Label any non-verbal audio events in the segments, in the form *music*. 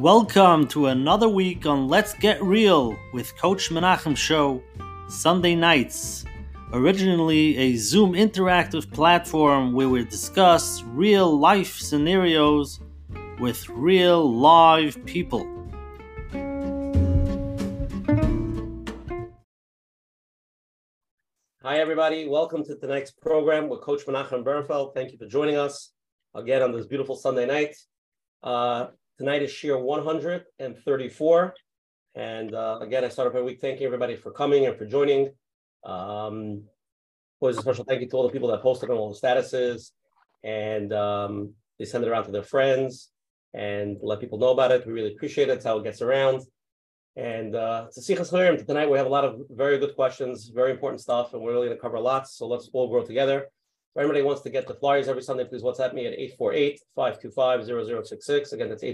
Welcome to another week on Let's Get Real with Coach Menachem Show, Sunday nights. Originally a Zoom interactive platform where we discuss real life scenarios with real live people. Hi, everybody. Welcome to tonight's program with Coach Menachem Bernfeld. Thank you for joining us again on this beautiful Sunday night. Uh, tonight is Shir 134. And uh, again, I start off my week thanking everybody for coming and for joining. Um, always a special thank you to all the people that posted on all the statuses and um, they send it around to their friends and let people know about it. We really appreciate it. It's how it gets around. And uh, to see tonight, we have a lot of very good questions, very important stuff, and we're really going to cover a lot. So let's all grow together. If anybody wants to get the flyers every Sunday, please WhatsApp me at 848-525-0066. Again, that's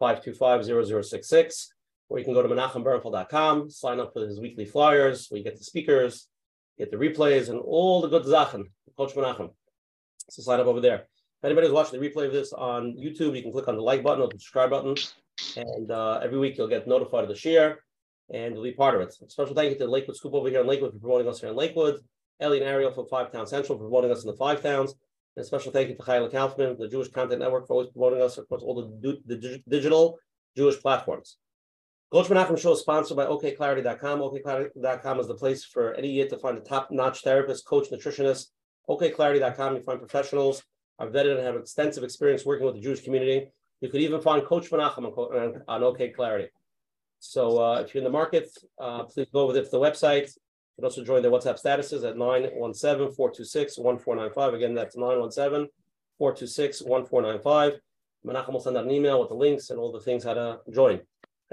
848-525-0066. Or you can go to menachembernfeld.com, sign up for his weekly flyers, where you get the speakers, get the replays, and all the good zachen. Coach Menachem. So sign up over there. If anybody's watching the replay of this on YouTube, you can click on the like button or the subscribe button. And uh, every week you'll get notified of the share and you'll be part of it. A special thank you to Lakewood Scoop over here in Lakewood for promoting us here in Lakewood. Ellie and Ariel from Five Town Central for promoting us in the Five Towns. And a special thank you to Chayla Kaufman, the Jewish Content Network, for always promoting us across all the, the digital Jewish platforms. Coach Menachem Show is sponsored by OKClarity.com. OKClarity.com is the place for any year to find a top-notch therapist, coach, nutritionist. OKClarity.com, you find professionals, are vetted and have extensive experience working with the Jewish community. You could even find Coach Menachem on, on OK Clarity. So uh, if you're in the market, uh, please go over to the website. You can also join the WhatsApp statuses at 917-426-1495. Again, that's 917-426-1495. Menachem will send out an email with the links and all the things how to join.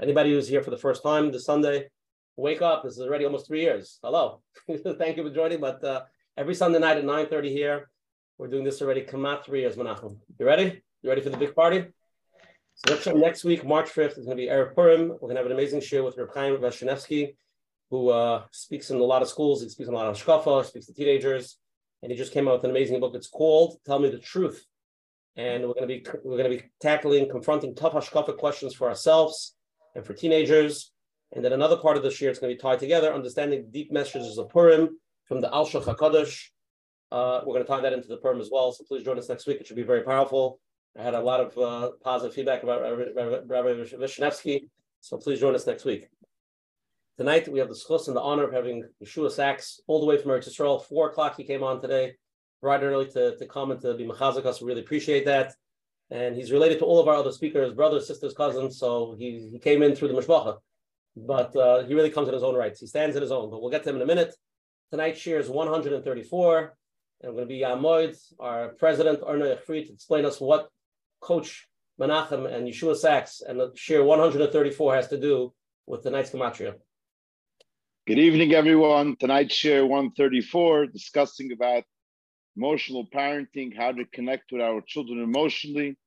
Anybody who's here for the first time this Sunday, wake up. This is already almost three years. Hello. *laughs* Thank you for joining. But uh, every Sunday night at 9.30 here, we're doing this already. Come out three years, Menachem. You ready? You ready for the big party? So next, week, March 5th, is going to be Erev Purim. We're going to have an amazing show with Reb Chaim Vishnevsky, who uh, speaks in a lot of schools. He speaks in a lot of shkafa, speaks to teenagers, and he just came out with an amazing book. It's called "Tell Me the Truth," and we're going to be we're going to be tackling confronting tough hashkafa questions for ourselves and for teenagers. And then another part of this year it's going to be tied together, understanding deep messages of Purim from the Alshich Hakadosh. Uh, we're going to tie that into the Purim as well. So please join us next week. It should be very powerful. I had a lot of uh, positive feedback about Rabbi Vishnevsky, so please join us next week. Tonight we have the schus and the honor of having Yeshua Sachs all the way from Eretz Yisrael. Four o'clock he came on today, bright early to, to come and to be machazakas. We really appreciate that. And he's related to all of our other speakers, brothers, sisters, cousins. So he, he came in through the mishpacha, but uh, he really comes in his own rights. He stands in his own. But we'll get to him in a minute. Tonight's share is 134. And I'm going to be Yamoid, our president, Arna Yachfri, to explain us what Coach Menachem and Yeshua Sachs and share 134 has to do with tonight's gematria. Good evening, everyone. Tonight's share 134, discussing about emotional parenting, how to connect with our children emotionally.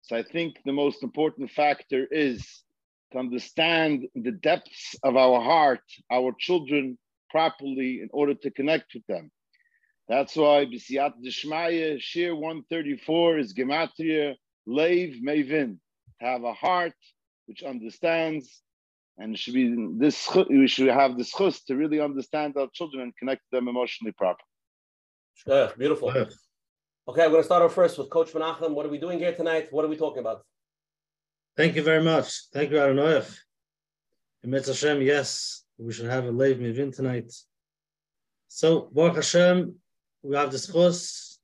So I think the most important factor is to understand the depths of our heart, our children properly in order to connect with them. That's why B'siyat Dishmaya, Shir 134 is Gematria Leiv Mevin, have a heart which understands, and should be this. We should have this chus to really understand our children and connect them emotionally properly. Sure, beautiful. Okay, I'm going to start off first with Coach Menachem. What are we doing here tonight? What are we talking about? Thank you very much. Thank you, Aronoyev. Emet Hashem, yes, we should have a Leiv Mevin tonight. So, Baruch Hashem, we have this discussed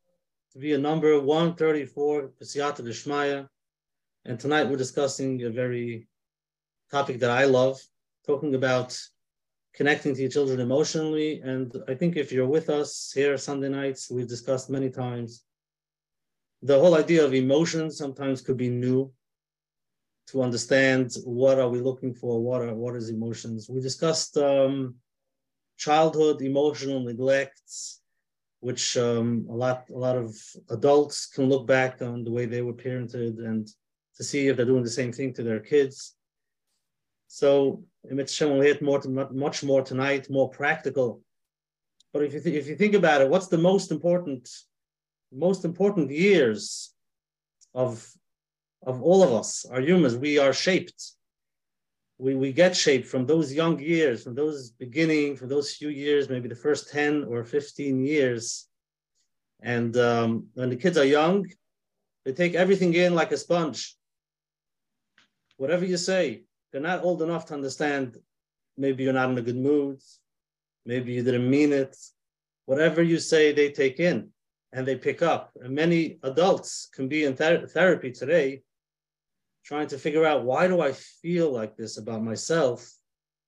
to be a number 134, Pesiyata Dishmaya. And tonight we're discussing a very topic that I love, talking about connecting to your children emotionally. And I think if you're with us here Sunday nights, we've discussed many times. The whole idea of emotions sometimes could be new to understand what are we looking for, what are what is emotions. We discussed um, childhood emotional neglects, which um, a lot a lot of adults can look back on the way they were parented and to see if they're doing the same thing to their kids. So Mitzvah will hit more much more tonight, more practical. But if you th- if you think about it, what's the most important most important years of of all of us, are humans. We are shaped. We, we get shaped from those young years, from those beginning, from those few years, maybe the first 10 or 15 years. And um, when the kids are young, they take everything in like a sponge. Whatever you say, they're not old enough to understand. Maybe you're not in a good mood. Maybe you didn't mean it. Whatever you say, they take in and they pick up. And many adults can be in ther- therapy today trying to figure out why do I feel like this about myself?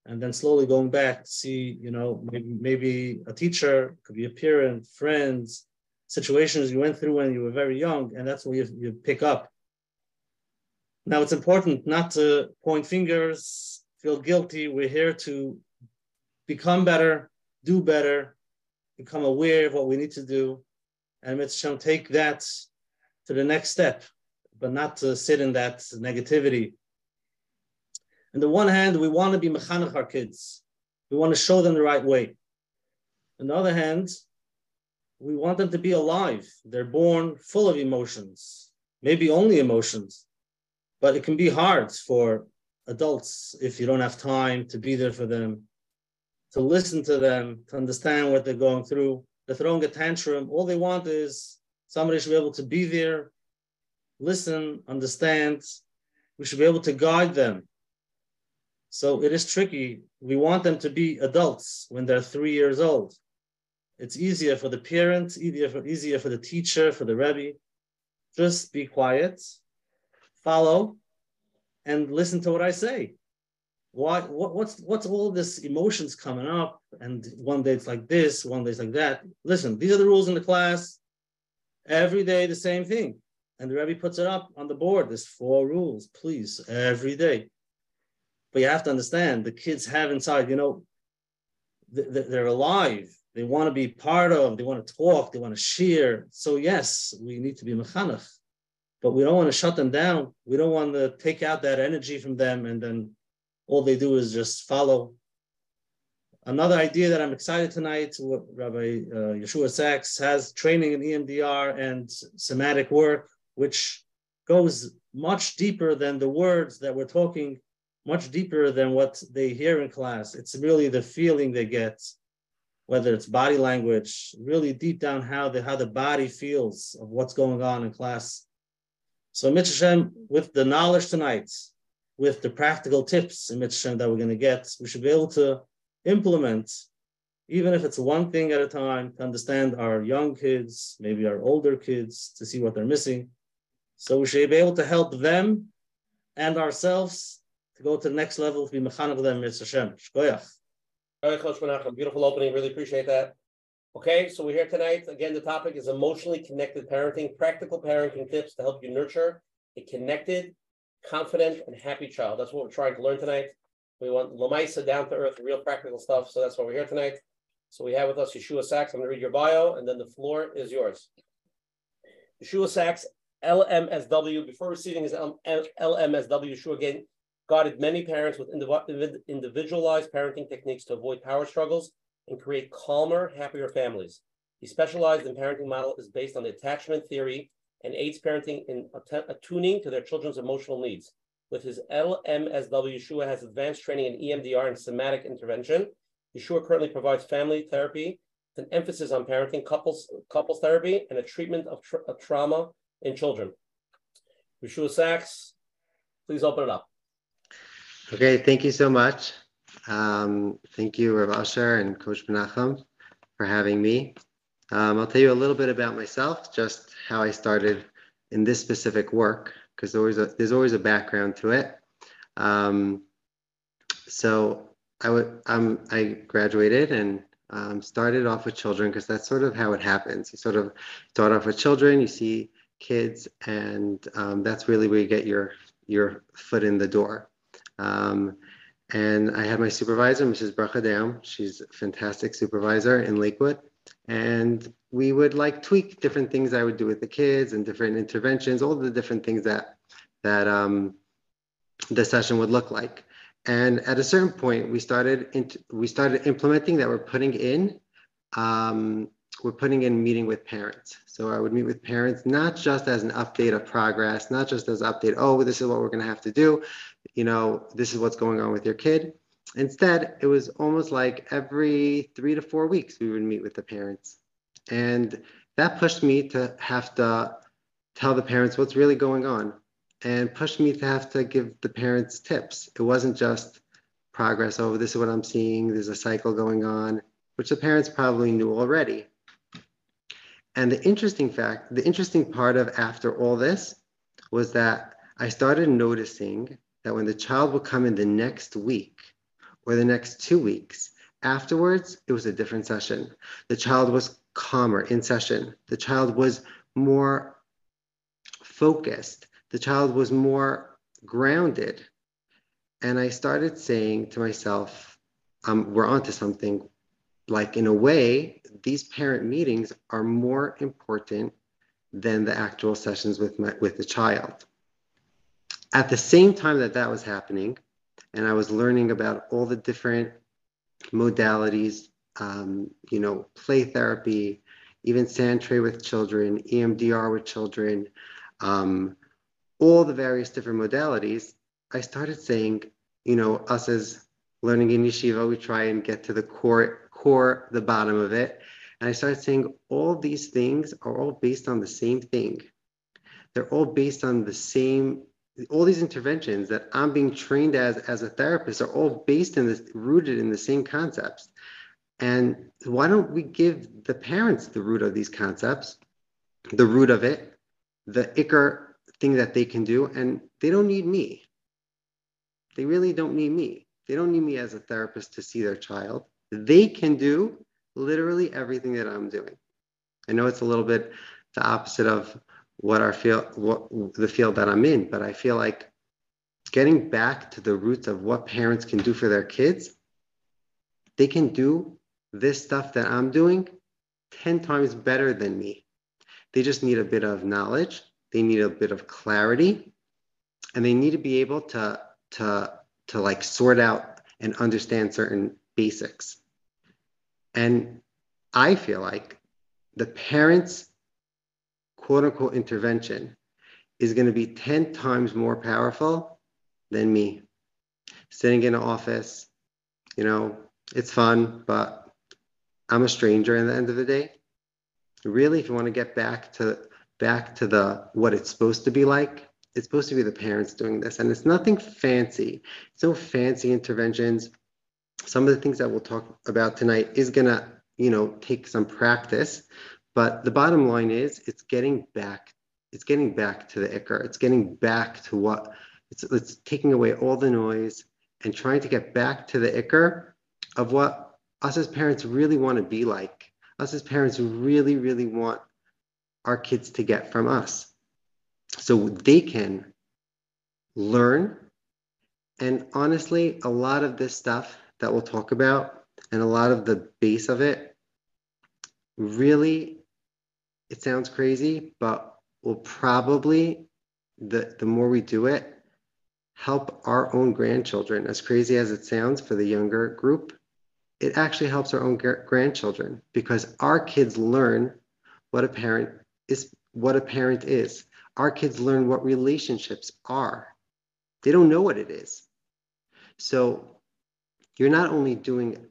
And then slowly going back to see, you know, maybe, maybe a teacher, could be a parent, friends, situations you went through when you were very young, and that's where you, you pick up. Now, it's important not to point fingers, feel guilty. We're here to become better, do better, become aware of what we need to do, and Mitzvah take that to the next step, but not to sit in that negativity. On the one hand, we want to be mechanech our kids. We want to show them the right way. On the other hand, we want them to be alive. They're born full of emotions, maybe only emotions, but it can be hard for adults if you don't have time to be there for them, to listen to them, to understand what they're going through. They're throwing a tantrum. All they want is somebody should be able to be there, listen, understand. We should be able to guide them. So it is tricky. We want them to be adults when they're three years old. It's easier for the parents, easier for, easier for the teacher, for the Rebbe. Just be quiet, follow, and listen to what I say. Why, what, what's, what's all this emotions coming up? And one day it's like this, one day it's like that. Listen, these are the rules in the class. Every day, the same thing. And the Rebbe puts it up on the board. There's four rules, please, every day. But you have to understand the kids have inside, you know, they're alive they want to be part of, they want to talk, they want to share. So yes, we need to be mechanech, but we don't want to shut them down. We don't want to take out that energy from them and then all they do is just follow. Another idea that I'm excited tonight, Rabbi uh, Yeshua Sachs has training in EMDR and somatic work, which goes much deeper than the words that we're talking, much deeper than what they hear in class. It's really the feeling they get whether it's body language, really deep down how the how the body feels of what's going on in class. So Mitzvah Hashem, with the knowledge tonight, with the practical tips in Mitzvah that we're going to get, we should be able to implement, even if it's one thing at a time, to understand our young kids, maybe our older kids, to see what they're missing. So we should be able to help them and ourselves to go to the next level, to be mechanech them, Mitzvah Shkoyach. All right, Coach Menachem, beautiful opening. Really appreciate that. Okay, so we're here tonight. Again, the topic is emotionally connected parenting, practical parenting tips to help you nurture a connected, confident, and happy child. That's what we're trying to learn tonight. We want Lamaisa down to earth, real practical stuff. So that's why we're here tonight. So we have with us Yeshua Sachs. I'm going to read your bio, and then the floor is yours. Yeshua Sachs, LMSW. Before receiving his LMSW, Yeshua again guided many parents with individualized parenting techniques to avoid power struggles and create calmer, happier families. He specialized in parenting model is based on the attachment theory and aids parenting in attuning to their children's emotional needs. With his LMSW, Yeshua has advanced training in EMDR and somatic intervention. Yeshua currently provides family therapy with an emphasis on parenting, couples, couples therapy, and a treatment of, tra- of trauma in children. Yeshua Sachs, please open it up. Okay, thank you so much. Um, thank you, Rav Asher and Coach Menachem for having me. Um, I'll tell you a little bit about myself, just how I started in this specific work, because there's always a, there's always a background to it. Um, so I would I graduated and um, started off with children because that's sort of how it happens. You sort of start off with children, you see kids, and um, that's really where you get your your foot in the door. Um, and I had my supervisor, Mrs. Bracha She's a fantastic supervisor in Lakewood. And we would like tweak different things I would do with the kids and different interventions, all the different things that that um, the session would look like. And at a certain point, we started we started implementing that we're putting in um, we're putting in meeting with parents. So I would meet with parents, not just as an update of progress, not just as update, oh, this is what we're going to have to do. You know, this is what's going on with your kid. Instead, it was almost like every three to four weeks we would meet with the parents. And that pushed me to have to tell the parents what's really going on and pushed me to have to give the parents tips. It wasn't just progress, oh, this is what I'm seeing, there's a cycle going on, which the parents probably knew already. And the interesting fact, the interesting part of after all this was that I started noticing that when the child would come in the next week or the next two weeks, afterwards, it was a different session. The child was calmer in session. The child was more focused. The child was more grounded. And I started saying to myself, um, we're onto something. Like, in a way, these parent meetings are more important than the actual sessions with, my, with the child. At the same time that that was happening, and I was learning about all the different modalities, um, you know, play therapy, even sand tray with children, EMDR with children, um, all the various different modalities, I started saying, you know, us as learning in yeshiva, we try and get to the core, core, the bottom of it. And I started saying all these things are all based on the same thing. They're all based on the same, all these interventions that I'm being trained as as a therapist are all based in this, rooted in the same concepts. And why don't we give the parents the root of these concepts, the root of it, the ikar thing that they can do, and they don't need me. They really don't need me. They don't need me as a therapist to see their child. They can do literally everything that I'm doing. I know it's a little bit the opposite of what our field, what the field that I'm in, but I feel like getting back to the roots of what parents can do for their kids, they can do this stuff that I'm doing 10 times better than me. They just need a bit of knowledge, they need a bit of clarity, and they need to be able to to to like sort out and understand certain basics. And I feel like the parents' quote unquote intervention is going to be 10 times more powerful than me sitting in an office. You know, it's fun, but I'm a stranger at the end of the day. Really, if you want to get back to back to the what it's supposed to be like, it's supposed to be the parents doing this. And it's nothing fancy. It's no fancy interventions. Some of the things that we'll talk about tonight is gonna, you know, take some practice. But the bottom line is it's getting back, it's getting back to the ikar. It's getting back to what it's it's taking away all the noise and trying to get back to the ikar of what us as parents really want to be like. Us as parents really, really want our kids to get from us. So they can learn. And honestly, a lot of this stuff that we'll talk about and a lot of the base of it really, it sounds crazy, but will probably, the, the more we do it, help our own grandchildren, as crazy as it sounds for the younger group it actually helps our own grandchildren because our kids learn what a parent is what a parent is. Our kids learn what relationships are. They don't know what it is. So you're not only doing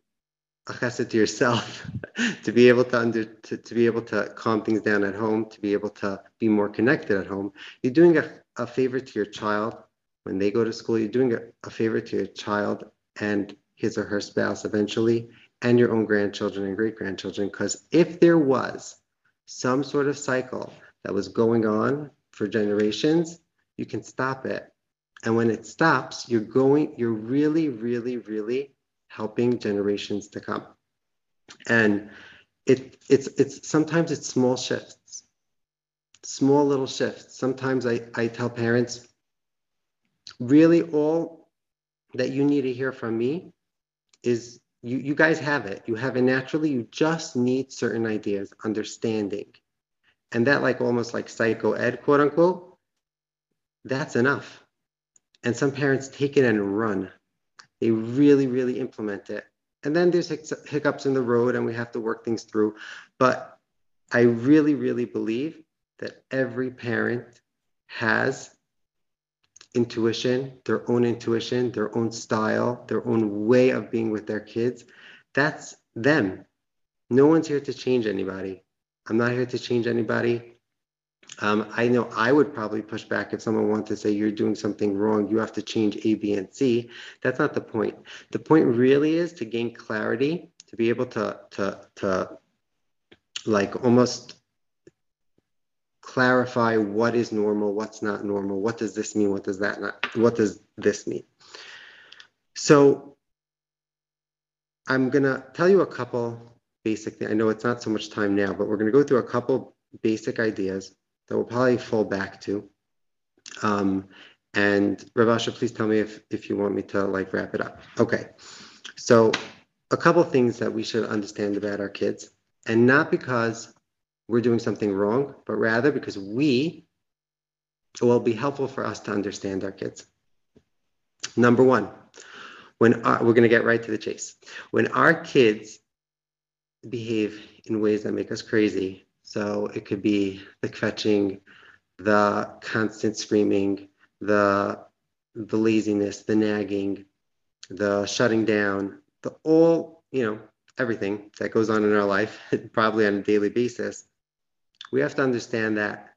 chesed to yourself *laughs* to be able to under to, to be able to calm things down at home to be able to be more connected at home you're doing a, a favor to your child when they go to school you're doing a, a favor to your child and his or her spouse eventually, and your own grandchildren and great grandchildren. Because if there was some sort of cycle that was going on for generations, you can stop it. And when it stops, you're going, you're really, really, really helping generations to come. And it, it's, it's sometimes it's small shifts, small little shifts. Sometimes I, I tell parents, really all that you need to hear from me is you, you guys have it. You have it naturally. You just need certain ideas, understanding. And that, like almost like psycho ed, quote unquote, that's enough. And some parents take it and run. They really, really implement it. And then there's hiccups in the road and we have to work things through. But I really, really believe that every parent has intuition, their own intuition, their own style, their own way of being with their kids. That's them. No one's here to change anybody. I'm not here to change anybody. Um, I know I would probably push back if someone wanted to say you're doing something wrong, you have to change A, B, and C. That's not the point. The point really is to gain clarity, to be able to to to like almost clarify what is normal, what's not normal, what does this mean, what does that not, what does this mean? So I'm gonna tell you a couple basic, I know it's not so much time now, but we're gonna go through a couple basic ideas that we'll probably fall back to. Um, and Rav Asher, please tell me if, if you want me to like wrap it up. Okay, so a couple things that we should understand about our kids, and not because we're doing something wrong, but rather because we will be helpful for us to understand our kids. Number one, when our, we're going to get right to the chase, when our kids behave in ways that make us crazy, so it could be the kvetching, the constant screaming, the the laziness, the nagging, the shutting down, the all, you know, everything that goes on in our life, *laughs* probably on a daily basis, we have to understand that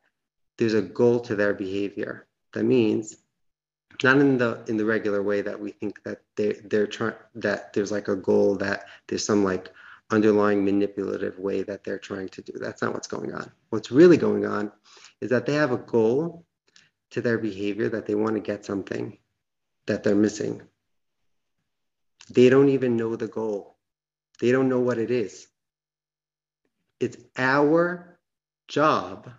there's a goal to their behavior. That means not in the in the regular way that we think that they they're trying that there's like a goal that there's some like underlying manipulative way that they're trying to do. That's not what's going on. What's really going on is that they have a goal to their behavior that they want to get something that they're missing. They don't even know the goal. They don't know what it is. It's our job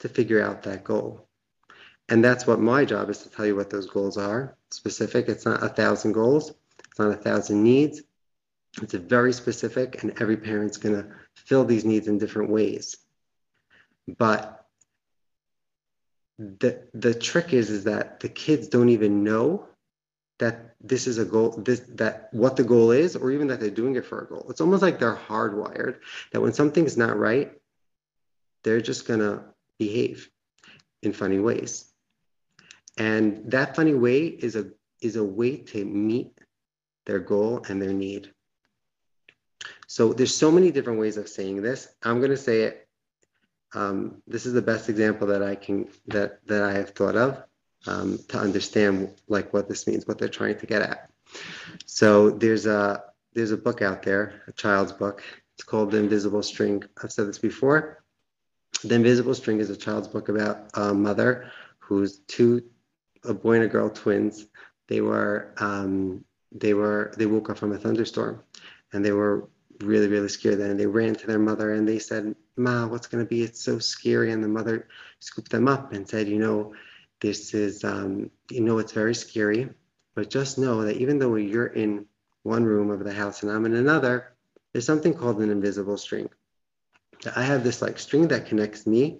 to figure out that goal. And that's what my job is to tell you what those goals are. Specific, it's not a thousand goals, it's not a thousand needs, it's very specific, and every parent's going to fill these needs in different ways. But the the trick is is that the kids don't even know that this is a goal this that what the goal is or even that they're doing it for a goal. It's almost like they're hardwired that when something's not right they're just going to behave in funny ways. And that funny way is a is a way to meet their goal and their need so there's so many different ways of saying this. I'm going to say it. Um, this is the best example that I can that that I have thought of um, to understand like what this means, what they're trying to get at. So there's a there's a book out there, a child's book. It's called The Invisible String. I've said this before. The Invisible String is a child's book about a mother who's two, a boy and a girl, twins. They were um, they were they woke up from a thunderstorm, and they were really, really scared then. And they ran to their mother and they said, Ma, what's going to be? It's so scary. And the mother scooped them up and said, You know, this is, um, you know, it's very scary, but just know that even though you're in one room of the house and I'm in another, there's something called an invisible string. I have this like string that connects me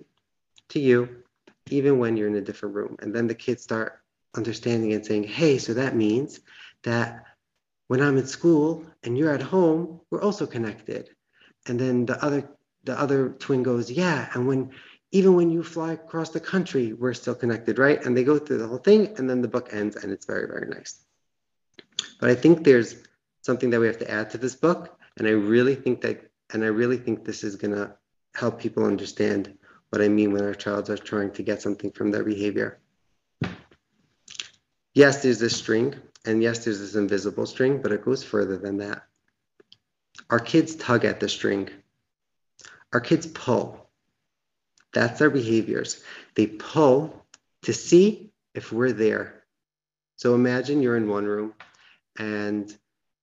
to you, even when you're in a different room. And then the kids start understanding and saying, Hey, so that means that when I'm at school and you're at home, we're also connected. And then the other the other twin goes, yeah. And when even when you fly across the country, we're still connected, right? And they go through the whole thing, and then the book ends, and it's very very nice. But I think there's something that we have to add to this book, and I really think that, and I really think this is gonna help people understand what I mean when our child are trying to get something from their behavior. Yes, there's this string, and yes, there's this invisible string, but it goes further than that. Our kids tug at the string. Our kids pull. That's their behaviors. They pull to see if we're there. So imagine you're in one room and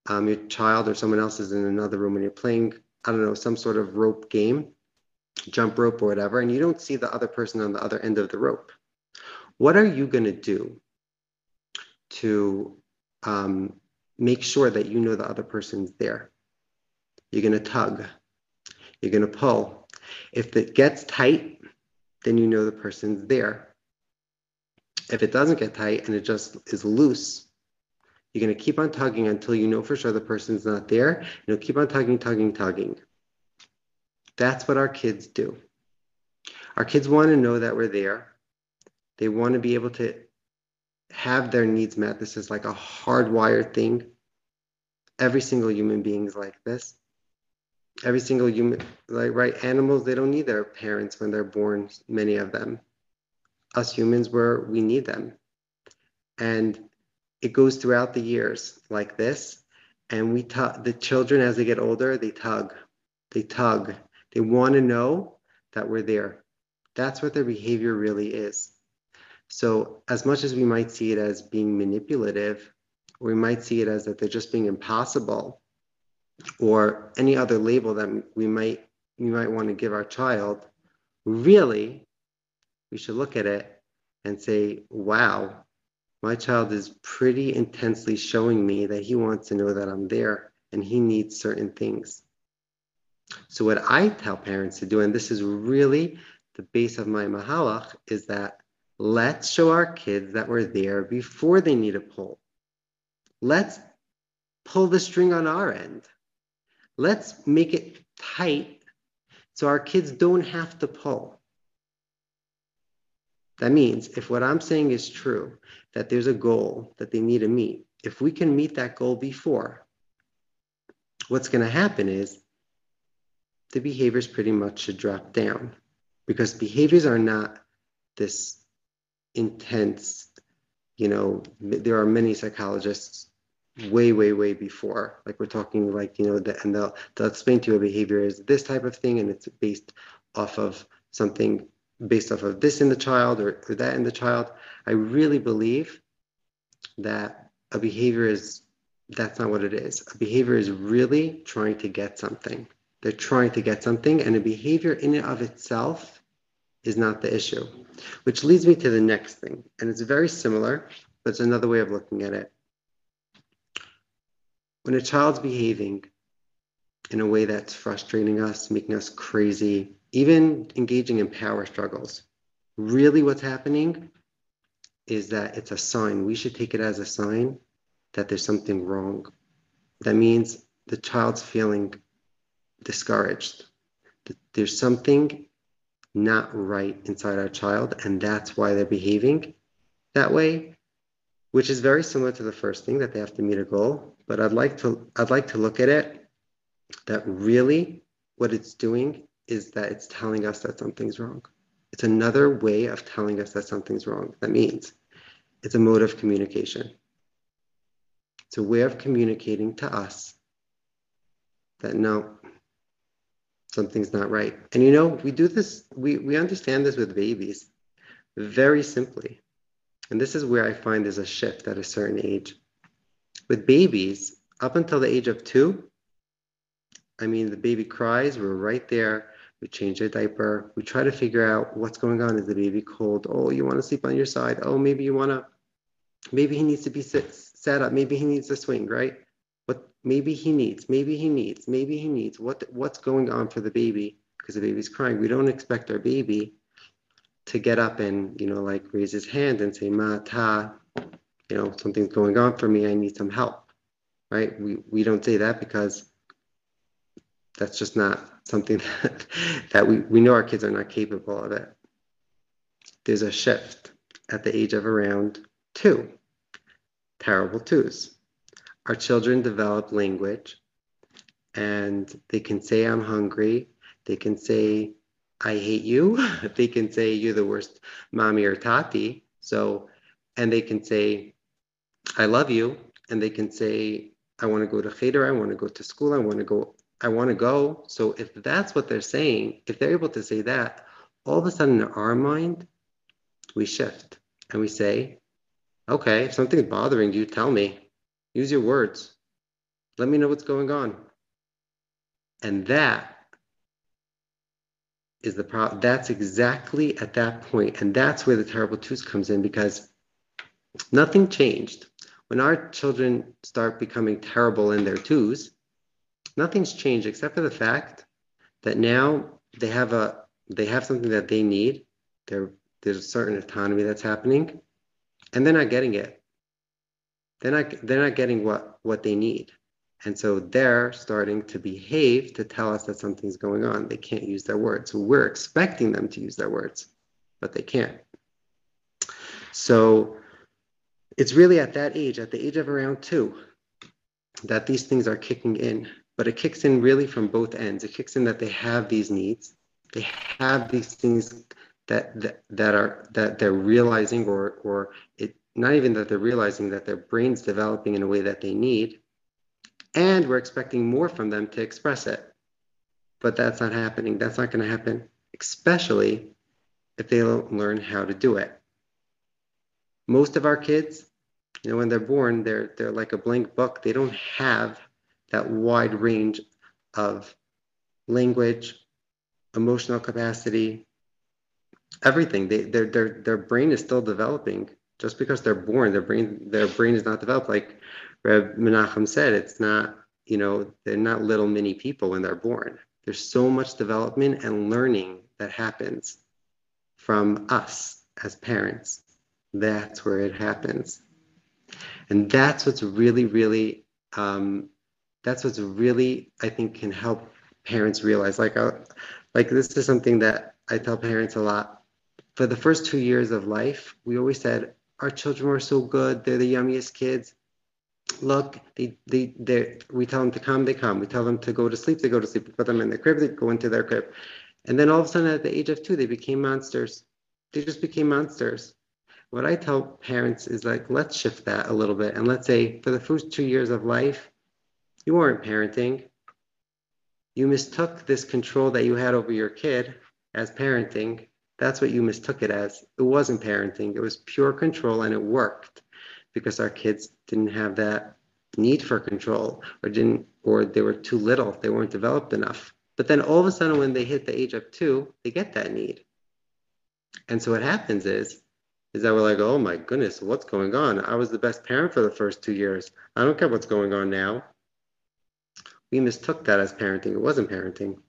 um, your child or someone else is in another room and you're playing, I don't know, some sort of rope game, jump rope or whatever, and you don't see the other person on the other end of the rope. What are you going to do to um, make sure that you know the other person's there. You're going to tug, you're going to pull. If it gets tight, then you know the person's there. If it doesn't get tight and it just is loose, you're going to keep on tugging until you know for sure the person's not there. You'll keep on tugging, tugging, tugging. That's what our kids do. Our kids want to know that we're there. They want to be able to have their needs met. This is like a hardwired thing. Every single human being is like this. Every single human, like, right? Animals, they don't need their parents when they're born, many of them. Us humans, where we need them. And it goes throughout the years like this. And we tug, the children, as they get older, they tug, they tug. They want to know that we're there. That's what their behavior really is. So, as much as we might see it as being manipulative, we might see it as that they're just being impossible, or any other label that we might we might want to give our child, really, we should look at it and say, "Wow, my child is pretty intensely showing me that he wants to know that I'm there and he needs certain things." So, what I tell parents to do, and this is really the base of my mahalach, is that Let's show our kids that we're there before they need a pull. Let's pull the string on our end. Let's make it tight so our kids don't have to pull. That means if what I'm saying is true, that there's a goal that they need to meet, if we can meet that goal before, what's going to happen is the behaviors pretty much should drop down because behaviors are not this intense you know there are many psychologists way way way before. Like we're talking like you know the, and they'll they'll explain to you a behavior is this type of thing and it's based off of something based off of this in the child or, or that in the child. I really believe that a behavior is that's not what it is. A behavior is really trying to get something. They're trying to get something and a behavior in and of itself is not the issue. Which leads me to the next thing, and it's very similar, but it's another way of looking at it. When a child's behaving in a way that's frustrating us, making us crazy, even engaging in power struggles, really what's happening is that it's a sign. We should take it as a sign that there's something wrong. That means the child's feeling discouraged. There's something not right inside our child, and that's why they're behaving that way, which is very similar to the first thing that they have to meet a goal. But I'd like to I'd like to look at it that really what it's doing is that it's telling us that something's wrong. It's another way of telling us that something's wrong. That means it's a mode of communication. It's a way of communicating to us that no, something's not right. And you know, we do this, we, we understand this with babies very simply. And this is where I find there's a shift at a certain age. With babies, up until the age of two, I mean, the baby cries, we're right there. We change their diaper. We try to figure out what's going on. Is the baby cold? Oh, you want to sleep on your side? Oh, maybe you want to, maybe he needs to be sit, up. Maybe he needs to swing, right? Maybe he needs, maybe he needs, maybe he needs. What what's going on for the baby? Because the baby's crying. We don't expect our baby to get up and you know like raise his hand and say ma ta, you know something's going on for me. I need some help, right? We we don't say that because that's just not something that, *laughs* that we, we know our kids are not capable of it. There's a shift at the age of around two, terrible twos our children develop language and they can say, I'm hungry. They can say, I hate you. *laughs* they can say, You're the worst mommy or tati. So, and they can say, I love you. And they can say, I want to go to cheder. I want to go to school. I want to go. I want to go. So, if that's what they're saying, if they're able to say that, all of a sudden in our mind, we shift and we say, Okay, if something's bothering you, tell me. Use your words. Let me know what's going on. And that is the problem. That's exactly at that point, and that's where the terrible twos comes in because nothing changed. When our children start becoming terrible in their twos, nothing's changed except for the fact that now they have a they have something that they need. There, there's a certain autonomy that's happening, and they're not getting it they're not they're not getting what what they need And so they're starting to behave to tell us that something's going on. They can't use their words. So we're expecting them to use their words, but they can't. So it's really at that age, at the age of around two, that these things are kicking in. But it kicks in really from both ends. It kicks in that they have these needs, they have these things that that, that are that they're realizing, or or it not even that they're realizing that their brain's developing in a way that they need, and we're expecting more from them to express it. But that's not happening. That's not going to happen, especially if they don't learn how to do it. Most of our kids, you know, when they're born, they're they're like a blank book. They don't have that wide range of language, emotional capacity, everything. They, their, their, their brain is still developing. Just because they're born, their brain, their brain is not developed. Like Reb Menachem said, it's not, you know, they're not little mini people when they're born. There's so much development and learning that happens from us as parents. That's where it happens. And that's what's really, really um, that's what's really I think can help parents realize. Like, uh, like this is something that I tell parents a lot. For the first two years of life, we always said our children were so good; they're the yummiest kids. Look, they they they we tell them to come, they come. We tell them to go to sleep, they go to sleep. We put them in their crib, they go into their crib. And then all of a sudden, at the age of two, they became monsters. They just became monsters. What I tell parents is like, let's shift that a little bit, and let's say for the first two years of life, you weren't parenting. You mistook this control that you had over your kid as parenting. That's what you mistook it as. It wasn't parenting, it was pure control and it worked because our kids didn't have that need for control or didn't or they were too little, they weren't developed enough. But then all of a sudden when they hit the age of 2, they get that need. And so what happens is is that we're like, oh my goodness, what's going on? I was the best parent for the first two years. I don't care what's going on now we mistook that as parenting. It wasn't parenting.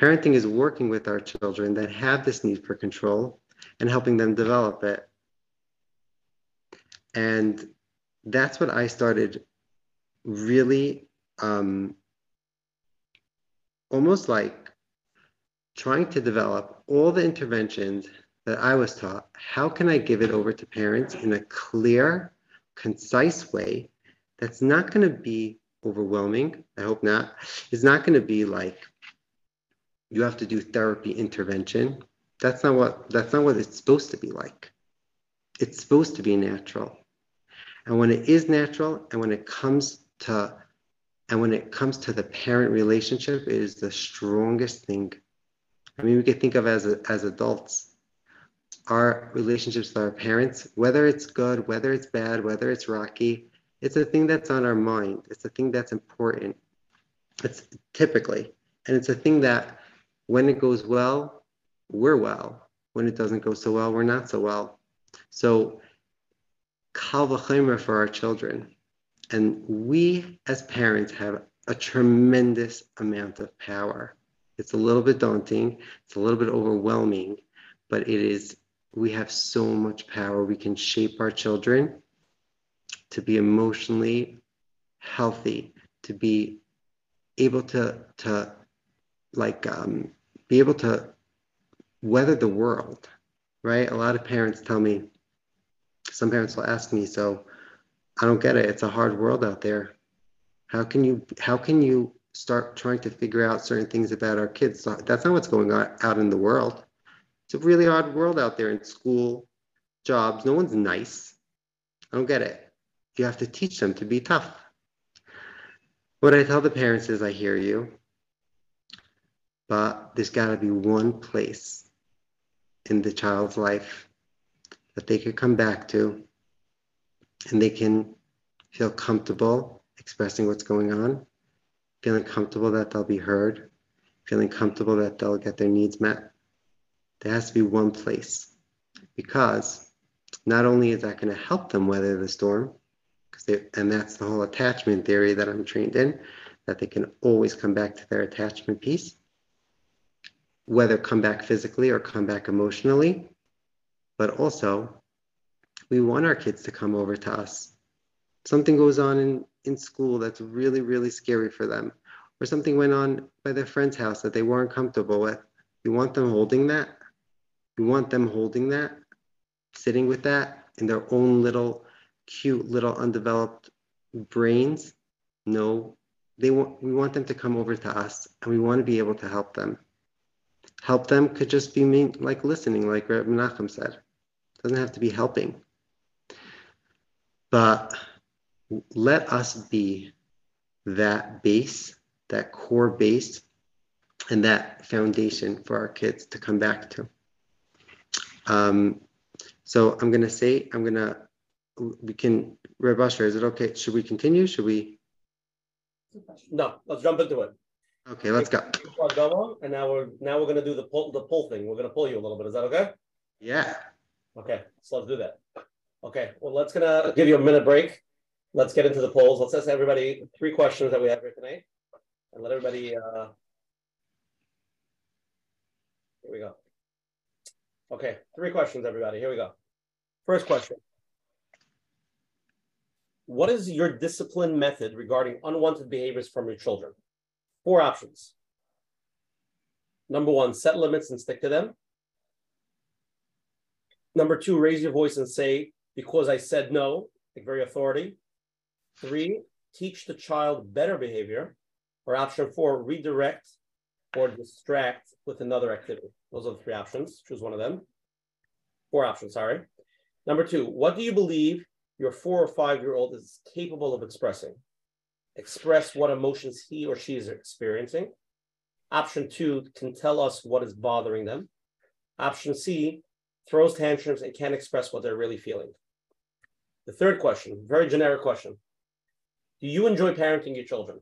Parenting is working with our children that have this need for control and helping them develop it. And that's what I started really um, almost like trying to develop all the interventions that I was taught. How can I give it over to parents in a clear, concise way that's not going to be overwhelming. I hope not. It's not going to be like you have to do therapy intervention. That's not what that's not what it's supposed to be like. It's supposed to be natural. And when it is natural and when it comes to and when it comes to the parent relationship, it is the strongest thing. I mean, we could think of as as adults, our relationships with our parents, whether it's good, whether it's bad, whether it's rocky, it's a thing that's on our mind. It's a thing that's important. It's typically, and it's a thing that when it goes well, we're well. When it doesn't go so well, we're not so well. So, kal for our children. And we as parents have a tremendous amount of power. It's a little bit daunting, it's a little bit overwhelming, but it is, we have so much power. We can shape our children to be emotionally healthy, to be able to to like um, be able to weather the world, right? A lot of parents tell me, some parents will ask me, so I don't get it. It's a hard world out there. How can you how can you start trying to figure out certain things about our kids? That's not what's going on out in the world. It's a really hard world out there in school, jobs. No one's nice. I don't get it. You have to teach them to be tough. What I tell the parents is, I hear you, but there's got to be one place in the child's life that they could come back to and they can feel comfortable expressing what's going on, feeling comfortable that they'll be heard, feeling comfortable that they'll get their needs met. There has to be one place because not only is that going to help them weather the storm, they, and that's the whole attachment theory that I'm trained in, that they can always come back to their attachment piece, whether come back physically or come back emotionally. But also, we want our kids to come over to us something goes on in, in school that's really, really scary for them, or something went on by their friend's house that they weren't comfortable with. You want them holding that. You want them holding that, sitting with that in their own little cute little undeveloped brains. No, they want we want them to come over to us and we want to be able to help them. Help them could just be mean, like listening, like Reb Menachem said. It doesn't have to be helping. But let us be that base, that core base, and that foundation for our kids to come back to. Um, so I'm going to say, I'm going to, we can, Reb Usher, is it okay? Should we continue? Should we? No, let's jump into it. Okay, let's go. And now we're now we're gonna do the pull the pull thing. We're gonna pull you a little bit. Is that okay? Yeah. Okay, so let's do that. Okay, well, let's gonna give you a minute break. Let's get into the polls. Let's ask everybody three questions that we have here tonight, and let everybody. Uh... Here we go. Okay, three questions, everybody. Here we go. First question. What is your discipline method regarding unwanted behaviors from your children? Four options. Number one, set limits and stick to them. Number two, raise your voice and say, because I said no, like very authority. Three, teach the child better behavior. Or option four, redirect or distract with another activity. Those are the three options. Choose one of them. Four options, sorry. Number two, what do you believe your four or five year old is capable of expressing? Express what emotions he or she is experiencing. Option two can tell us what is bothering them. Option C throws tantrums and can't express what they're really feeling. The third question, very generic question. Do you enjoy parenting your children?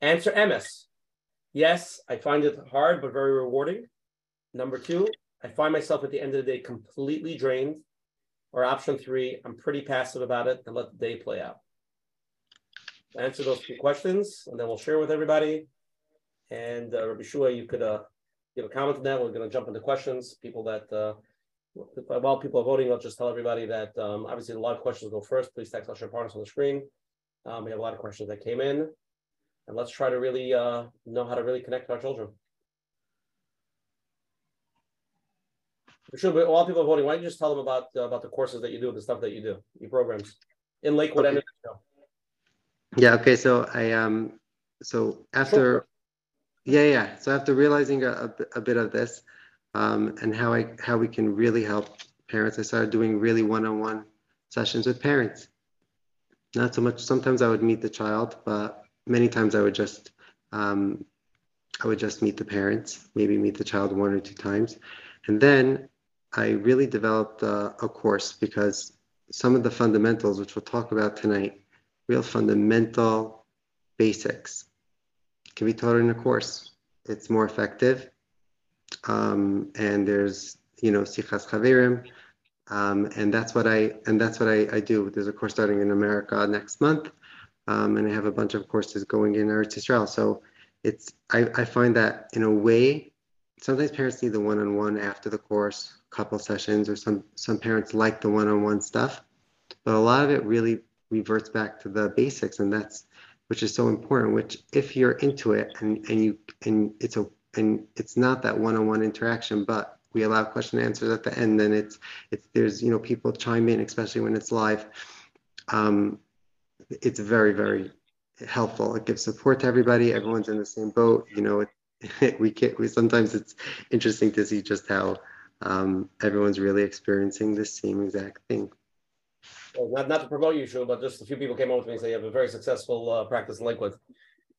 Answer MS. Yes, I find it hard but very rewarding. Number two, I find myself at the end of the day completely drained. Or option three, I'm pretty passive about it and let the day play out answer those two questions, and then we'll share with everybody. And uh, Rabbi Shua, you could uh, give a comment on that. We're going to jump into questions. People that, uh, while people are voting, I'll just tell everybody that um, obviously a lot of questions go first. Please text Usher Partners on the screen. Um, we have a lot of questions that came in. And let's try to really uh, know how to really connect with our children. Sure, but while people are voting, why don't you just tell them about uh, about the courses that you do, the stuff that you do, your programs in Lakewood okay. and yeah. Okay. So I um. So after, yeah, yeah. So after realizing a, a, bit of this, um, and how I how we can really help parents, I started doing really one-on-one sessions with parents. Not so much. Sometimes I would meet the child, but many times I would just um, I would just meet the parents, maybe meet the child one or two times, and then I really developed a, a course because some of the fundamentals, which we'll talk about tonight, real fundamental basics can be taught in a course. It's more effective. Um, and there's, you know, Sichas Chaverim. Um, and that's what I and that's what I, I, do. There's a course starting in America next month, um, and I have a bunch of courses going in Eretz Israel. So it's I, I find that in a way, sometimes parents need the one-on-one after the course, couple sessions, or some some parents like the one-on-one stuff, but a lot of it really reverts back to the basics and that's which is so important which if you're into it and and you and it's a and it's not that one-on-one interaction but we allow question and answers at the end then it's it's there's you know people chime in especially when it's live. Um, it's very very helpful. It gives support to everybody. Everyone's in the same boat you know it, *laughs* we can we sometimes it's interesting to see just how um, everyone's really experiencing the same exact thing well, not, not to promote you, Shu, but just a few people came over to me and said you have a very successful uh, practice in Lakewood.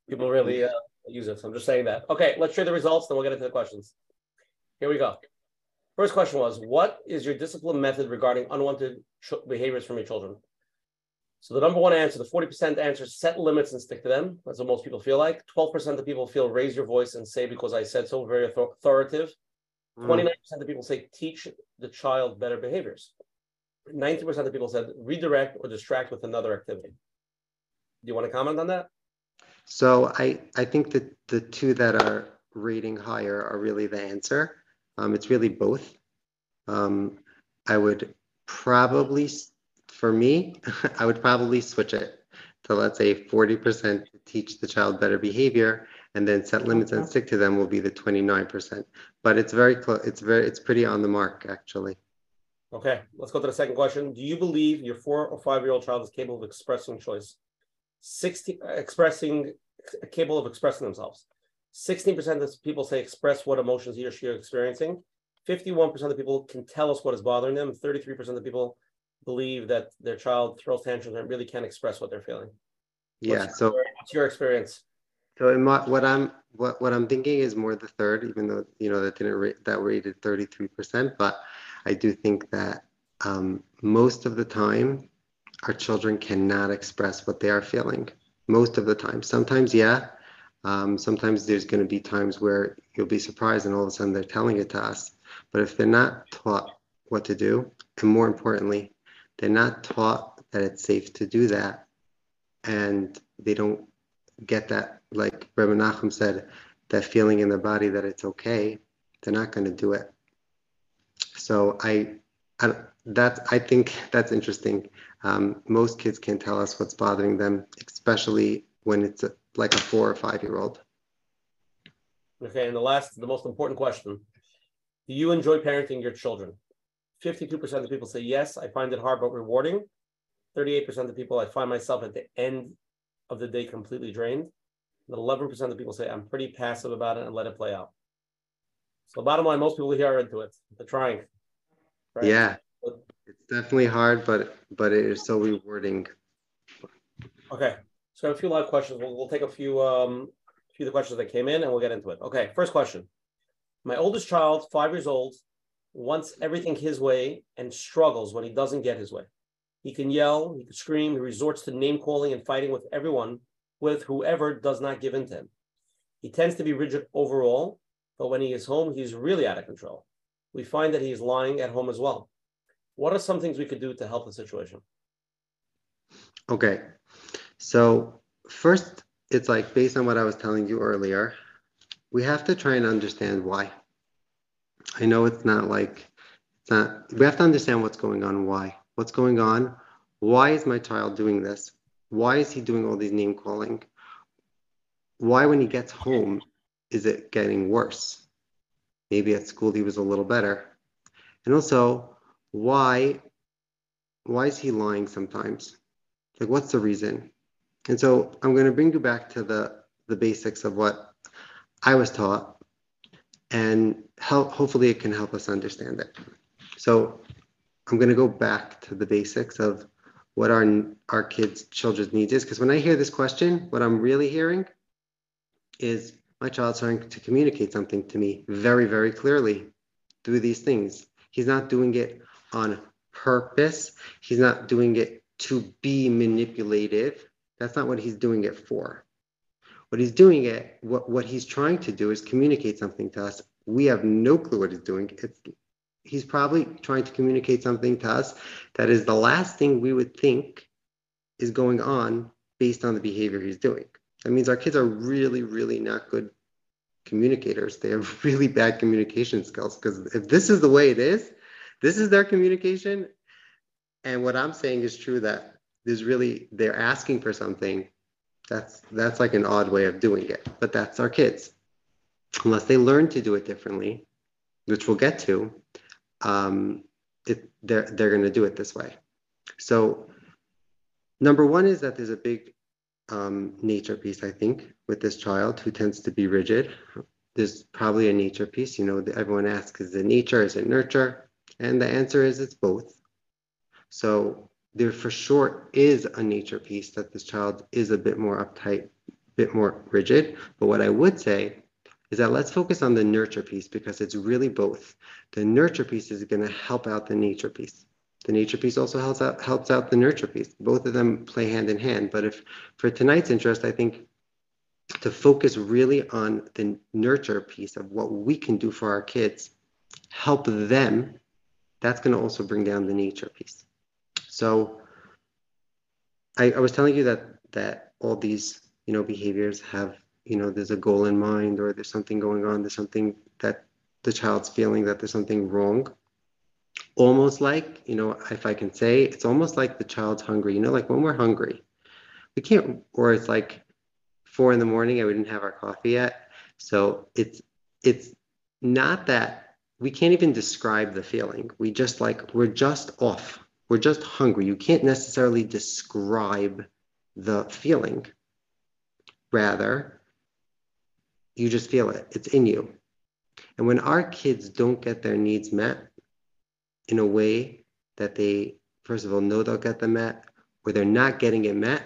People really uh, use it. So I'm just saying that. Okay, let's share the results, then we'll get into the questions. Here we go. First question was, what is your discipline method regarding unwanted behaviors from your children? So the number one answer, the 40% answer, set limits and stick to them. That's what most people feel like. 12% of people feel raise your voice and say because I said so, very authoritative. 29% mm. of people say teach the child better behaviors. 90% of people said redirect or distract with another activity. Do you want to comment on that? So I, I think that the two that are rating higher are really the answer. Um, it's really both. Um, I would probably for me, *laughs* I would probably switch it to let's say 40% teach the child better behavior and then set limits and stick to them will be the 29%. But it's very close. It's very, it's pretty on the mark actually. Okay, let's go to the second question. Do you believe your four or five year old child is capable of expressing choice? 60 expressing capable of expressing themselves. 16% of people say express what emotions he or she are experiencing. 51% of the people can tell us what is bothering them. 33% of the people believe that their child throws tantrums and really can't express what they're feeling. Yeah. What's so your, what's your experience? So in my, what I'm what what I'm thinking is more the third, even though you know that didn't rate, that rated 33%. But I do think that um, most of the time our children cannot express what they are feeling. Most of the time. Sometimes, yeah. Um, sometimes there's going to be times where you'll be surprised and all of a sudden they're telling it to us. But if they're not taught what to do, and more importantly, they're not taught that it's safe to do that, and they don't get that, like Rabbi Nachum said, that feeling in their body that it's okay, they're not going to do it. So I, I that I think that's interesting. Um, most kids can tell us what's bothering them, especially when it's a, like a four or five year old. Okay, and the last, the most important question: Do you enjoy parenting your children? Fifty-two percent of people say yes. I find it hard but rewarding. Thirty-eight percent of people I find myself at the end of the day completely drained. And 11% of people say, I'm pretty passive about it and let it play out. So, bottom line, most people here are into it. They're trying. Right? Yeah. It's definitely hard, but but it is so rewarding. Okay. So, I have a few live questions. We'll, we'll take a few, um, a few of the questions that came in and we'll get into it. Okay. First question. My oldest child, five years old, wants everything his way and struggles when he doesn't get his way. He can yell, he can scream, he resorts to name calling and fighting with everyone, with whoever does not give in to him. He tends to be rigid overall, but when he is home, he's really out of control. We find that he is lying at home as well. What are some things we could do to help the situation? Okay. So, first, it's like based on what I was telling you earlier, we have to try and understand why. I know it's not like, it's not, we have to understand what's going on, why. What's going on? Why is my child doing this? Why is he doing all these name calling? Why, when he gets home, is it getting worse? Maybe at school he was a little better. And also, why why is he lying sometimes? Like what's the reason? And so I'm going to bring you back to the the basics of what I was taught and help hopefully it can help us understand it. So I'm going to go back to the basics of what our our kids' children's needs is. Because when I hear this question, what I'm really hearing is my child's trying to communicate something to me very, very clearly through these things. He's not doing it on purpose. He's not doing it to be manipulative. That's not what he's doing it for. What he's doing it, what, what he's trying to do is communicate something to us. We have no clue what he's doing. It's he's probably trying to communicate something to us that is the last thing we would think is going on based on the behavior he's doing. That means our kids are really, really not good communicators. They have *laughs* really bad communication skills because if this is the way it is, this is their communication. And what I'm saying is true that there's really they're asking for something. That's that's like an odd way of doing it, but that's our kids. Unless they learn to do it differently, which we'll get to, um, it, they're, they're going to do it this way. So number one is that there's a big um, nature piece, I think, with this child who tends to be rigid. There's probably a nature piece. You know, everyone asks, is it nature? Is it nurture? And the answer is it's both. So there for sure is a nature piece that this child is a bit more uptight, a bit more rigid. But what I would say is that let's focus on the nurture piece because it's really both. The nurture piece is going to help out the nature piece. The nature piece also helps out helps out the nurture piece. Both of them play hand in hand. But if for tonight's interest, I think to focus really on the nurture piece of what we can do for our kids, help them, that's going to also bring down the nature piece. So I, I was telling you that that all these you know behaviors have you know there's a goal in mind or there's something going on there's something that the child's feeling that there's something wrong almost like, you know, if I can say, it's almost like the child's hungry. You know, like when we're hungry, we can't, or it's like four in the morning and we didn't have our coffee yet. So it's it's not that we can't even describe the feeling. We just like we're just off. We're just hungry. You can't necessarily describe the feeling. Rather, you just feel it. It's in you. And when our kids don't get their needs met in a way that they, first of all, know they'll get them met, or they're not getting it met,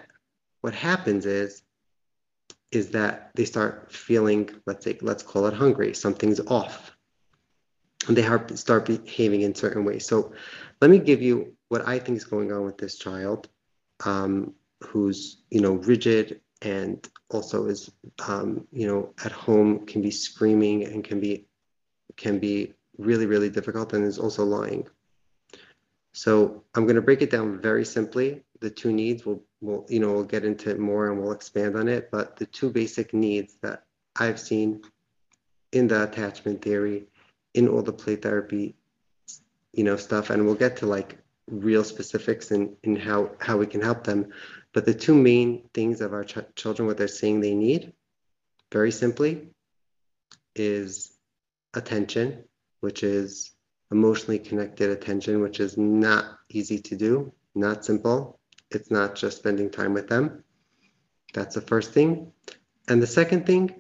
what happens is, is that they start feeling, let's say, let's call it hungry. Something's off. And they start behaving in certain ways. So let me give you what I think is going on with this child, um, who's, you know, rigid and also is um, you know at home can be screaming and can be can be really really difficult and is also lying. So i'm going to break it down very simply. The two needs we'll, we'll you know we'll get into it more and we'll expand on it but the two basic needs that i've seen in the attachment theory in all the play therapy you know stuff and we'll get to like real specifics in in how how we can help them. But the two main things of our ch- children, what they're saying they need, very simply, is attention, which is emotionally connected attention, which is not easy to do, not simple. It's not just spending time with them. That's the first thing. And the second thing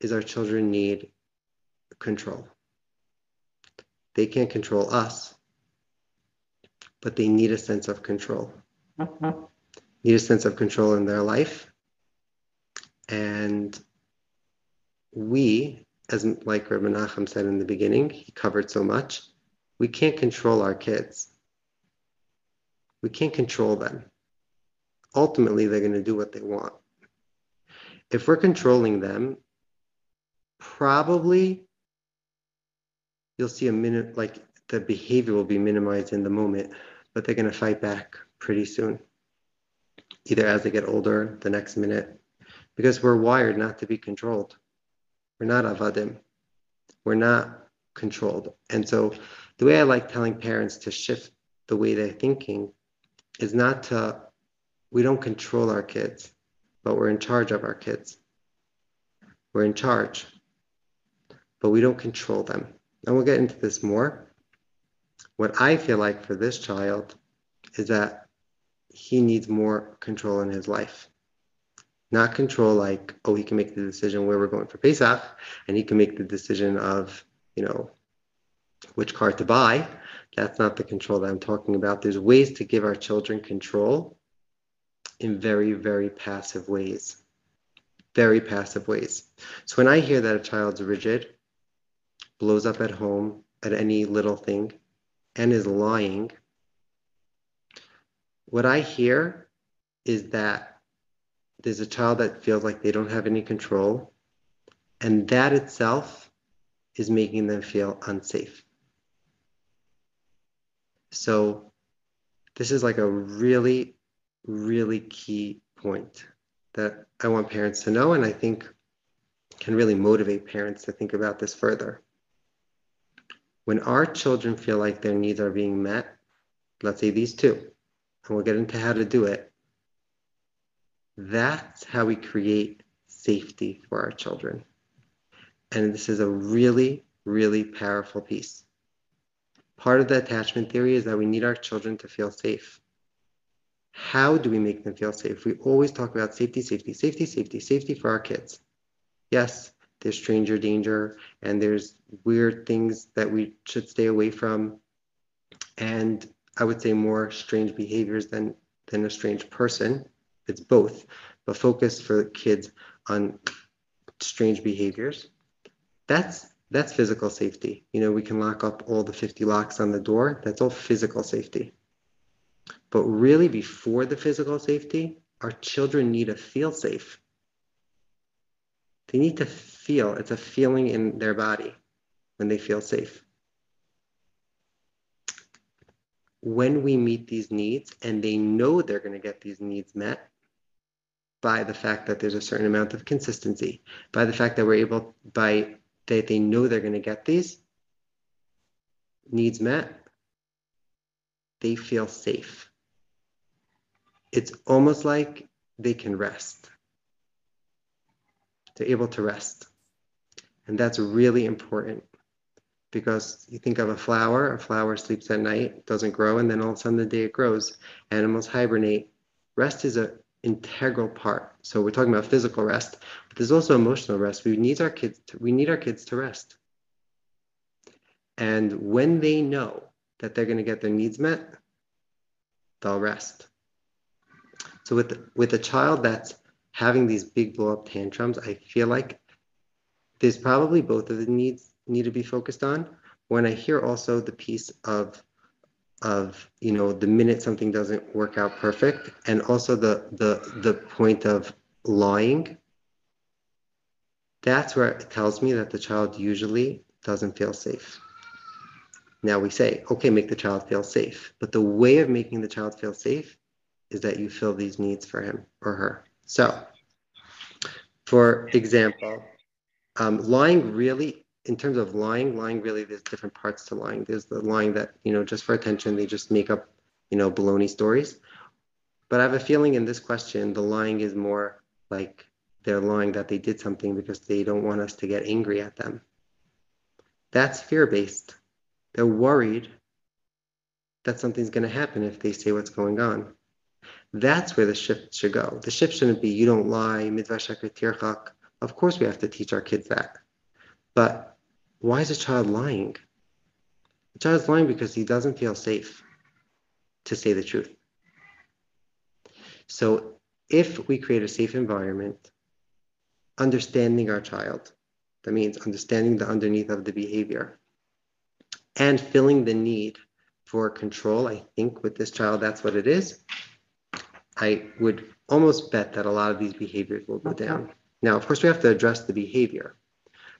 is our children need control. They can't control us, but they need a sense of control. Mm-hmm *laughs* need a sense of control in their life. And we, as like Rabbi Nachum said in the beginning, he covered so much, we can't control our kids. We can't control them. Ultimately, they're going to do what they want. If we're controlling them, probably you'll see a minute, like the behavior will be minimized in the moment, but they're going to fight back pretty soon either as they get older, the next minute, because we're wired not to be controlled. We're not avadim. We're not controlled. And so the way I like telling parents to shift the way they're thinking is not to, we don't control our kids, but we're in charge of our kids. We're in charge, but we don't control them. And we'll get into this more. What I feel like for this child is that he needs more control in his life. Not control like, oh, he can make the decision where we're going for Pesach, and he can make the decision of, you know, which car to buy. That's not the control that I'm talking about. There's ways to give our children control in very, very passive ways. Very passive ways. So when I hear that a child's rigid, blows up at home at any little thing, and is lying, what I hear is that there's a child that feels like they don't have any control, and that itself is making them feel unsafe. So, this is like a really, really key point that I want parents to know, and I think can really motivate parents to think about this further. When our children feel like their needs are being met, let's say these two, and we'll get into how to do it. That's how we create safety for our children. And this is a really, really powerful piece. Part of the attachment theory is that we need our children to feel safe. How do we make them feel safe? We always talk about safety, safety, safety, safety, safety for our kids. Yes, there's stranger danger and there's weird things that we should stay away from. And I would say more strange behaviors than than a strange person. It's both, but focus for kids on strange behaviors. That's that's physical safety. You know, we can lock up all the 50 locks on the door. That's all physical safety. But really, before the physical safety, our children need to feel safe. They need to feel, it's a feeling in their body when they feel safe when we meet these needs and they know they're going to get these needs met by the fact that there's a certain amount of consistency, by the fact that we're able, by that they know they're going to get these needs met, they feel safe. It's almost like they can rest. They're able to rest. And that's really important because you think of a flower, a flower sleeps at night, doesn't grow, and then all of a sudden the day it grows. Animals hibernate. Rest is an integral part. So we're talking about physical rest, but there's also emotional rest. We need our kids to, we need our kids to rest. And when they know that they're going to get their needs met, they'll rest. So with with a child that's having these big blow up tantrums, I feel like there's probably both of the needs need to be focused on. When I hear also the piece of of you know the minute something doesn't work out perfect, and also the the the point of lying, that's where it tells me that the child usually doesn't feel safe. Now we say, okay, make the child feel safe. But the way of making the child feel safe is that you fill these needs for him or her. So, for example, um, lying really, in terms of lying, lying really, there's different parts to lying. There's the lying that, you know, just for attention, they just make up, you know, baloney stories. But I have a feeling in this question, the lying is more like they're lying that they did something because they don't want us to get angry at them. That's fear based. They're worried that something's going to happen if they say what's going on. That's where the shift should go. The shift shouldn't be you don't lie, tirchak. Of course, we have to teach our kids that. But why is a child lying? The child's lying because he doesn't feel safe to say the truth. So if we create a safe environment, understanding our child, that means understanding the underneath of the behavior, and filling the need for control. I think with this child, that's what it is. I would almost bet that a lot of these behaviors will go down. Now, of course, we have to address the behavior.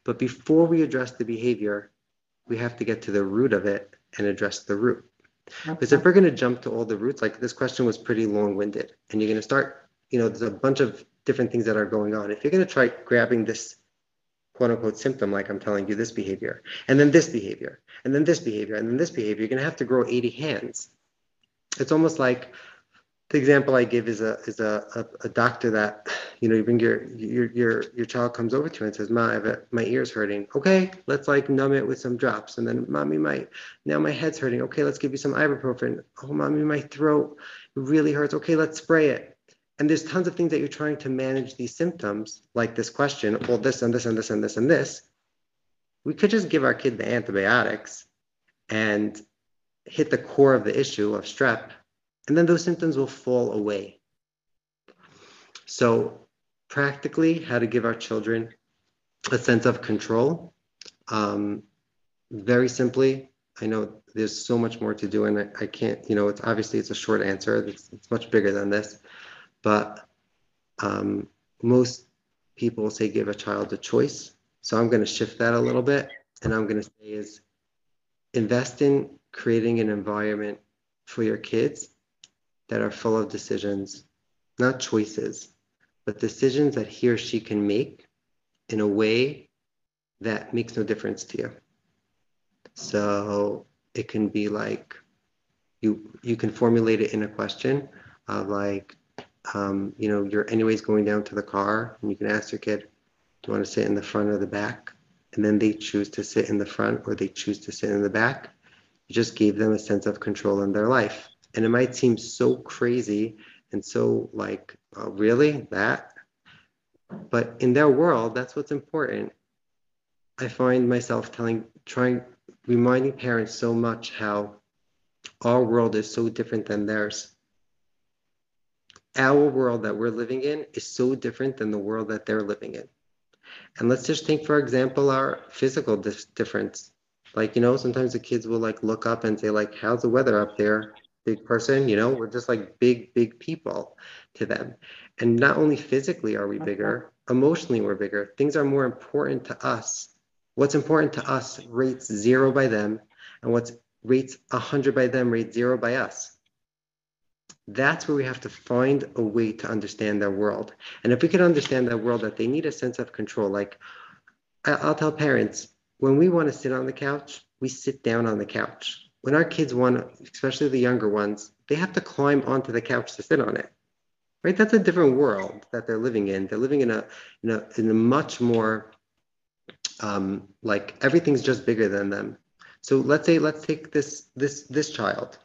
But before we address the behavior, we have to get to the root of it and address the root. Because if we're going to jump to all the roots, like this question was pretty long winded, and you're going to start, you know, there's a bunch of different things that are going on. If you're going to try grabbing this quote unquote symptom, like I'm telling you, this behavior, and then this behavior, and then this behavior, and then this behavior, you're going to have to grow 80 hands. It's almost like the example I give is a is a, a, a, doctor that you know you bring your your your your child comes over to you and says, "Ma, a, my ear's hurting." Okay, let's like numb it with some drops, and then, "Mommy, my now my head's hurting." Okay, let's give you some ibuprofen. Oh, mommy, my throat really hurts. Okay, let's spray it and there's tons of things that you're trying to manage these symptoms, like this question, well, this and this and this and this and this. We could just give our kid the antibiotics and hit the core of the issue of strep, and then those symptoms will fall away. So, practically, how to give our children a sense of control. Um, very simply, I know there's so much more to do, and I, I can't, you know, it's obviously it's a short answer. It's, it's much bigger than this but um, most people say give a child a choice. So I'm going to shift that a little bit. And I'm going to say is invest in creating an environment for your kids that are full of decisions, not choices, but decisions that he or she can make in a way that makes no difference to you. So it can be like you you can formulate it in a question of like um, you know, you're anyways going down to the car and you can ask your kid, do you want to sit in the front or the back? And then they choose to sit in the front or they choose to sit in the back. You just gave them a sense of control in their life. And it might seem so crazy and so like, oh, really? That? But in their world, that's what's important. I find myself telling, trying, reminding parents so much how our world is so different than theirs our world that we're living in is so different than the world that they're living in. And let's just think, for example, our physical dif- difference. Like, you know, sometimes the kids will like look up and say, like, how's the weather up there? Big person, you know, we're just like big, big people to them. And not only physically are we bigger, emotionally we're bigger. Things are more important to us. What's important to us rates zero by them, and what's rates 100 by them rates zero by us that's where we have to find a way to understand their world. And if we can understand their world, that they need a sense of control. Like I'll tell parents, when we want to sit on the couch, we sit down on the couch. When our kids want, especially the younger ones, they have to climb onto the couch to sit on it. Right? That's a different world that they're living in. They're living in a in a in a much more um, like everything's just bigger than them. So let's say let's take this this this child.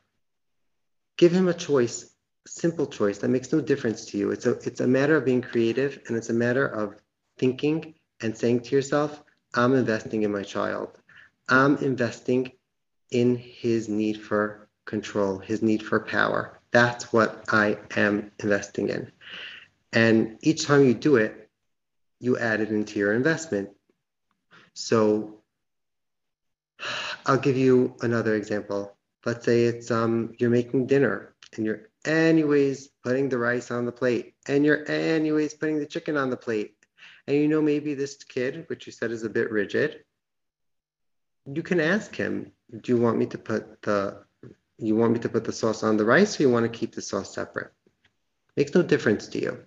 Give him a choice, simple choice that makes no difference to you. It's a it's a matter of being creative and it's a matter of thinking and saying to yourself, I'm investing in my child. I'm investing in his need for control, his need for power. That's what I am investing in. And each time you do it, you add it into your investment. So I'll give you another example. Let's say it's um you're making dinner and you're anyways putting the rice on the plate and you're anyways putting the chicken on the plate. And you know maybe this kid, which you said is a bit rigid, you can ask him, do you want me to put the you want me to put the sauce on the rice or you want to keep the sauce separate? Makes no difference to you.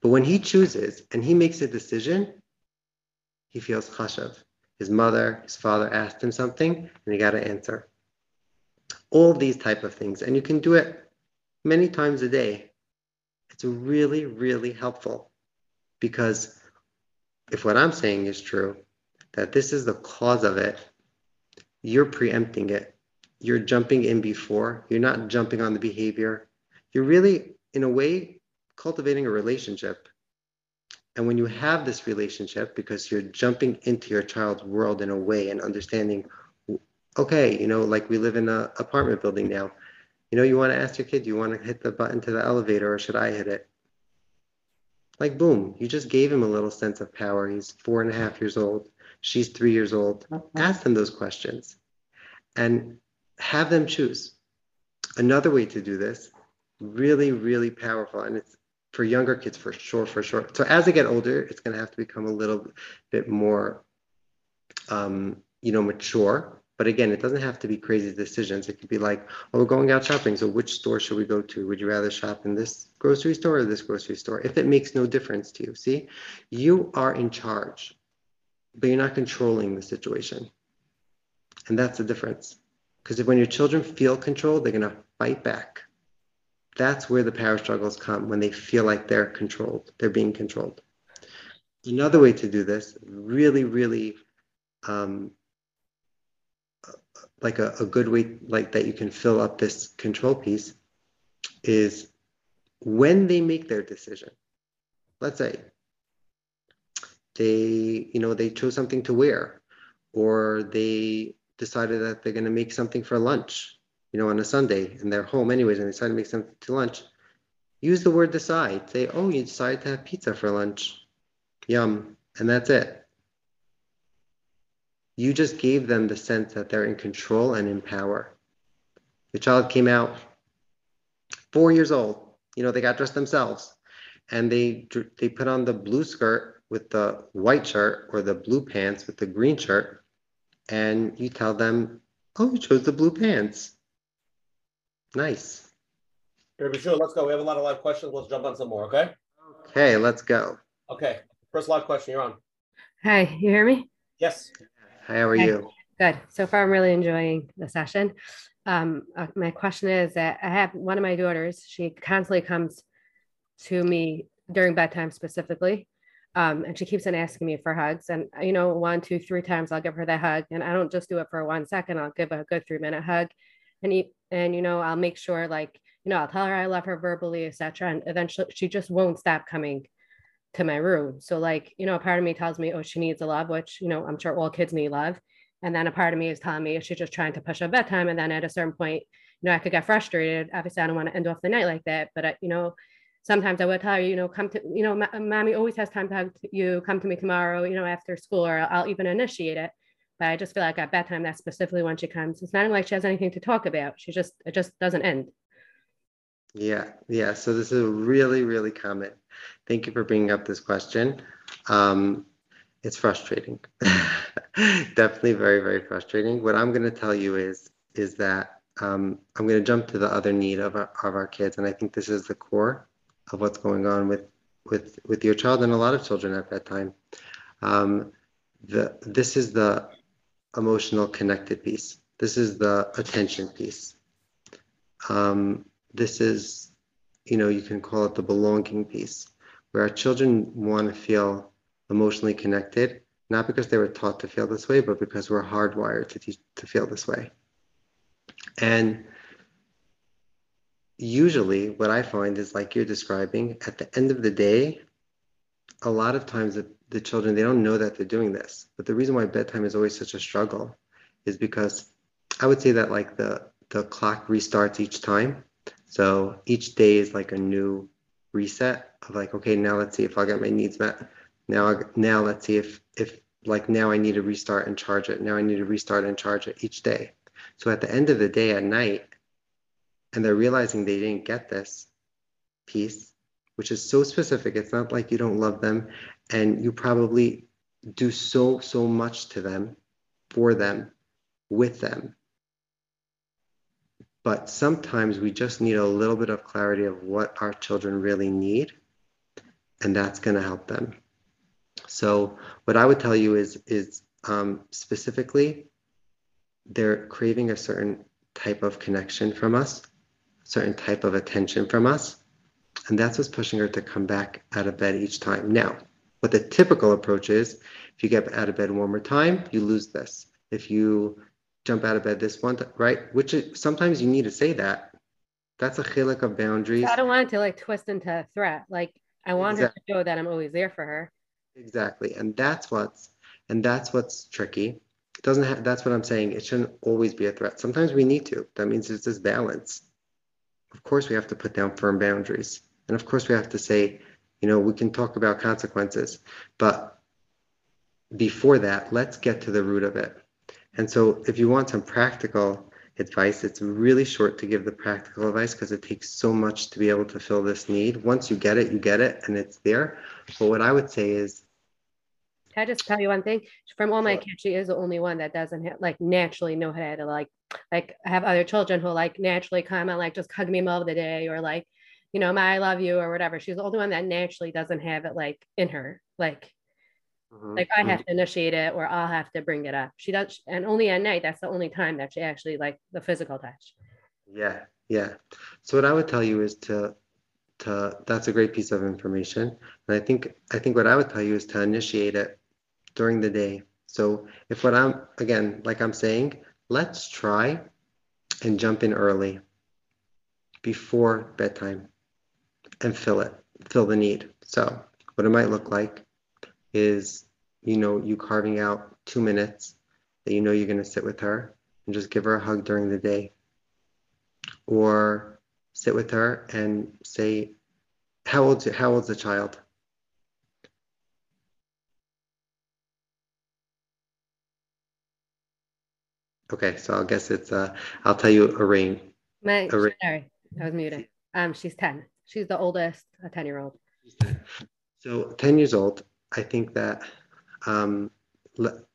But when he chooses and he makes a decision, he feels chashav. His mother, his father asked him something and he got to answer. All these type of things. And you can do it many times a day. It's really, really helpful because if what I'm saying is true, that this is the cause of it, you're preempting it. You're jumping in before, you're not jumping on the behavior. You're really, in a way, cultivating a relationship. And when you have this relationship, because you're jumping into your child's world in a way and understanding, okay, you know, like we live in an apartment building now. You know, you want to ask your kid, do you want to hit the button to the elevator or should I hit it? Like, boom, you just gave him a little sense of power. He's four and a half years old. She's three years old. Ask them those questions and have them choose. Another way to do this, really, really powerful, and it's for younger kids for sure, for sure. So as they get older, it's going to have to become a little bit more, um, you know, mature. But again, it doesn't have to be crazy decisions. It could be like, oh, we're going out shopping. So which store should we go to? Would you rather shop in this grocery store or this grocery store? If it makes no difference to you, see, you are in charge, but you're not controlling the situation. And that's the difference. Because when your children feel controlled, they're going to fight back. That's where the power struggles come when they feel like they're controlled, they're being controlled. Another way to do this, really, really um, like a, a good way like that you can fill up this control piece is when they make their decision. Let's say they, you know, they chose something to wear or they decided that they're going to make something for lunch, you know, on a Sunday and they're home anyways and they decide to make something to lunch, use the word decide. Say, oh, you decided to have pizza for lunch. Yum. And that's it. You just gave them the sense that they're in control and in power. The child came out four years old. You know, they got dressed themselves and they they put on the blue skirt with the white shirt or the blue pants with the green shirt and you tell them, oh, you chose the blue pants. Nice. Here, sure, let's go. We have a lot of live questions. Let's jump on some more, okay? Okay, let's go. Okay. First live question, you're on. Hi, you hear me? Yes. Hi, how are Hi. you? Good. So far, I'm really enjoying the session. Um, uh, my question is that I have one of my daughters, she constantly comes to me during bedtime specifically um, and she keeps on asking me for hugs. And, you know, one, two, three times I'll give her the hug. And I don't just do it for one second, I'll give a good three minute hug. And, he, and, you know, I'll make sure like, you know, I'll tell her I love her verbally, etc. And then she, just won't stop coming to my room. So like, you know, a part of me tells me, oh, she needs a love, which, you know, I'm sure all kids need love. And then a part of me is telling me she's just trying to push a bedtime. And then at a certain point, you know, I could get frustrated. Obviously, I don't want to end off the night like that. But, I, you know, sometimes I will tell her, you know, come to, you know, mommy always has time to have you come to me tomorrow, you know, after school, or I'll even initiate it. But I just feel like at bedtime, that's specifically when she comes. It's not like she has anything to talk about. She just, it just doesn't end. Yeah, yeah. So this is really, really common. Thank you for bringing up this question. Um, it's frustrating. *laughs* Definitely very, very frustrating. What I'm going to tell you is, is that um, I'm going to jump to the other need of our, of our kids, and I think this is the core of what's going on with with with your child and a lot of children at that time. Um, the this is the emotional connected piece. This is the attention piece. Um, this is, you know, you can call it the belonging piece, where our children want to feel emotionally connected, not because they were taught to feel this way, but because we're hardwired to, teach, to feel this way. And usually, what I find is like you're describing, at the end of the day, a lot of times the, the children they don't know that they're doing this. But the reason why bedtime is always such a struggle is because I would say that like the the clock restarts each time. So each day is like a new reset of like, okay, now let's see if I'll get my needs met. Now, now let's see if if like now I need to restart and charge it. Now I need to restart and charge it each day. So at the end of the day at night, and they're realizing they didn't get this piece, which is so specific. It's not like you don't love them and you probably do so, so much to them, for them, with them. But sometimes we just need a little bit of clarity of what our children really need, and that's going to help them. So, what I would tell you is, is um, specifically, they're craving a certain type of connection from us, certain type of attention from us. And that's what's pushing her to come back out of bed each time. Now, what the typical approach is, if you get out of bed one more time, you lose this. If you jump out of bed this one, right? Which is, sometimes you need to say that. That's a chilek of boundaries. I don't want it to like twist into a threat. Like I want exactly. her to know that I'm always there for her. Exactly, and that's what's and that's what's tricky. It doesn't have. That's what I'm saying. It shouldn't always be a threat. Sometimes we need to. That means it's this balance. Of course, we have to put down firm boundaries. And of course, we have to say, you know, we can talk about consequences, but before that, let's get to the root of it. And so, if you want some practical advice, it's really short to give the practical advice because it takes so much to be able to fill this need. Once you get it, you get it and it's there. But what I would say is, can I just tell you one thing? From all my kids, she is the only one that doesn't have, like naturally know how to like like I have other children who like naturally come and like just hug me of the day or like you know, my I love you or whatever. She's the only one that naturally doesn't have it like in her. Like, mm-hmm. like I have mm-hmm. to initiate it or I'll have to bring it up. She does, and only at night. That's the only time that she actually like the physical touch. Yeah, yeah. So what I would tell you is to, to that's a great piece of information, and I think I think what I would tell you is to initiate it during the day. So if what I'm again, like I'm saying, let's try and jump in early before bedtime and fill it, fill the need. So what it might look like is, you know, you carving out two minutes that you know you're going to sit with her and just give her a hug during the day. Or sit with her and say, how old's, how old's the child? Okay, so I guess it's uh I'll tell you a range. My, a range. sorry, I was muted. Um, she's 10. She's the oldest, a 10 year old. So 10 years old, I think that um,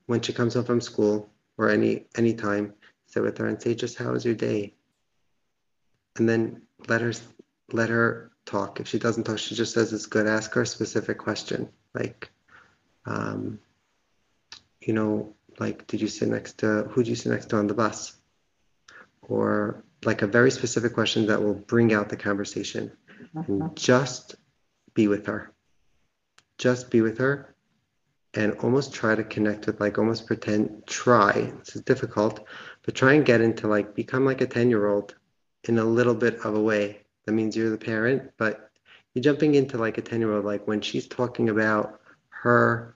when she comes home from school or any any time, sit with her and say, just how was your day? And then let her let her talk. If she doesn't talk, she just says it's good. Ask her a specific question, like, um, you know, like, did you sit next to who did you sit next to on the bus? Or like a very specific question that will bring out the conversation and uh-huh. just be with her. Just be with her and almost try to connect with, like, almost pretend, try, this is difficult, but try and get into, like, become like a 10 year old in a little bit of a way. That means you're the parent, but you're jumping into like a 10 year old, like when she's talking about her,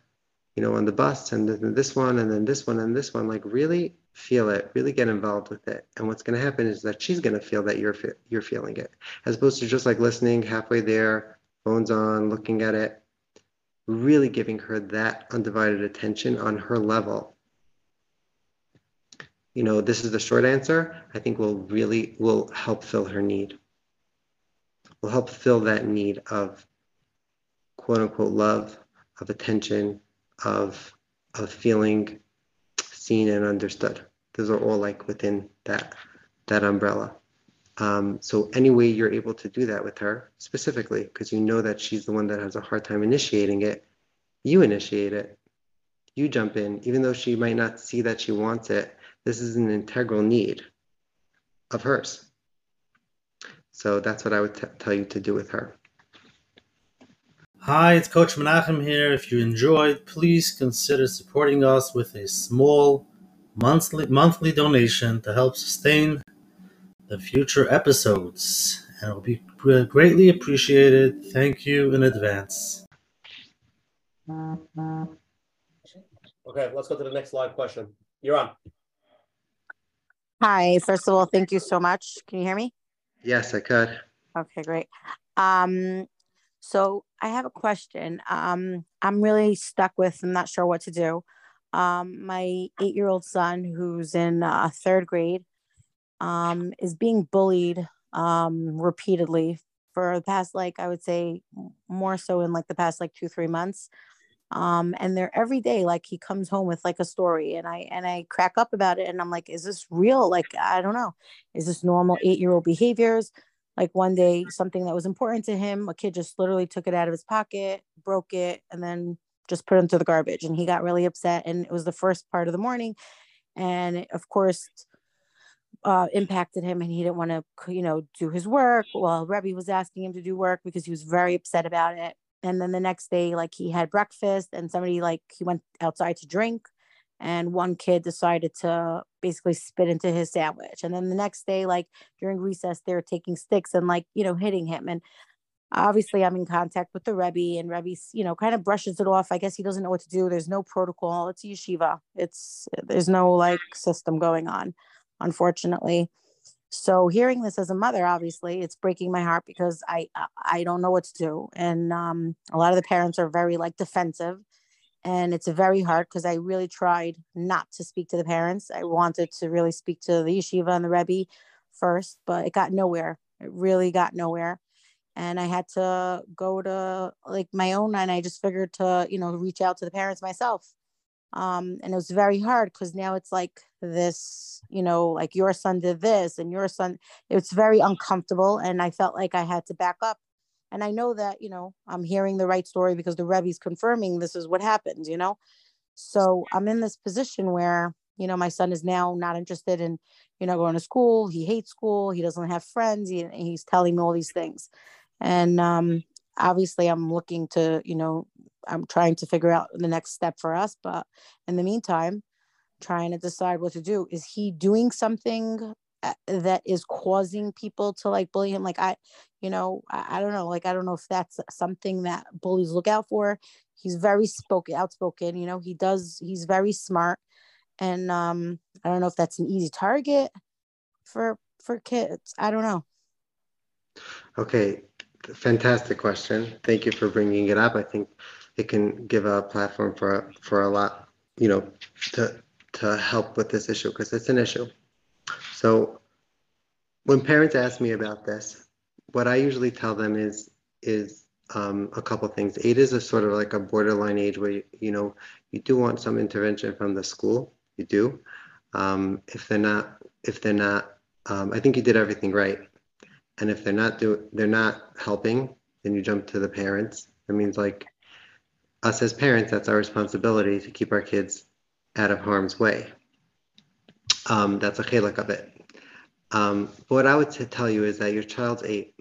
you know, on the bus and then this one and then this one and this one, like really feel it, really get involved with it. And what's going to happen is that she's going to feel that you're you're feeling it, as opposed to just like listening halfway there, phones on, looking at it. Really giving her that undivided attention on her level. You know, this is the short answer. I think will really will help fill her need. Will help fill that need of quote unquote love, of attention, of of feeling seen and understood. Those are all like within that that umbrella. Um, so any way you're able to do that with her specifically, because you know that she's the one that has a hard time initiating it, you initiate it. You jump in, even though she might not see that she wants it. This is an integral need of hers. So that's what I would t- tell you to do with her. Hi, it's Coach Menachem here. If you enjoyed, please consider supporting us with a small monthly monthly donation to help sustain the future episodes. And it will be greatly appreciated. Thank you in advance. Okay, let's go to the next live question. You're on. Hi, first of all, thank you so much. Can you hear me? Yes, I could. Okay, great. Um, so I have a question. Um, I'm really stuck with, I'm not sure what to do. Um, my eight year old son, who's in uh, third grade, um, is being bullied um, repeatedly for the past, like, I would say more so in like the past, like two, three months. Um, and they're every day, like he comes home with like a story and I, and I crack up about it. And I'm like, is this real? Like, I don't know. Is this normal eight year old behaviors? Like one day, something that was important to him, a kid just literally took it out of his pocket, broke it, and then just put it into the garbage. And he got really upset. And it was the first part of the morning. And it, of course, uh, impacted him and he didn't want to, you know, do his work. Well, Rebbe was asking him to do work because he was very upset about it. And then the next day, like he had breakfast and somebody like he went outside to drink and one kid decided to basically spit into his sandwich. And then the next day like during recess they were taking sticks and like you know hitting him. And obviously i'm in contact with the rebbe and rebbe you know kind of brushes it off. I guess he doesn't know what to do. There's no protocol. It's yeshiva. It's there's no like system going on unfortunately. So hearing this as a mother obviously it's breaking my heart because i i don't know what to do. And um, a lot of the parents are very like defensive and it's very hard because I really tried not to speak to the parents. I wanted to really speak to the yeshiva and the rebbe first, but it got nowhere. It really got nowhere, and I had to go to like my own, and I just figured to you know reach out to the parents myself. Um, and it was very hard because now it's like this, you know, like your son did this and your son. It's very uncomfortable, and I felt like I had to back up and I know that, you know, I'm hearing the right story because the Rebbe's confirming this is what happened, you know? So I'm in this position where, you know, my son is now not interested in, you know, going to school. He hates school. He doesn't have friends. He, he's telling me all these things. And um, obviously I'm looking to, you know, I'm trying to figure out the next step for us. But in the meantime, trying to decide what to do. Is he doing something that is causing people to like bully him like i you know I, I, don't know like i don't know if that's something that bullies look out for. He's very spoken outspoken you know he does he's very smart. And um i don't know if that's an easy target for for kids i don't know. Okay fantastic question. Thank you for bringing it up. I think it can give a platform for for a lot you know to to help with this issue because it's an issue so when parents ask me about this, what I usually tell them is is um, a couple things. Eight is a sort of like a borderline age where you, you know you do want some intervention from the school. You do. Um, if they're not, if they're not, um, I think you did everything right. And if they're not do, they're not helping, then you jump to the parents. That means like us as parents, that's our responsibility to keep our kids out of harm's way. Um, that's a chilek of it. Um, but what I would tell you is that your child's eight.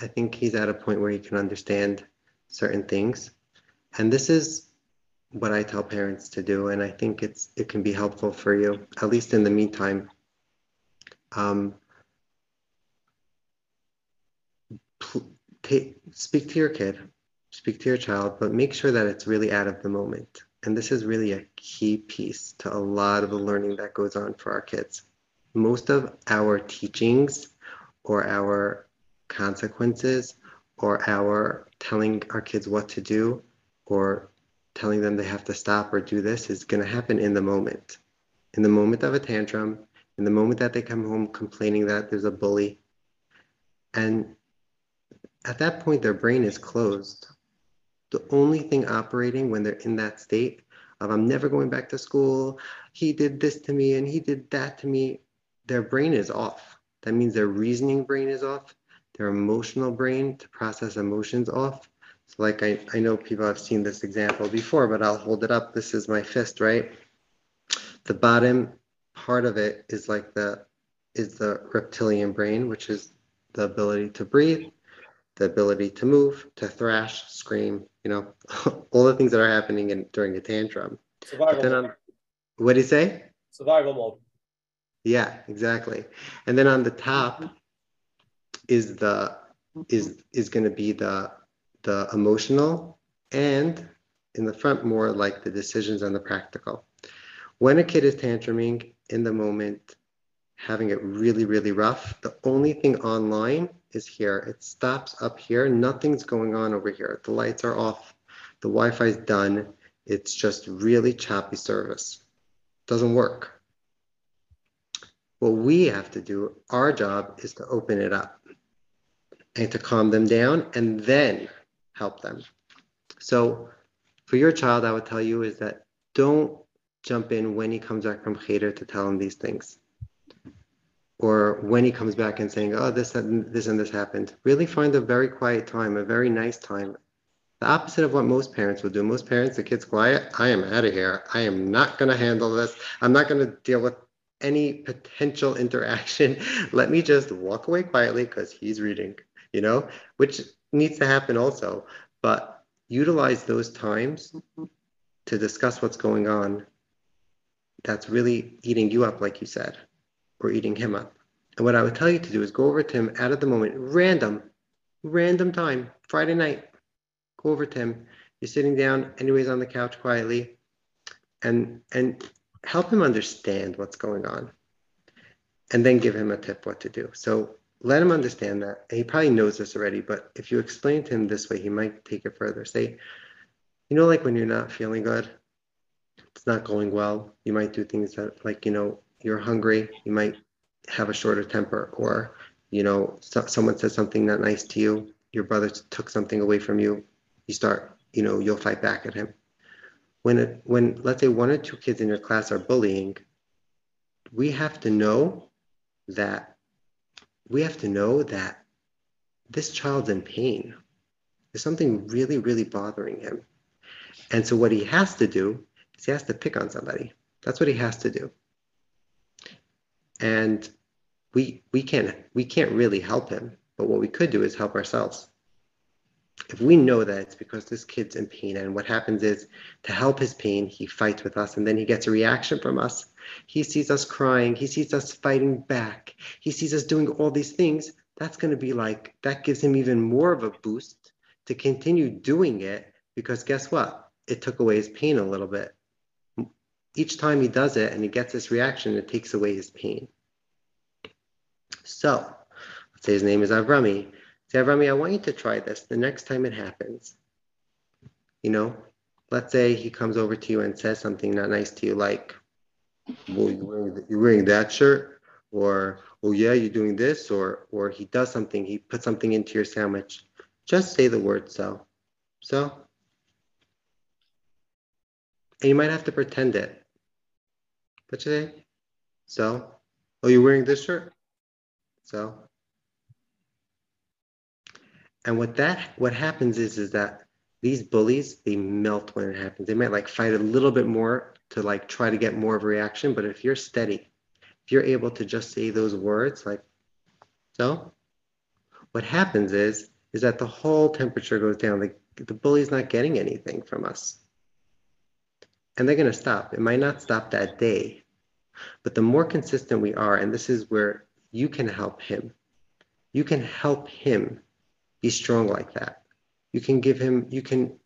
I think he's at a point where he can understand certain things, and this is what I tell parents to do, and I think it's it can be helpful for you, at least in the meantime. Um, speak to your kid, speak to your child, but make sure that it's really out of the moment. And this is really a key piece to a lot of the learning that goes on for our kids. Most of our teachings or our consequences or our telling our kids what to do or telling them they have to stop or do this is going to happen in the moment. In the moment of a tantrum, in the moment that they come home complaining that there's a bully. And at that point, their brain is closed the only thing operating when they're in that state of I'm never going back to school, he did this to me and he did that to me, their brain is off. That means their reasoning brain is off, their emotional brain to process emotions off. So, like I, I know people have seen this example before, but I'll hold it up. This is my fist, right? The bottom part of it is like the is the reptilian brain, which is the ability to breathe, the ability to move, to thrash, scream, you know, *laughs* all the things that are happening in, during a tantrum. Survival mode. what do you say? Survival mode. Yeah, exactly. And then on the top is the is is going to be the the emotional and in the front more like the decisions and the practical. When a kid is tantruming in the moment, having it really, really rough, the only thing online is here. It stops up here. Nothing's going on over here. The lights are off. The Wi Fi's done. It's just really choppy service. Doesn't work. What we have to do, our job is to open it up and to calm them down and then help them. So for your child, I would tell you is that don't jump in when he comes back from cheder to tell him these things. Or when he comes back and saying, oh, this, and this and this happened. Really find a very quiet time, a very nice time. The opposite of what most parents would do. Most parents, the kid's quiet. I am out of here. I am not going to handle this. I'm not going to deal with any potential interaction. *laughs* Let me just walk away quietly because he's reading, you know, which needs to happen also. But utilize those times mm-hmm. to discuss what's going on that's really eating you up, like you said, or eating him up. And what I would tell you to do is go over to him out of the moment, random, random time, Friday night. Go over to him. You're sitting down, anyways, on the couch quietly, and and help him understand what's going on, and then give him a tip what to do. So let him understand that. And he probably knows this already, but if you explain to him this way, he might take it further. Say, you know, like when you're not feeling good, it's not going well. You might do things that, like, you know, you're hungry, you might have a shorter temper, or, you know, so, someone says something not nice to you, your brother took something away from you, you start, you know, you'll fight back at him. When, it, when let's say one or two kids in your class are bullying, we have to know that we have to know that this child's in pain. There's something really, really bothering him. And so what he has to do is he has to pick on somebody. That's what he has to do. And we we can't we can't really help him, but what we could do is help ourselves. If we know that it's because this kid's in pain, and what happens is to help his pain, he fights with us and then he gets a reaction from us. He sees us crying, he sees us fighting back, he sees us doing all these things. That's going to be like, that gives him even more of a boost to continue doing it because guess what? It took away his pain a little bit each time he does it and he gets this reaction, it takes away his pain. So, let's say his name is Avrami. Say, Avrami, I want you to try this the next time it happens. You know, let's say he comes over to you and says something not nice to you, like, well, you're wearing, you're wearing that shirt, or, oh yeah, you're doing this, or, or he does something, he puts something into your sandwich. Just say the word so. So, and you might have to pretend it. You say? So, oh, you're wearing this shirt? So, and what that what happens is is that these bullies they melt when it happens. They might like fight a little bit more to like try to get more of a reaction, but if you're steady, if you're able to just say those words like so, what happens is is that the whole temperature goes down. Like the bully's not getting anything from us. And they're going to stop. It might not stop that day, but the more consistent we are, and this is where you can help him, you can help him be strong like that. You can give him, you can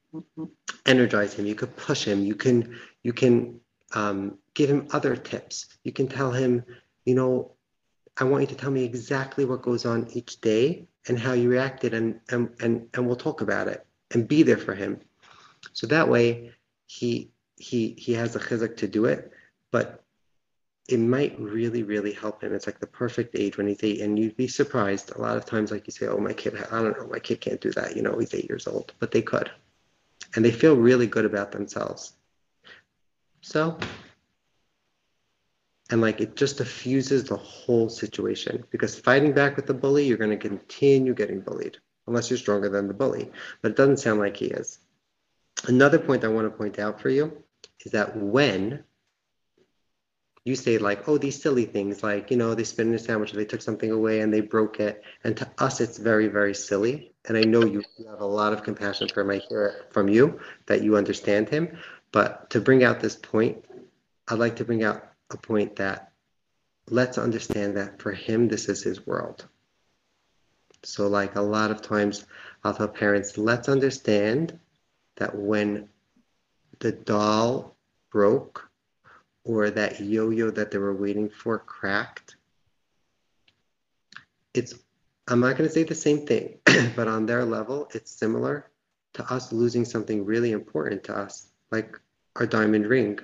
energize him, you can push him, you can, you can um, give him other tips. You can tell him, you know, I want you to tell me exactly what goes on each day and how you reacted, and and and, and we'll talk about it and be there for him. So that way, he he he has a chizuk to do it, but it might really, really help him. It's like the perfect age when he's eight, and you'd be surprised a lot of times. Like you say, "Oh, my kid, I don't know, my kid can't do that." You know, he's eight years old, but they could, and they feel really good about themselves. So, and like it just diffuses the whole situation because fighting back with the bully, you're going to continue getting bullied unless you're stronger than the bully. But it doesn't sound like he is. Another point I want to point out for you is that when you say like, oh, these silly things, like, you know, they spit in a sandwich they took something away and they broke it. And to us, it's very, very silly. And I know you have a lot of compassion for him. I hear it from you that you understand him. But to bring out this point, I'd like to bring out a point that let's understand that for him, this is his world. So, like a lot of times, I'll tell parents, let's understand that when the doll broke or that yo yo that they were waiting for cracked, it's, I'm not going to say the same thing, *clears throat* but on their level, it's similar to us losing something really important to us, like our diamond ring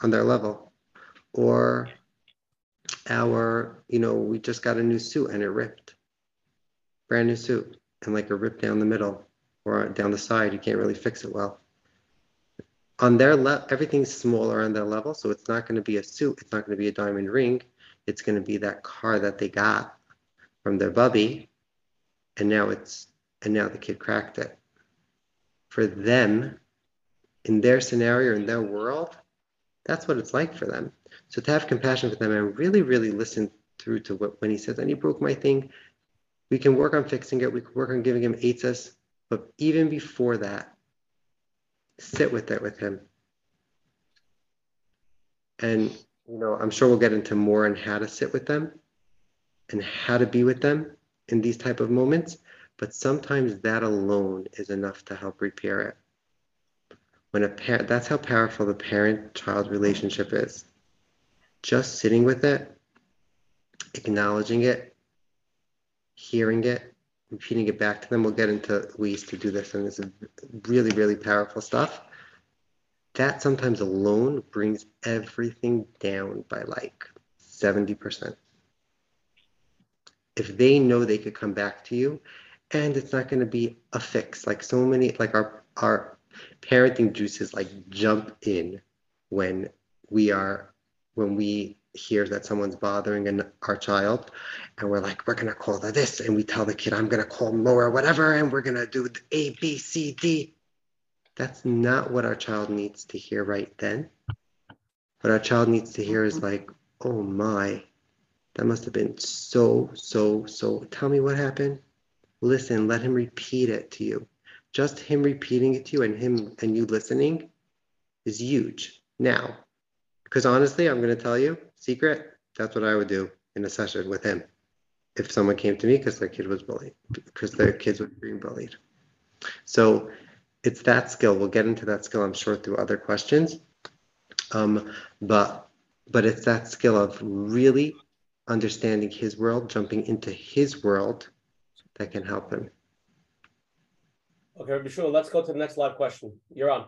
on their level. Or our, you know, we just got a new suit and it ripped. Brand new suit and like a rip down the middle or down the side. You can't really fix it well. On their level, everything's smaller on their level. So it's not going to be a suit. It's not going to be a diamond ring. It's going to be that car that they got from their bubby. And now it's, and now the kid cracked it. For them, in their scenario, in their world, that's what it's like for them. So to have compassion for them and really, really listen through to what when he says, and he broke my thing, we can work on fixing it. We can work on giving him eitzes. But even before that, sit with it with him. And you know, I'm sure we'll get into more on how to sit with them and how to be with them in these type of moments. But sometimes that alone is enough to help repair it. When a parent, that's how powerful the parent-child relationship is just sitting with it, acknowledging it, hearing it, repeating it back to them. We'll get into ways to do this, and this is really, really powerful stuff. That sometimes alone brings everything down by like 70%. If they know they could come back to you, and it's not going to be a fix, like so many, like our our parenting juices like jump in when we are when we hear that someone's bothering an, our child and we're like we're going to call the this and we tell the kid i'm going to call or whatever and we're going to do the a b c d. That's not what our child needs to hear right then. What our child needs to hear is mm-hmm. like oh my that must have been so so so tell me what happened. Listen let him repeat it to you. Just him repeating it to you and him and you listening is huge. Now because honestly, I'm going to tell you, secret, that's what I would do in a session with him if someone came to me because their kid was bullied, because their kids were being bullied. So it's that skill. We'll get into that skill, I'm sure, through other questions. Um, but but it's that skill of really understanding his world, jumping into his world that can help him. Okay, Bishul, let's go to the next live question. You're on.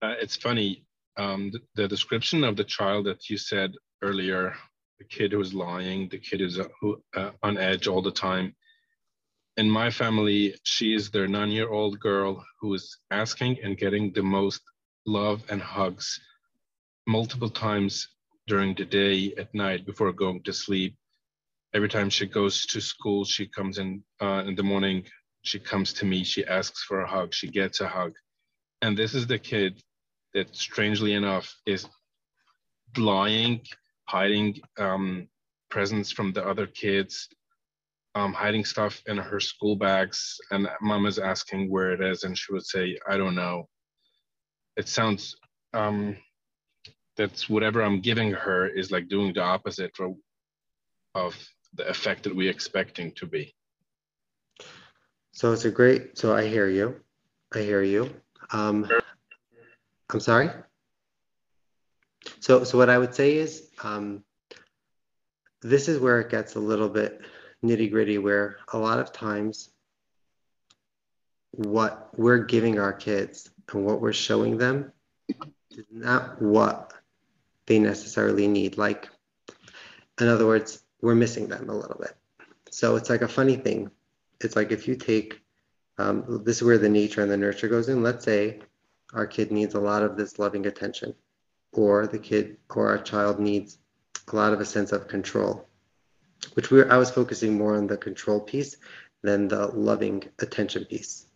Uh, it's funny um, the, the, description of the child that you said earlier, the kid who's lying, the kid who's uh, who, uh, on edge all the time. In my family, she is their nine-year-old girl who is asking and getting the most love and hugs multiple times during the day, at night, before going to sleep. Every time she goes to school, she comes in uh, in the morning. She comes to me. She asks for a hug. She gets a hug, and this is the kid that strangely enough is lying, hiding um, presents from the other kids, um, hiding stuff in her school bags. And mom is asking where it is, and she would say, I don't know. It sounds um, that's whatever I'm giving her is like doing the opposite of the effect that we're expecting to be. So it's a great, so I hear you. I hear you. Um, I'm sorry? So, so what I would say is, um, this is where it gets a little bit nitty gritty, where a lot of times what we're giving our kids and what we're showing them is not what they necessarily need. Like, in other words, we're missing them a little bit. So it's like a funny thing. It's like if you take, um, this is where the nature and the nurture goes in. Let's say our kid needs a lot of this loving attention, or the kid or our child needs a lot of a sense of control, which we I was focusing more on the control piece than the loving attention piece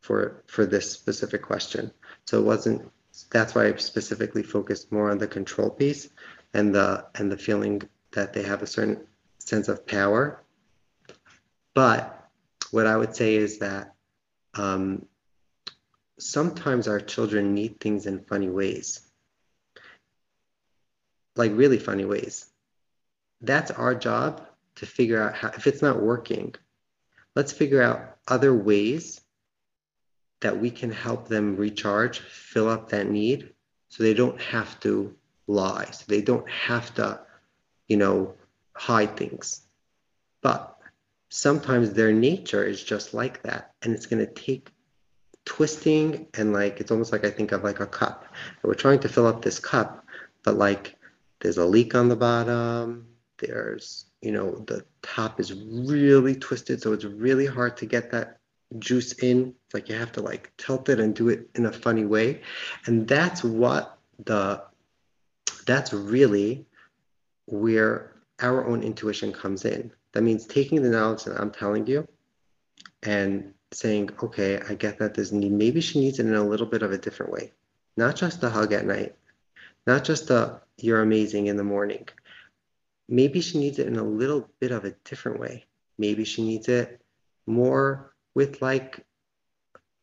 for for this specific question. So it wasn't that's why I specifically focused more on the control piece and the and the feeling that they have a certain sense of power. But what I would say is that um, sometimes our children need things in funny ways, like really funny ways. That's our job to figure out how, if it's not working, let's figure out other ways that we can help them recharge, fill up that need so they don't have to lie, so they don't have to, you know, hide things. But sometimes their nature is just like that. And it's going to take twisting and like, it's almost like I think of like a cup. And we're trying to fill up this cup, but like there's a leak on the bottom. There's, you know, the top is really twisted. So it's really hard to get that juice in. It's like you have to like tilt it and do it in a funny way. And that's what the, that's really where our own intuition comes in. That means taking the knowledge that I'm telling you and saying, okay, I get that there's need. Maybe she needs it in a little bit of a different way. Not just the hug at night, not just the you're amazing in the morning. Maybe she needs it in a little bit of a different way. Maybe she needs it more with like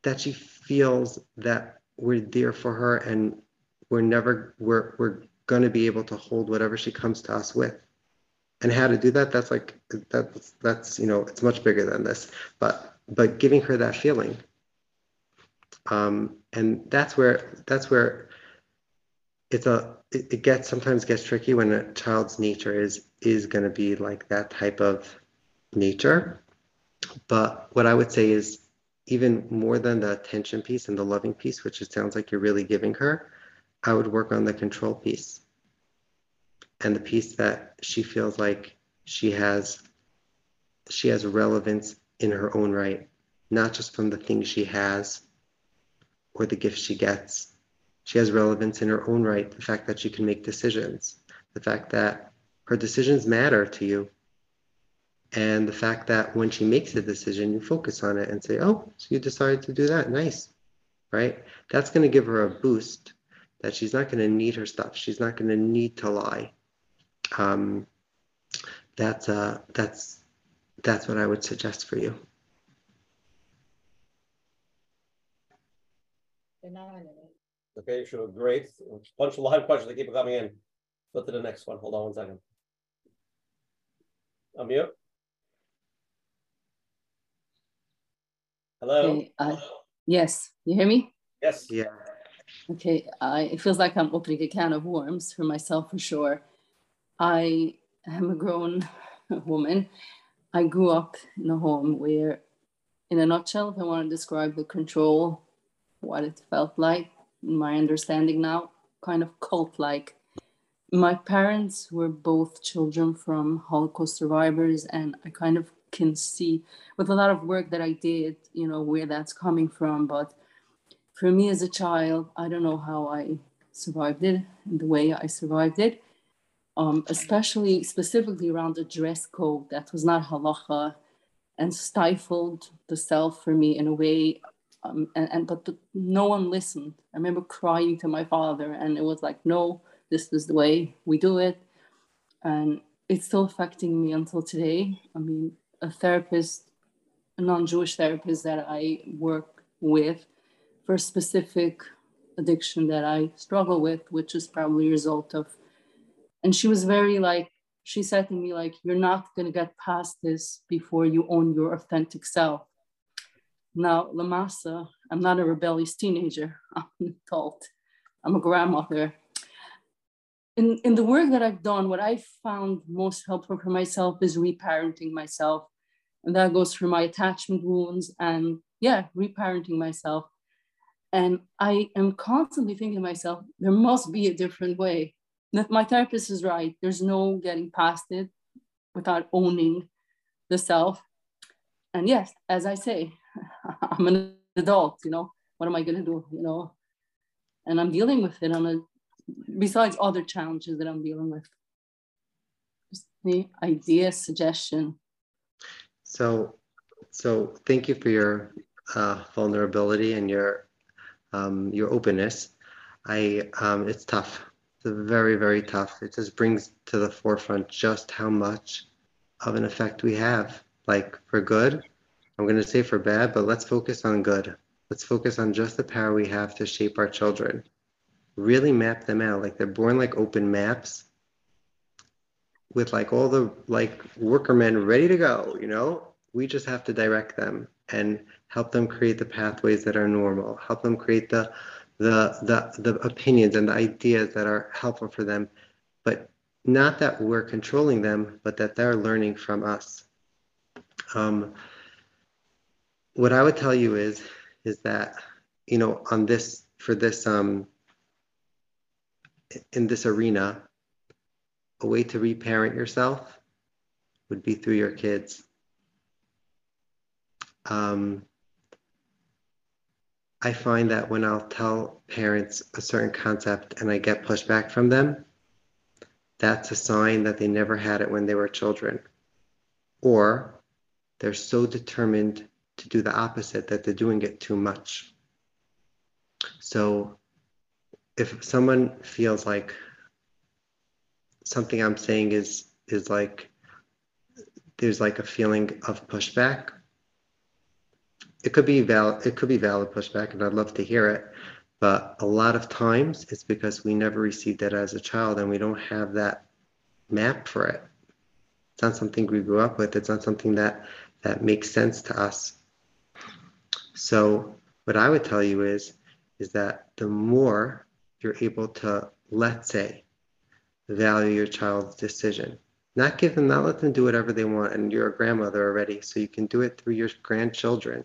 that she feels that we're there for her and we're never we're we're going to be able to hold whatever she comes to us with and how to do that that's like that's that's you know it's much bigger than this but but giving her that feeling. Um, and that's where that's where it's a it, it gets sometimes gets tricky when a child's nature is is going to be like that type of nature. But what i would say is even more than the attention piece and the loving piece which it sounds like you're really giving her i would work on the control piece. And the piece that she feels like she has she has relevance in her own right not just from the things she has or the gifts she gets. She has relevance in her own right the fact that she can make decisions the fact that her decisions matter to you and the fact that when she makes a decision you focus on it and say oh so you decided to do that? Nice. Right? That's going to give her a boost that she's not going to need her stuff. She's not going to need to lie. Um, that's uh, that's that's what I would suggest for you. Okay, sure, great. A Bunch of live questions that keep coming in. Go to the next one. Hold on one second. Unmute. Hello. Okay, uh, yes, you hear me? Yes. Yeah. Okay, I, it feels like I'm opening a can of worms for myself for sure. I am a grown *laughs* woman. I grew up in a home where, in a nutshell, if I want to describe the control, what it felt like, in my understanding now, kind of cult like. My parents were both children from Holocaust survivors, and I kind of can see with a lot of work that I did, you know, where that's coming from. But for me as a child, I don't know how I survived it and the way I survived it um, especially specifically around the dress code that was not halacha and stifled the self for me in a way um, and, and but the, no one listened. I remember crying to my father and it was like no this is the way we do it. And it's still affecting me until today. I mean a therapist a non-jewish therapist that i work with for a specific addiction that i struggle with which is probably a result of and she was very like she said to me like you're not going to get past this before you own your authentic self. Now lamasa i'm not a rebellious teenager. *laughs* I'm an adult. I'm a grandmother. In, in the work that i've done what i found most helpful for myself is reparenting myself. And that goes through my attachment wounds and yeah reparenting myself. And i am constantly thinking to myself there must be a different way my therapist is right. There's no getting past it without owning the self. And yes, as I say, *laughs* I'm an adult, you know, what am I going to do, you know? And I'm dealing with it on a, besides other challenges that I'm dealing with. Just the idea, suggestion. So, so thank you for your uh, vulnerability and your um, your openness. I um, it's tough. It's very very tough. It just brings to the forefront just how much of an effect we have. Like for good, I'm going to say for bad, but let's focus on good. Let's focus on just the power we have to shape our children. Really map them out. Like they're born like open maps with like all the like workermen ready to go, you know? We just have to direct them and help them create the pathways that are normal, help them create the the the the opinions and the ideas that are helpful for them, but not that we're controlling them, but that they're learning from us. Um, what I would tell you is is that you know on this for this um in this arena a way to reparent yourself would be through your kids um, I find that when I'll tell parents a certain concept and I get pushback from them, that's a sign that they never had it when they were children. Or they're so determined to do the opposite that they're doing it too much. So if someone feels like something I'm saying is is like there's like a feeling of pushback, it could be valid it could be valid pushback and I'd love to hear it. But a lot of times it's because we never received it as a child and we don't have that map for it. It's not something we grew up with. It's not something that that makes sense to us. So what I would tell you is is that the more you're able to, let's say, value your child's decision, not give them, not let them do whatever they want, and you're a grandmother already, so you can do it through your grandchildren.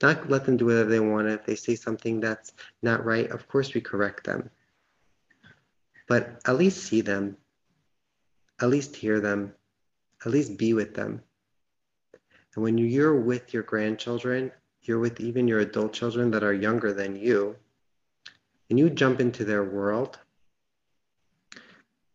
Not let them do whatever they want. If they say something that's not right, of course we correct them. But at least see them, at least hear them, at least be with them. And when you're with your grandchildren, you're with even your adult children that are younger than you, and you jump into their world.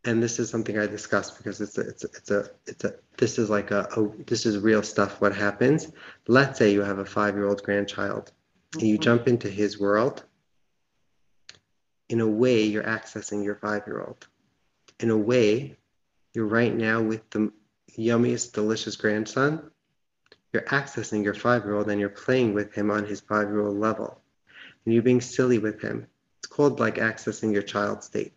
And this is something I discussed because it's a, it's a, it's a, it's a this is like a, a this is real stuff. What happens? Let's say you have a five year old grandchild, mm-hmm. and you mm-hmm. jump into his world. In a way, you're accessing your five year old. In a way, you're right now with the yummiest, delicious grandson you're accessing your five year old and you're playing with him on his five year old level. And you're being silly with him. It's called like accessing your child state.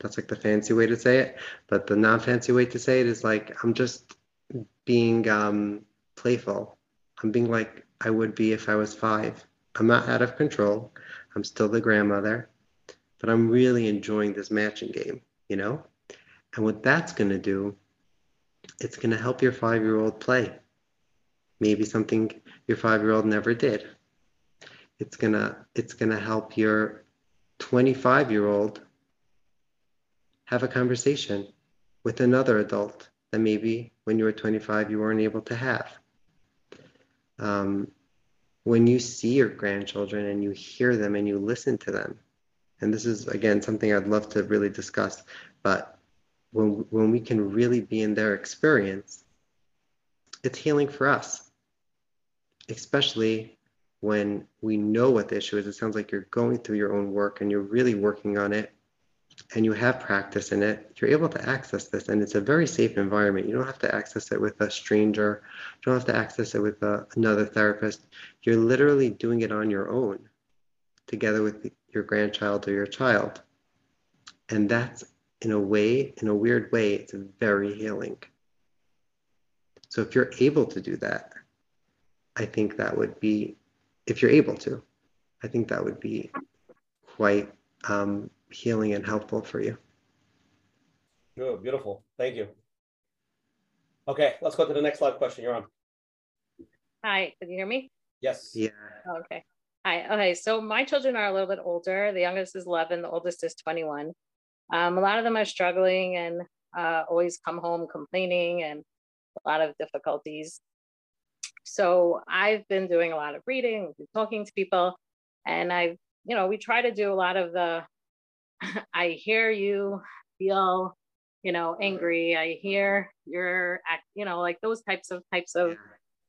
That's like the fancy way to say it. But the non fancy way to say it is like, I'm just being um, playful. I'm being like I would be if I was five. I'm not out of control. I'm still the grandmother, but I'm really enjoying this matching game, you know? And what that's going to do, it's going to help your five year old play maybe something your five year old never did. It's gonna it's gonna help your 25 year old have a conversation with another adult that maybe when you were 25 you weren't able to have. Um, when you see your grandchildren and you hear them and you listen to them, and this is again something I'd love to really discuss, but when when we can really be in their experience, it's healing for us especially when we know what the issue is. It sounds like you're going through your own work and you're really working on it and you have practice in it, you're able to access this. And it's a very safe environment. You don't have to access it with a stranger, you don't have to access it with a, another therapist. You're literally doing it on your own together with your grandchild or your child. And that's in a way, in a weird way, it's very healing. So if you're able to do that, I think that would be, if you're able to, I think that would be quite um, healing and helpful for you. Good, beautiful. Thank you. Okay, let's go to the next live question. You're on. Hi, can you hear me? Yes. Yeah. Oh, okay. Hi. Okay, so my children are a little bit older. The youngest is 11, the oldest is 21. Um, a lot of them are struggling and uh, always come home complaining and a lot of difficulties. So I've been doing a lot of reading, talking to people, and I've, you know, we try to do a lot of the *laughs* I hear you feel, you know, angry. I hear your act, you know, like those types of types of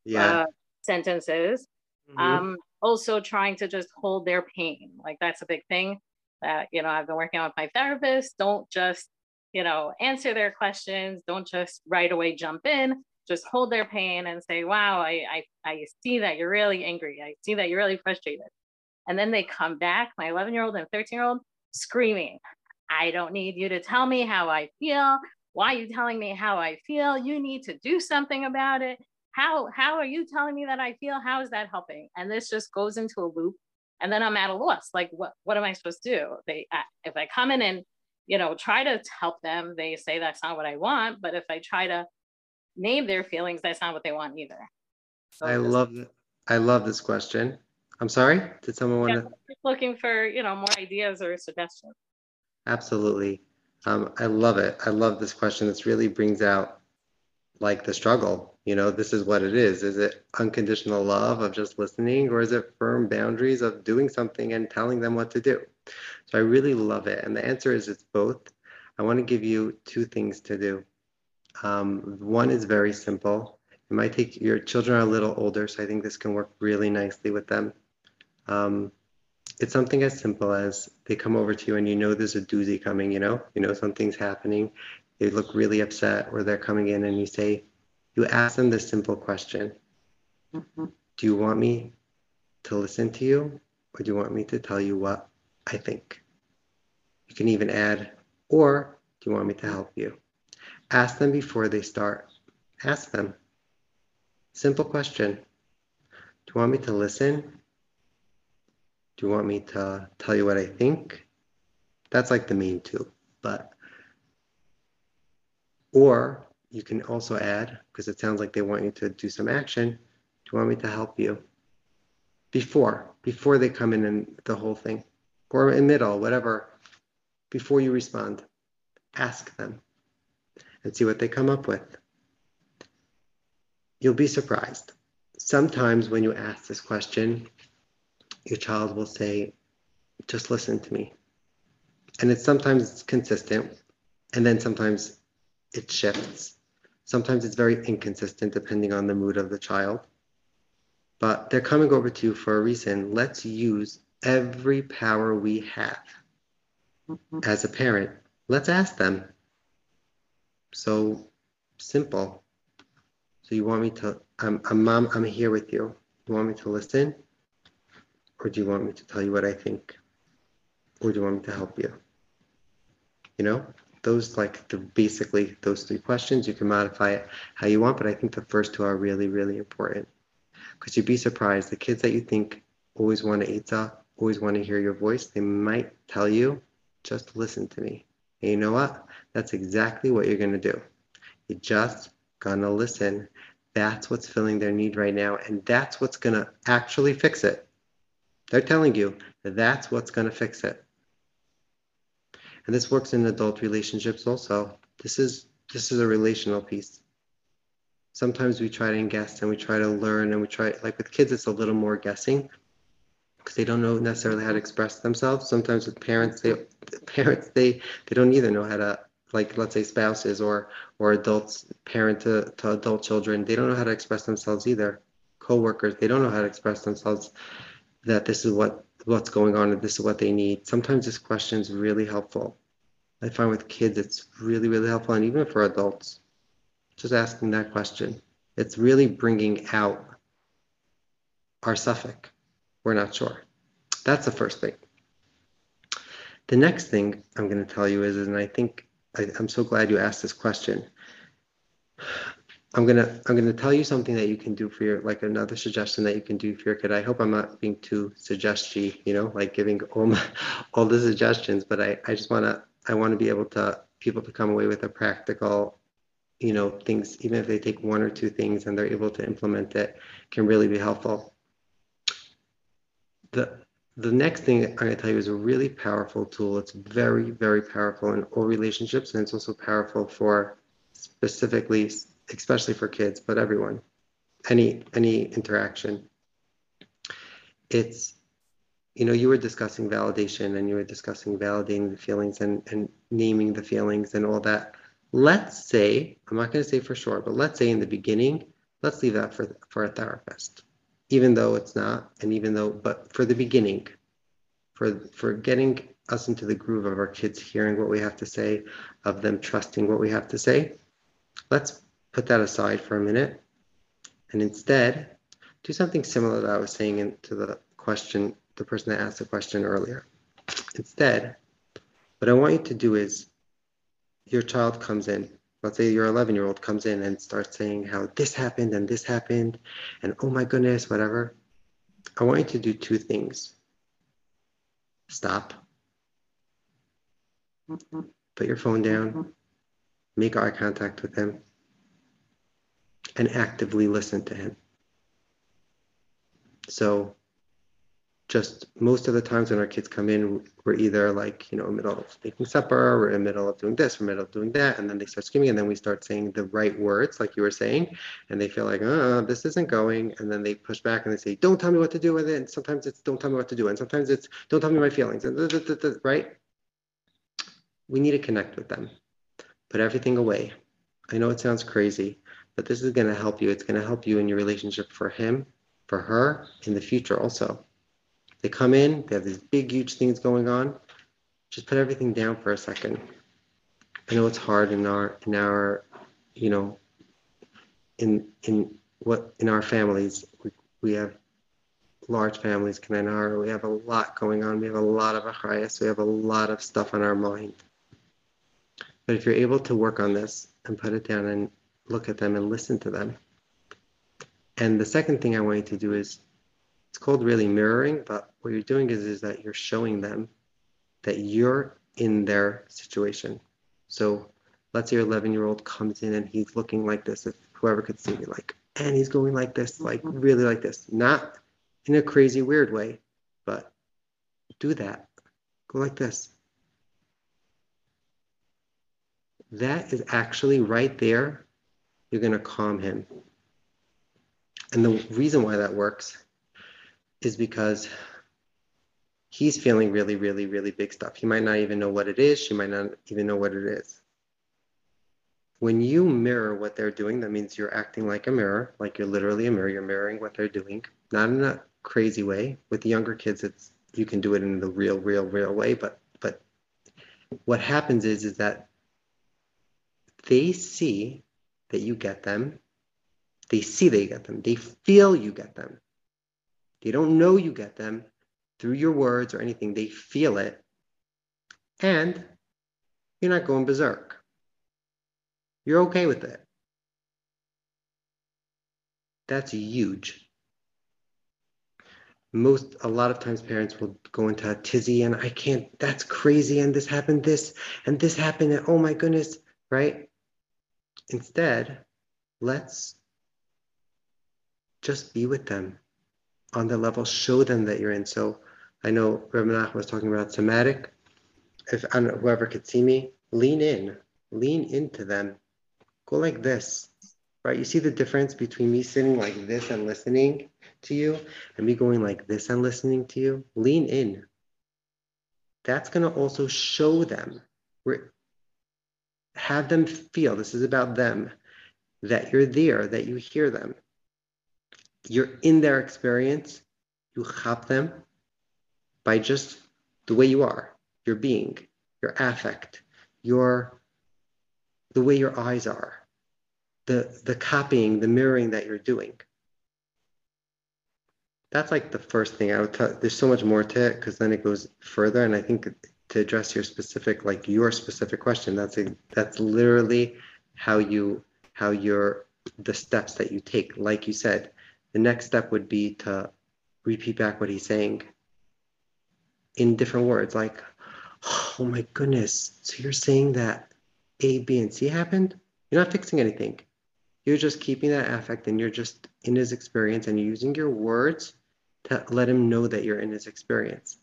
yeah. uh, sentences. Mm-hmm. Um, also trying to just hold their pain. Like that's a big thing. that, you know, I've been working on with my therapist. Don't just, you know, answer their questions. Don't just right away jump in. Just hold their pain and say, wow, I, I, I see that you're really angry. I see that you're really frustrated. And then they come back, my 11 year old and 13 year old, screaming, I don't need you to tell me how I feel. Why are you telling me how I feel? You need to do something about it. How, how are you telling me that I feel? How is that helping? And this just goes into a loop. And then I'm at a loss. Like, what, what am I supposed to do? They, if I come in and, you know, try to help them, they say that's not what I want. But if I try to name their feelings, that's not what they want either. So I love I love this question. I'm sorry. Did someone yeah, want to? Looking for you know more ideas or suggestions. Absolutely. Um, I love it. I love this question. This really brings out like the struggle. You know, this is what it is. Is it unconditional love of just listening, or is it firm boundaries of doing something and telling them what to do? So I really love it. And the answer is it's both. I want to give you two things to do. Um, one is very simple. It might take your children are a little older, so I think this can work really nicely with them. Um, it's something as simple as they come over to you and you know there's a doozy coming, you know, you know something's happening. They look really upset or they're coming in and you say, you ask them this simple question. Mm-hmm. Do you want me to listen to you or do you want me to tell you what I think? You can even add, or do you want me to help you? Ask them before they start. Ask them. Simple question. Do you want me to listen do you want me to tell you what I think? That's like the main two, but or you can also add, because it sounds like they want you to do some action. Do you want me to help you? Before, before they come in and the whole thing, or in middle, whatever, before you respond, ask them and see what they come up with. You'll be surprised. Sometimes when you ask this question, your child will say, just listen to me. And it's sometimes consistent, and then sometimes it shifts. Sometimes it's very inconsistent depending on the mood of the child. But they're coming over to you for a reason. Let's use every power we have mm-hmm. as a parent. Let's ask them. So simple. So you want me to, I'm, I'm mom, I'm here with you. You want me to listen? Or do you want me to tell you what I think? Or do you want me to help you? You know, those like the basically those three questions. You can modify it how you want, but I think the first two are really, really important. Because you'd be surprised, the kids that you think always want to eat up, always want to hear your voice, they might tell you, just listen to me. And you know what? That's exactly what you're to do. You're just to listen. That's what's filling their need right now. And that's what's to actually fix it. They're telling you that that's what's going to fix it. And this works in adult relationships also. This is this is a relational piece. Sometimes we try to guess and we try to learn and we try like with kids it's a little more guessing because they don't know necessarily how to express themselves. Sometimes with parents they *laughs* parents they they don't either know how to like let's say spouses or or adults parent to, to adult children they don't know how to express themselves either co-workers they don't know how to express themselves that this is what what's going on and this is what they need. Sometimes this question is really helpful. I find with kids it's really really helpful, and even for adults, just asking that question, it's really bringing out our suffix. We're not sure. That's the first thing. The next thing I'm going to tell you is, and I think I, I'm so glad you asked this question. I'm gonna I'm gonna tell you something that you can do for your like another suggestion that you can do for your kid. I hope I'm not being too suggesty, you know, like giving all my, *laughs* all the suggestions, but I I just wanna I want to be able to people to come away with a practical, you know, things even if they take one or two things and they're able to implement it can really be helpful. The the next thing I'm going to tell you is a really powerful tool. It's very, very powerful in all relationships, and it's also powerful for specifically especially for kids, but everyone, any any interaction. It's you know, you were discussing validation and you were discussing validating the feelings and, and naming the feelings and all that. Let's say, I'm not going to say for sure, but let's say in the beginning, let's leave that for, for a therapist, even though it's not, and even though, but for the beginning, for for getting us into the groove of our kids hearing what we have to say, of them trusting what we have to say. Let's put that aside for a minute and instead do something similar that I was saying into the question, the person that asked the question earlier. Instead, what I want you to do is your child comes in. Let's say your 11 year old comes in and starts saying how this happened and this happened and oh my goodness, whatever. I want you to do two things stop, mm-hmm. put your phone down, mm-hmm. make eye contact with him, and actively listen to him. So just most of the times when our kids come in, we're either like, you know, in the middle of making supper, we're in the middle of doing this, we're in the middle of doing that, and then they start screaming, and then we start saying the right words, like you were saying, and they feel like, oh, this isn't going, and then they push back and they say, don't tell me what to do with it, and sometimes it's don't tell me what to do, and sometimes it's don't tell me my feelings, and right? We need to connect with them, put everything away. I know it sounds crazy, but this is going to help you. It's going to help you in your relationship for him, for her, in the future also they come in, they have these big, huge things going on. Just put everything down for a second. I know it's hard in our in our, you know, in in what in our families we, we have large families, Kanenar, we have a lot going on. We have a lot of achayas. We have a lot of stuff on our mind. But if you're able to work on this and put it down and look at them and listen to them. And the second thing I want you to do is it's called really mirroring, but what you're doing is, is that you're showing them that you're in their situation. So let's say your 11 year old comes in and he's looking like this, if whoever could see me, like, and he's going like this, like mm-hmm. really like this, not in a crazy, weird way, but do that. Go like this. That is actually right there. You're going to calm him. And the reason why that works is because he's feeling really, really, really big stuff. He might not even know what it is. She might not even know what it is. When you mirror what they're doing, that means you're acting like a mirror, like you're literally a mirror. You're mirroring what they're doing, not in a crazy way. With the younger kids, it's you can do it in the real, real, real way. But but what happens is is that they see that you get them. They see they get them. They feel you get them. They don't know you get them through your words or anything. They feel it. And you're not going berserk. You're okay with it. That's huge. Most, a lot of times, parents will go into a tizzy and I can't, that's crazy. And this happened, this, and this happened. And oh my goodness, right? Instead, let's just be with them on the level, show them that you're in. So I know Nachman was talking about somatic. If I know, whoever could see me, lean in, lean into them. Go like this, right? You see the difference between me sitting like this and listening to you and me going like this and listening to you? Lean in. That's going to also show them, have them feel, this is about them, that you're there, that you hear them you're in their experience, you have them by just the way you are, your being, your affect, your the way your eyes are, the the copying, the mirroring that you're doing. That's like the first thing I would tell. There's so much more to it because then it goes further, and I think to address your specific, like your specific question, that's a, that's literally how you how you're the steps that you take. Like you said, the next step would be to repeat back what he's saying in different words like oh my goodness so you're saying that a b and c happened? You're not fixing anything. You're just keeping that affect and you're just in his experience and using your words to let him know that you're in his experience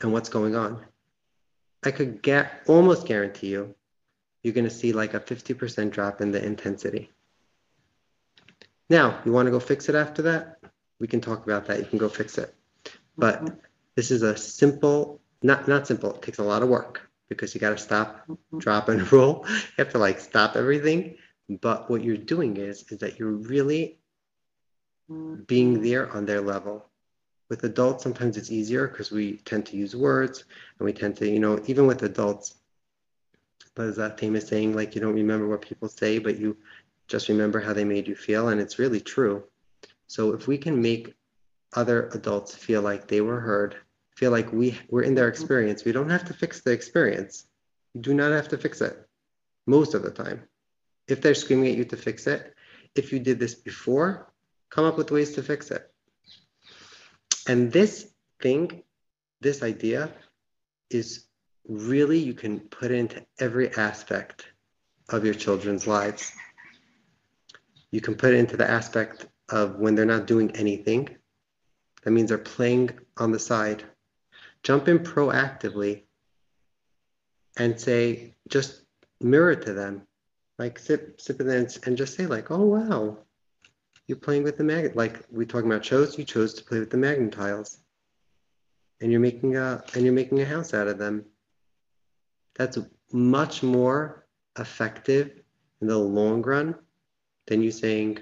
and what's going on i could get almost guarantee you you're going to see like a 50% drop in the intensity now, you want to go fix it after that? We can talk about that. You can go fix it. But mm-hmm. this is a simple, not not simple. It takes a lot of work because you got to stop, mm-hmm. drop, and *laughs* roll. You have to like stop everything. But what you're doing is is that you're really being there on their level, With adults, sometimes it's easier because we tend to use words and we tend to, you know, even with adults, there's that famous saying, like, you don't remember what people say, but you just remember how they made you feel. And it's really true. So if we can make other adults feel like they were heard, feel like we were in their mm-hmm. experience, we don't have to fix the experience. You do not have to fix it most of the time. If they're screaming at you to fix it, if you did this before, come up with ways to fix it. And this thing, this idea is really, you can put into every aspect of your children's lives. You can put it into the aspect of when they're not doing anything. That means they're playing on the side. Jump in proactively and say, just mirror to them. Like sit, sit with them and just say, like, oh wow, you're playing with the magnet. Like we talking about chose, you chose to play with the magnet tiles. And you're making a and you're making a house out of them. That's much more effective in the long run than you saying,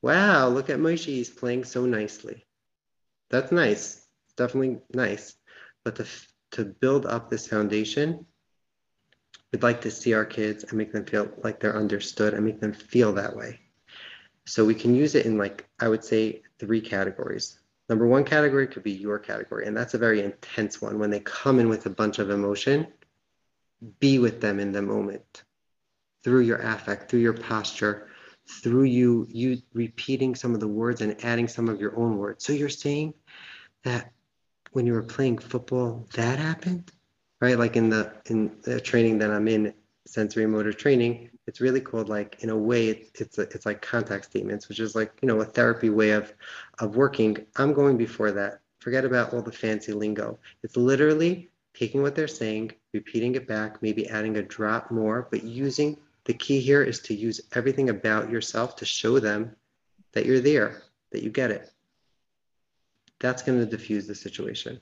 wow, look at Moshe, he's playing so nicely. That's nice. It's definitely nice. But to, to build up this foundation, we'd like to see our kids and make them feel like they're understood and make them feel that way. So we can use it in like, I would say three categories. Number one category could be your category, and that's a very intense one. When they come in with a bunch of emotion, be with them in the moment through your affect, through your posture, through you you repeating some of the words and adding some of your own words. So you're saying that when you were playing football, that happened, right? Like in the in the training that I'm in, sensory motor training, it's really called like in a way it's it's, a, it's like contact statements, which is like you know a therapy way of of working. I'm going before that. Forget about all the fancy lingo. It's literally taking what they're saying, repeating it back, maybe adding a drop more, but using the key here is to use everything about yourself to show them that you're there, that you get it. That's going to diffuse the situation.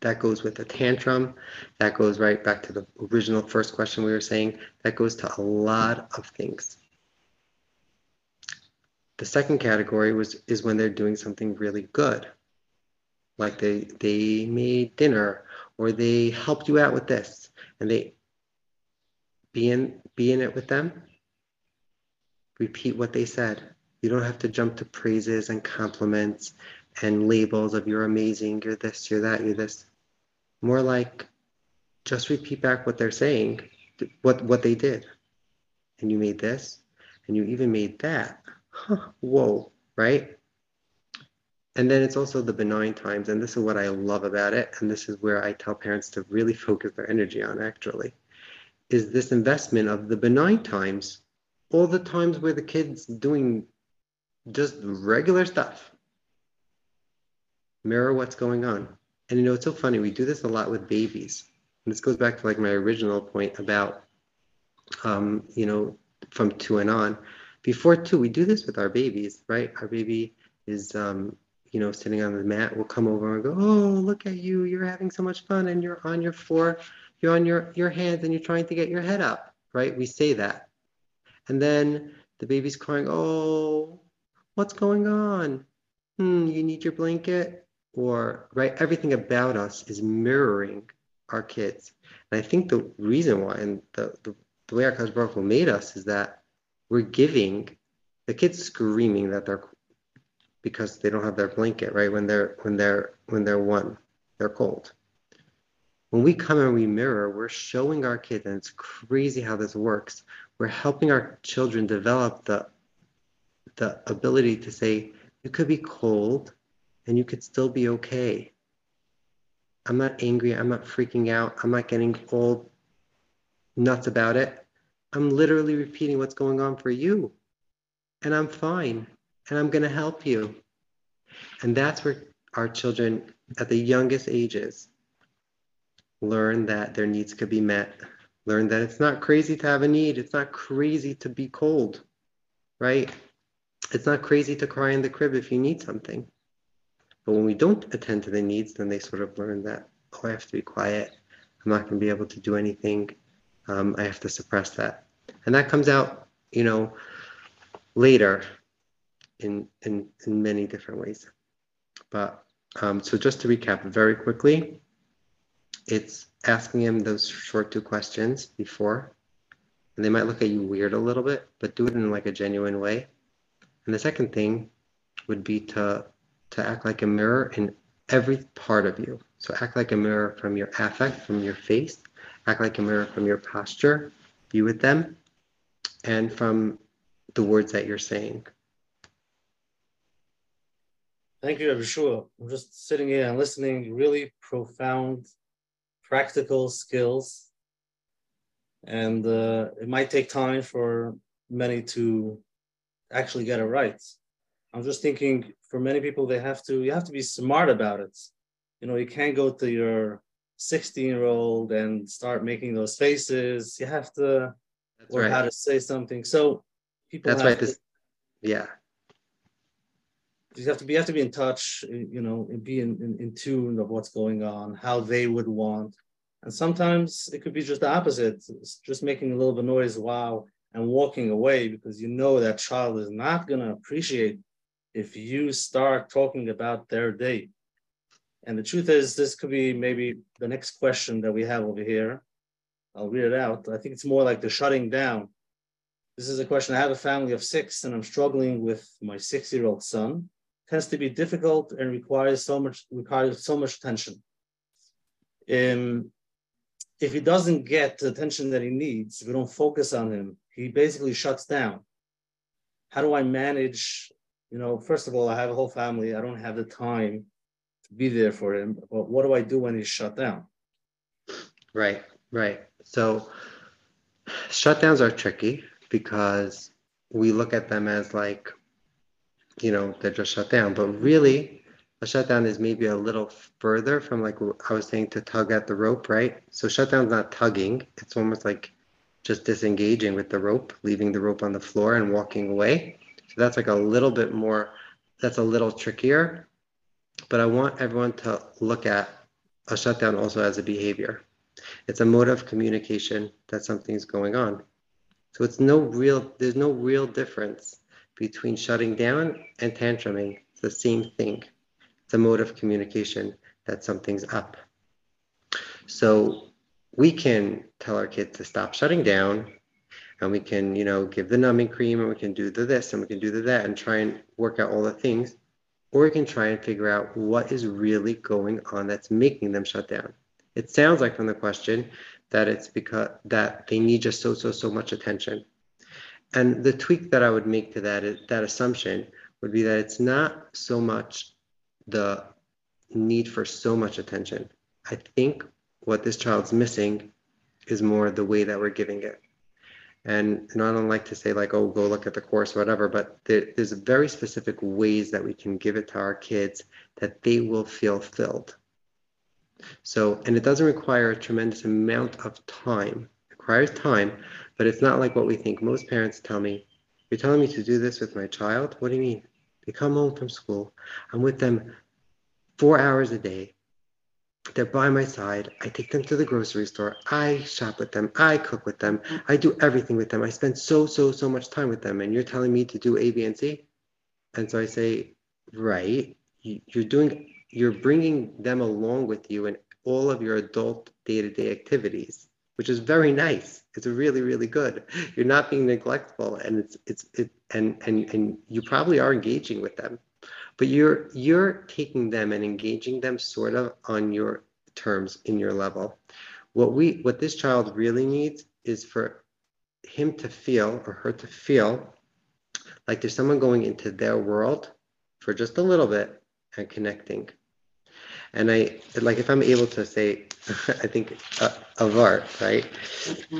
That goes with a tantrum. That goes right back to the original first question we were saying. That goes to a lot of things. The second category was is when they're doing something really good. Like they they made dinner or they helped you out with this and they be in be in it with them repeat what they said you don't have to jump to praises and compliments and labels of you're amazing you're this you're that you're this more like just repeat back what they're saying what what they did and you made this and you even made that huh, whoa right and then it's also the benign times and this is what i love about it and this is where i tell parents to really focus their energy on actually is this investment of the benign times, all the times where the kid's doing just regular stuff. Mirror what's going on. And you know, it's so funny, we do this a lot with babies. And this goes back to like my original point about, um, you know, from two and on. Before two, we do this with our babies, right? Our baby is, um, you know, sitting on the mat. We'll come over and go, oh, look at you. You're having so much fun. And you're on your floor you're on your, your hands and you're trying to get your head up, right? We say that. And then the baby's crying, oh, what's going on? Hmm, you need your blanket? Or, right? Everything about us is mirroring our kids. And I think the reason why, and the, the, the way our Baruch made us is that we're giving the kids screaming that they're because they don't have their blanket, right? When they're when they're when they're one, they're cold when we come and we mirror, we're showing our kids, and it's crazy how this works. We're helping our children develop the, the ability to say, you could be cold and you could still be okay. I'm not angry. I'm not freaking out. I'm not getting all nuts about it. I'm literally repeating what's going on for you. And I'm fine. And I'm going to help you. And that's where our children at the youngest ages learn that their needs could be met, learn that it's not crazy to have a need, it's not crazy to be cold, right? It's not crazy to cry in the crib if you need something. But when we don't attend to the needs, then they sort of learn that, oh, I have to be quiet. I'm not going to be able to do anything. Um, I have to suppress that. And that comes out, you know, later in, in, in many different ways. But Um, so just to recap very quickly, it's asking him those short two questions before, and they might look at you weird a little bit, but do it in like a genuine way. And the second thing would be to to act like a mirror in every part of you. So act like a mirror from your affect, from your face, act like a mirror from your posture, be with them, and from the words that you're saying. Thank you, Yeshua. I'm just sitting here and listening, really profound, practical skills. And uh, it might take time for many to actually get it right. I'm just thinking for many people, they have to, you have to be smart about it. You know, you can't go to your 16 year old and start making those faces. You have to That's learn right. how to say something. So people That's right. to- This, yeah, you have to be you have to be in touch you know and be in, in, in tune of what's going on how they would want and sometimes it could be just the opposite it's just making a little bit of noise wow and walking away because you know that child is not going to appreciate if you start talking about their day and the truth is this could be maybe the next question that we have over here i'll read it out i think it's more like the shutting down this is a question. I have a family of six, and I'm struggling with my six-year-old son. Tends to be difficult and requires so much requires so much attention. Um, if he doesn't get the attention that he needs, if we don't focus on him, he basically shuts down. How do I manage? You know, first of all, I have a whole family. I don't have the time to be there for him. But what do I do when he's shut down? right, right. So shutdowns are tricky because we look at them as like, you know, they're just shut down. But really, a shutdown is maybe a little further from like I was saying to tug at the rope, right? So shutdown's not tugging. It's almost like just disengaging with the rope, leaving the rope on the floor and walking away. So that's like a little bit more, that's a little trickier. But I want everyone to look at a shutdown also as a behavior. It's a mode of communication that something's going on. So it's no real, there's no real difference between shutting down and tantruming. It's the same thing. It's a mode of communication that something's up. So we can tell our kids to stop shutting down and we can, you know, give the numbing cream and we can do the this and we can do the that and try and work out all the things. Or we can try and figure out what is really going on that's making them shut down. It sounds like from the question that it's because that they need just so so so much attention. And the tweak that I would make to that is, that assumption would be that it's not so much the need for so much attention. I think what this child's missing is more the way that we're giving it. And, and I don't like to say like, oh, go look at the course, whatever, but there, there's very specific ways that we can give it to our kids that they will feel filled. So, and it doesn't require a tremendous amount of time. It requires time, but it's not like what we think. Most parents tell me, You're telling me to do this with my child? What do you mean? They come home from school. I'm with them four hours a day. They're by my side. I take them to the grocery store. I shop with them. I cook with them. Mm. I do everything with them. I spend so, so, so much time with them. And you're telling me to do A, B, and C? And so I say, Right. You- You're doing you're bringing them along with you in all of your adult day-to-day activities which is very nice it's really really good you're not being neglectful and it's it's it and and and you probably are engaging with them but you're you're taking them and engaging them sort of on your terms in your level. What we what this child really needs is for him to feel or her to feel like there's someone going into their world for just a little bit and connecting. And I like if I'm able to say, *laughs* I think uh, of art, right?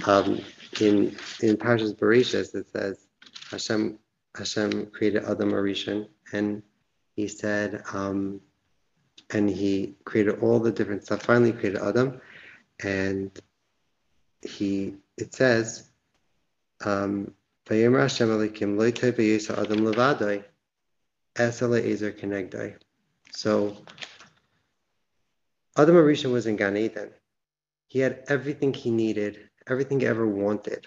Um, in in Parshas Bereshis, it says Hashem Hashem created Adam HaRishon, and he said, um, and he created all the different stuff. Finally, created Adam, and he it says, um, "Vayomer Hashem Elokim lo yitay v'yisa Adam levadai, es ezer. So Adam HaRishon was in Gan Eden. He had everything he needed, everything he ever wanted.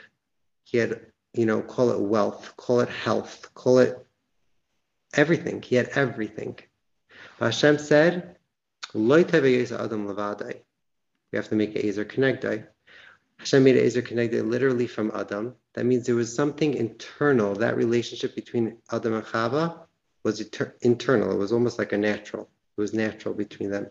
He had, you know, call it wealth, call it health, call it everything. He had everything. But Hashem said, "Loi adam levadai." We have to make an Ezer Kenegdai. Hashem made Ezer Kenegdai literally from Adam. That means there was something internal. That relationship between Adam and Chava was inter- internal. It was almost like a natural. It was natural between them.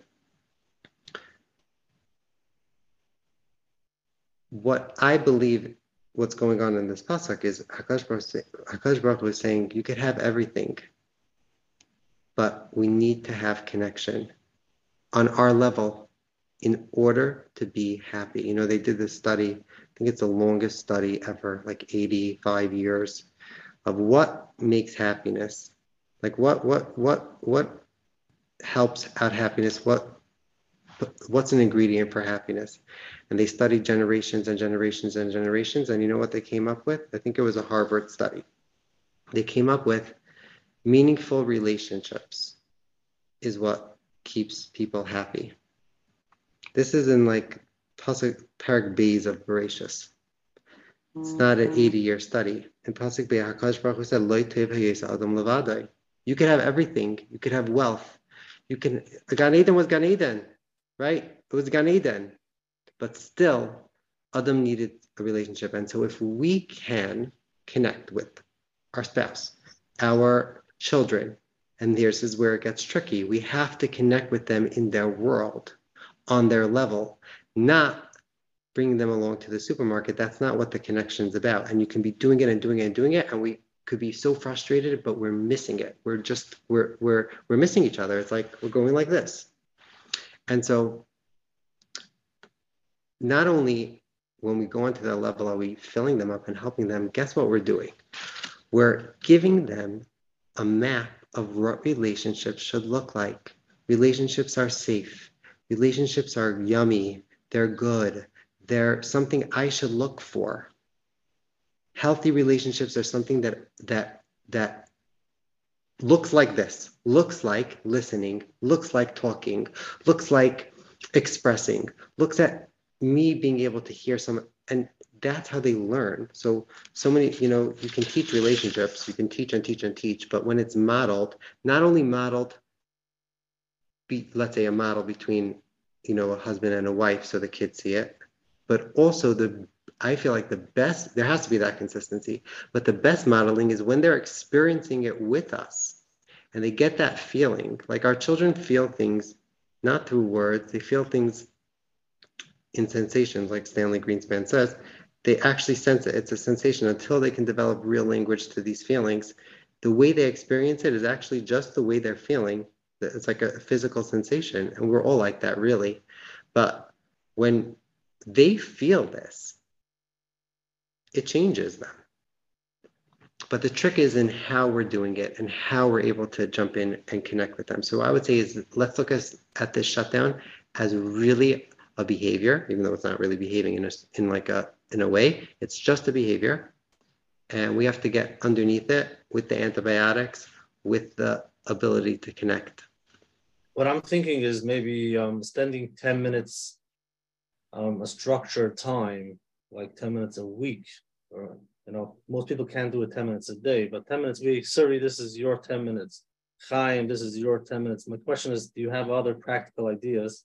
What I believe what's going on in this pasuk is Hakadosh Baruch, Baruch was saying you could have everything, but we need to have connection on our level in order to be happy. You know, they did this study. I think it's the longest study ever, like 85 years, of what makes happiness. Like what what what what helps out happiness? What what's an ingredient for happiness? And they studied generations and generations and generations. And you know what they came up with? I think it was a Harvard study. They came up with meaningful relationships is what keeps people happy. This is in like Pasuk Parak Bays of Bereshis. It's not an mm-hmm. 80 year study. In Pasuk Bay, Hakadosh Baruch Hu said, Loi Adam Levadai. You could have everything. You could have wealth. You can, Gan Eden was Gan Eden, right? It was Gan Eden. But still, Adam needed a relationship. And so if we can connect with our spouse, our children, and this is where it gets tricky, we have to connect with them in their world, on their level, not bringing them along to the supermarket. That's not what the connection is about. And you can be doing it and doing it and doing it. And we could be so frustrated, but we're missing it. We're just, we're, we're, we're missing each other. It's like we're going like this. And so not only when we go onto that level are we filling them up and helping them, guess what we're doing? We're giving them a map of what relationships should look like. Relationships are safe. Relationships are yummy. They're good. They're something I should look for. Healthy relationships are something that that that looks like this, looks like listening, looks like talking, looks like expressing, looks at me being able to hear some and that's how they learn. So so many you know you can teach relationships you can teach and teach and teach but when it's modeled not only modeled be let's say a model between you know a husband and a wife so the kids see it but also the i feel like the best there has to be that consistency but the best modeling is when they're experiencing it with us and they get that feeling. Like our children feel things not through words they feel things in sensations, like Stanley Greenspan says, they actually sense it. It's a sensation until they can develop real language to these feelings. The way they experience it is actually just the way they're feeling. It's like a physical sensation, and we're all like that, really. But when they feel this, it changes them. But the trick is in how we're doing it and how we're able to jump in and connect with them. So I would say is let's look at, this shutdown as really a behavior, even though it's not really behaving in a, in like a in a way. It's just a behavior, and we have to get underneath it with the antibiotics, with the ability to connect. What I'm thinking is maybe um, spending ten minutes, um, a structured time, like ten minutes a week, or you know, most people can't do it ten minutes a day, but ten minutes a week. Sorry, this is your ten minutes. Chaim, this is your 10 minutes. My question is, do you have other practical ideas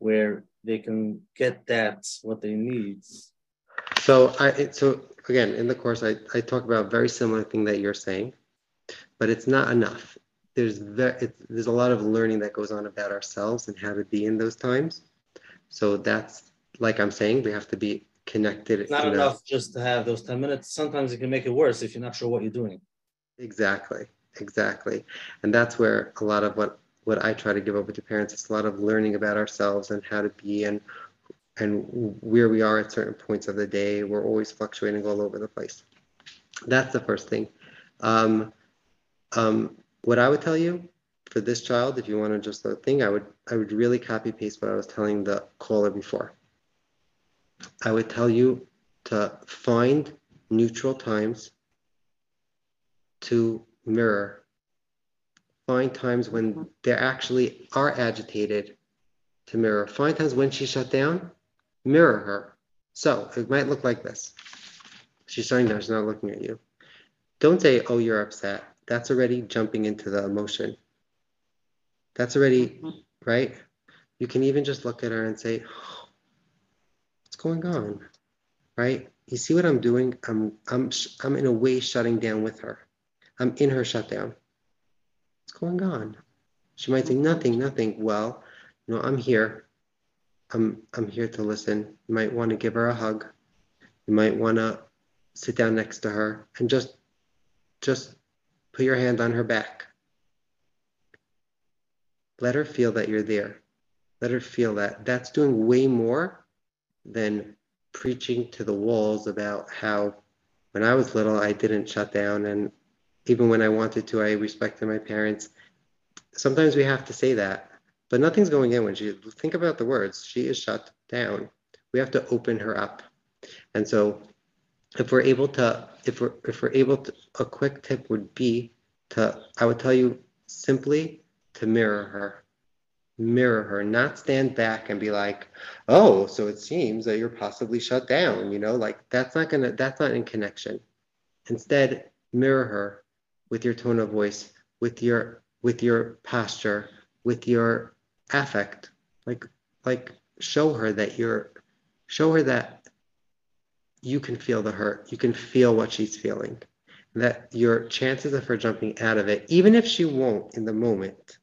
where they can get that what they need. So I so again in the course I, I talk about a very similar thing that you're saying, but it's not enough. There's very, there's a lot of learning that goes on about ourselves and how to be in those times. So that's like I'm saying, we have to be connected. It's not enough a, just to have those 10 minutes. Sometimes it can make it worse if you're not sure what you're doing. Exactly. Exactly. And that's where a lot of what what I try to give over to parents. It's a lot of learning about ourselves and how to be and and where we are at certain points of the day. We're always fluctuating all over the place. That's the first thing. Um, um, what I would tell you for this child, if you want to just a thing, I would I would really copy paste what I was telling the caller before. I would tell you to find neutral times to mirror find times when they actually are agitated to mirror. Find times when she shut down, mirror her. So it might look like this. She's shutting down, she's not looking at you. Don't say, oh, you're upset. That's already jumping into the emotion. That's already mm-hmm. right. You can even just look at her and say, "What's going on?" Right? You see what I'm doing? I'm I'm I'm in a way shutting down with her. I'm in her shutdown. What's going on? She might say mm-hmm. nothing, nothing. Well, you know, I'm here. I'm I'm here to listen. You might want to give her a hug. You might want to sit down next to her and just just put your hand on her back. Let her feel that you're there. Let her feel that. That's doing way more than preaching to the walls about how when I was little I didn't shut down and even when I wanted to I respected my parents. Sometimes we have to say that but nothing's going in when she think about the words she is shut down. We have to open her up. And so if we're able to if we're if we're able to a quick tip would be to i would tell you simply to mirror her. Mirror her not stand back and be like oh so it seems that you're possibly shut down you know like that's not gonna that's not in connection. Instead mirror her with your tone of voice with your with your posture with your affect like like show her that you're show her that you can feel the hurt you can feel what she's feeling that your chances of her jumping out of it even if she won't in the moment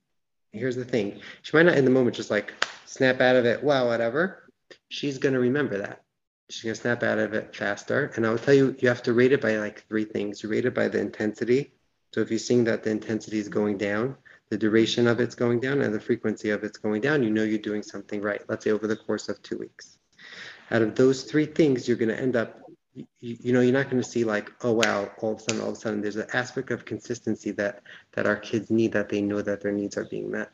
here's the thing she might not in the moment just like snap out of it well whatever she's going to remember that. She's going to snap out of it faster and i will tell you you have to rate it by like three things. You rate it by the intensity so if you're seeing that the intensity is going down the duration of it's going down and the frequency of it's going down, you know you're doing something right. Let's say over the course of two weeks. Out of those three things, you're going to end up, you, you know, you're not going to see like, oh wow, all of a sudden, all of a sudden, there's an aspect of consistency that that our kids need that they know that their needs are being met.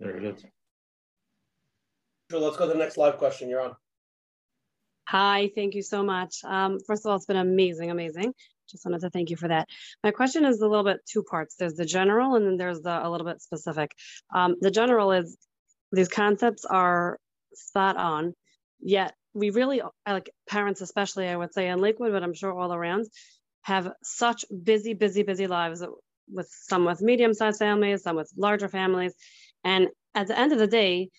Very good. So let's go to the next live question. You're on. Hi, thank you so much. Um, first of all, it's been amazing, amazing. Just wanted to thank you for that. My question is a little bit two parts. There's the general and then there's the a little bit specific. Um, the general is these concepts are spot on, yet we really like parents, especially I would say in Lakewood, but I'm sure all around, have such busy, busy, busy lives with some with medium-sized families, some with larger families. And at the end of the day,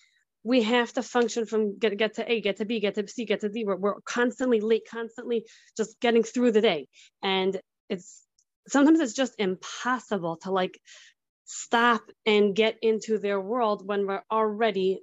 we have to function from get, get to A, get to B, get to C, get to D. We're, we're constantly late, constantly just getting through the day. And it's sometimes it's just impossible to like stop and get into their world when we're already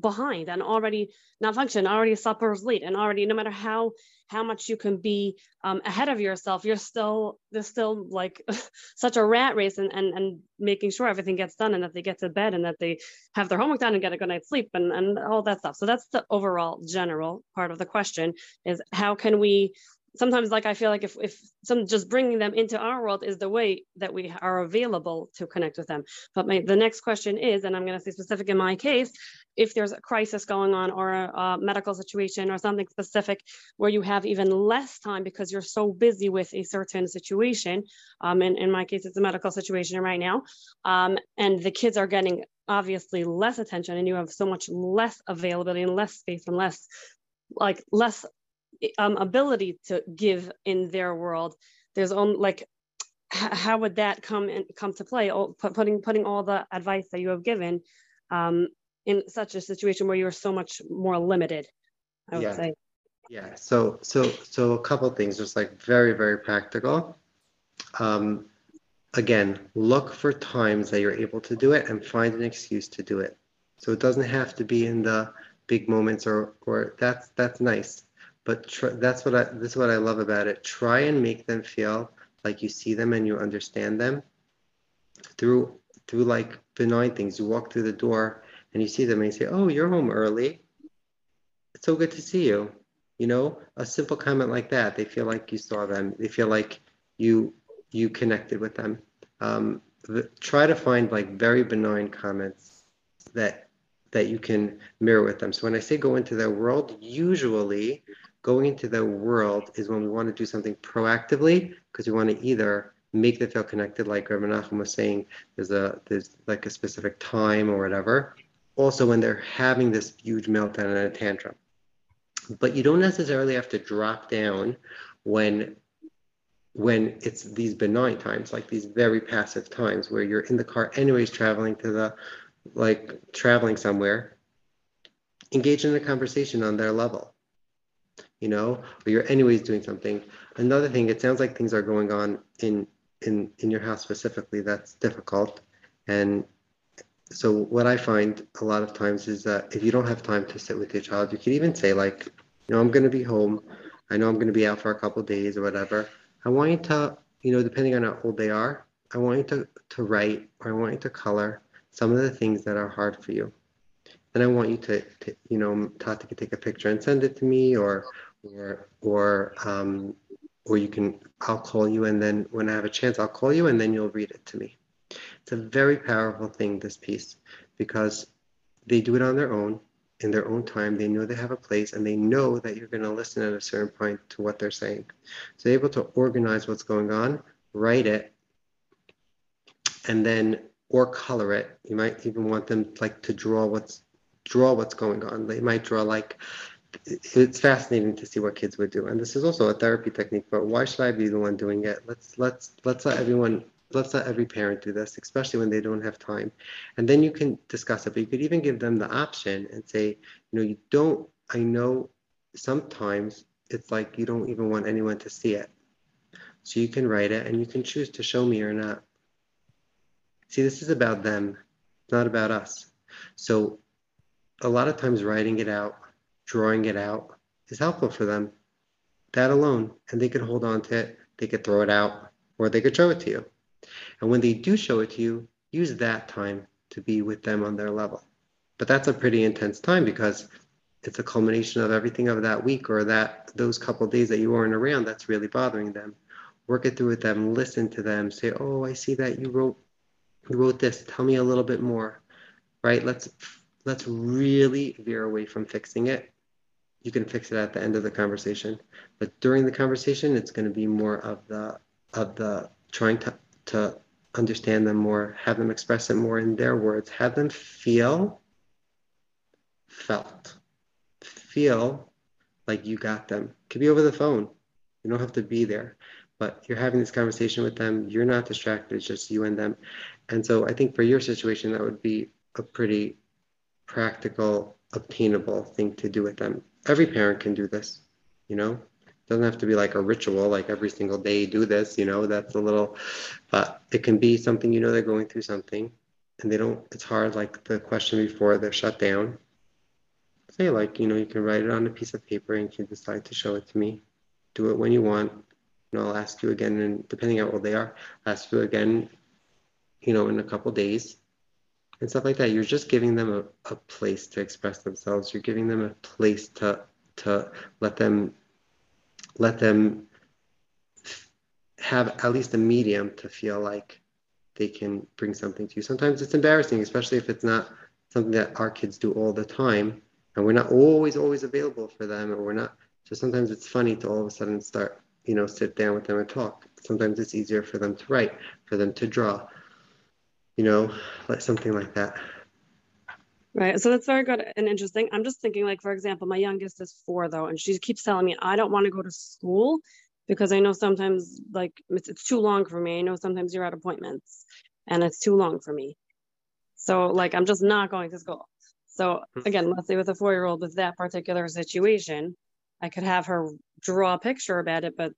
behind and already not function already supper's late and already no matter how how much you can be um, ahead of yourself you're still there's still like *laughs* such a rat race and, and and making sure everything gets done and that they get to bed and that they have their homework done and get a good night's sleep and and all that stuff. So that's the overall general part of the question is how can we sometimes like i feel like if, if some just bringing them into our world is the way that we are available to connect with them. But my, the next question is and i'm going to say specific in my case if there's a crisis going on or a, a, medical situation or something specific where you have even less time because you're so busy with a certain situation um, in, in my case it's a medical situation right now um, and the kids are getting obviously less attention and you have so much less availability and less space and less like less um, ability to give in their world. There's only like how would that come and come to play? Putting putting all the advice that you have given um, in such a situation where you're so much more limited i would yeah. say. Yeah. So so so a couple things just like very very practical. Um, again look for times that you're able to do it and find an excuse to do it. So it doesn't have to be in the big moments or or that's that's nice but tr- that's what I this is what I love about it. Try and make them feel like you see them and you understand them through through like benign things. You walk through the door and you see them and you say, "Oh, you're home early. It's so good to see you." You know, a simple comment like that, they feel like you saw them. They feel like you you connected with them. Um, the, try to find like very benign comments that that you can mirror with them. So when I say go into their world, usually going into the world is when we want to do something proactively because we want to either make them feel connected, like Rabbi Nachum was saying, there's a there's like a specific time or whatever. Also, when they're having this huge meltdown and a tantrum, but you don't necessarily have to drop down when when it's these benign times, like these very passive times where you're in the car anyways traveling to the like traveling somewhere, engage in a conversation on their level. You know, or you're anyways doing something. Another thing, it sounds like things are going on in in in your house specifically that's difficult. And so what I find a lot of times is that if you don't have time to sit with your child, you could even say like, you know, I'm going to be home. I know I'm going to be out for a couple days or whatever. I want you to, you know, depending on how old they are, I want you to, to write or I want you to color some of the things that are hard for you. And I want you to, to you know, Tati could take a picture and send it to me or, or, or, um, or you can, I'll call you and then when I have a chance, I'll call you and then you'll read it to me. It's a very powerful thing, this piece, because they do it on their own in their own time. They know they have a place and they know that you're going to listen at a certain point to what they're saying. So they're able to organize what's going on, write it, and then or color it. You might even want them like to draw what's draw what's going on. They might draw like it's fascinating to see what kids would do. And this is also a therapy technique, but why should I be the one doing it? Let's let's let's let everyone let's let every parent do this, especially when they don't have time. And then you can discuss it, but you could even give them the option and say, you know, you don't, I know sometimes it's like you don't even want anyone to see it. So you can write it and you can choose to show me or not. See, this is about them, not about us. So a lot of times writing it out, drawing it out is helpful for them. That alone, and they could hold on to it, they could throw it out, or they could show it to you. And when they do show it to you, use that time to be with them on their level. But that's a pretty intense time because it's a culmination of everything of that week or that those couple days that you weren't around that's really bothering them. Work it through with them, listen to them, say, "Oh, I see that you wrote you wrote this. Tell me a little bit more." Right? Let's let's really veer away from fixing it. You can fix it at the end of the conversation, but during the conversation, it's going to be more of the of the trying to to understand them more, have them express it more in their words, have them feel felt, feel like you got them. It could be over the phone. You don't have to be there, but you're having this conversation with them. You're not distracted. It's just you and them. And so I think for your situation, that would be a pretty practical, obtainable thing to do with them. Every parent can do this, you know? It doesn't have to be like a ritual, like every single day do this, you know, that's a little, but it can be something, you know, they're going through something and they don't, it's hard, like the question before they're shut down. Say, like, you know, you can write it on a piece of paper and you can decide to show it to me. Do it when you want. Know, I'll ask you again, and depending on what they are, I'll ask you again, you know, in a couple days and stuff like that. You're just giving them a, a place to express themselves. You're giving them a place to to let them let them have at least a medium to feel like they can bring something to you. Sometimes it's embarrassing, especially if it's not something that our kids do all the time and we're not always, always available for them or we're not. So sometimes it's funny to all of a sudden start, you know, sit down with them and talk. Sometimes it's easier for them to write, for them to draw, you know, like something like that. Right. So that's very good and interesting. I'm just thinking, like, for example, my youngest is four, though, and she keeps telling me, I don't want to go to school because I know sometimes, like, it's, it's too long for me. I know sometimes you're at appointments and it's too long for me. So, like, I'm just not going to school. So, hmm. again, let's say with a four year old with that particular situation, I could have her draw a picture about it, but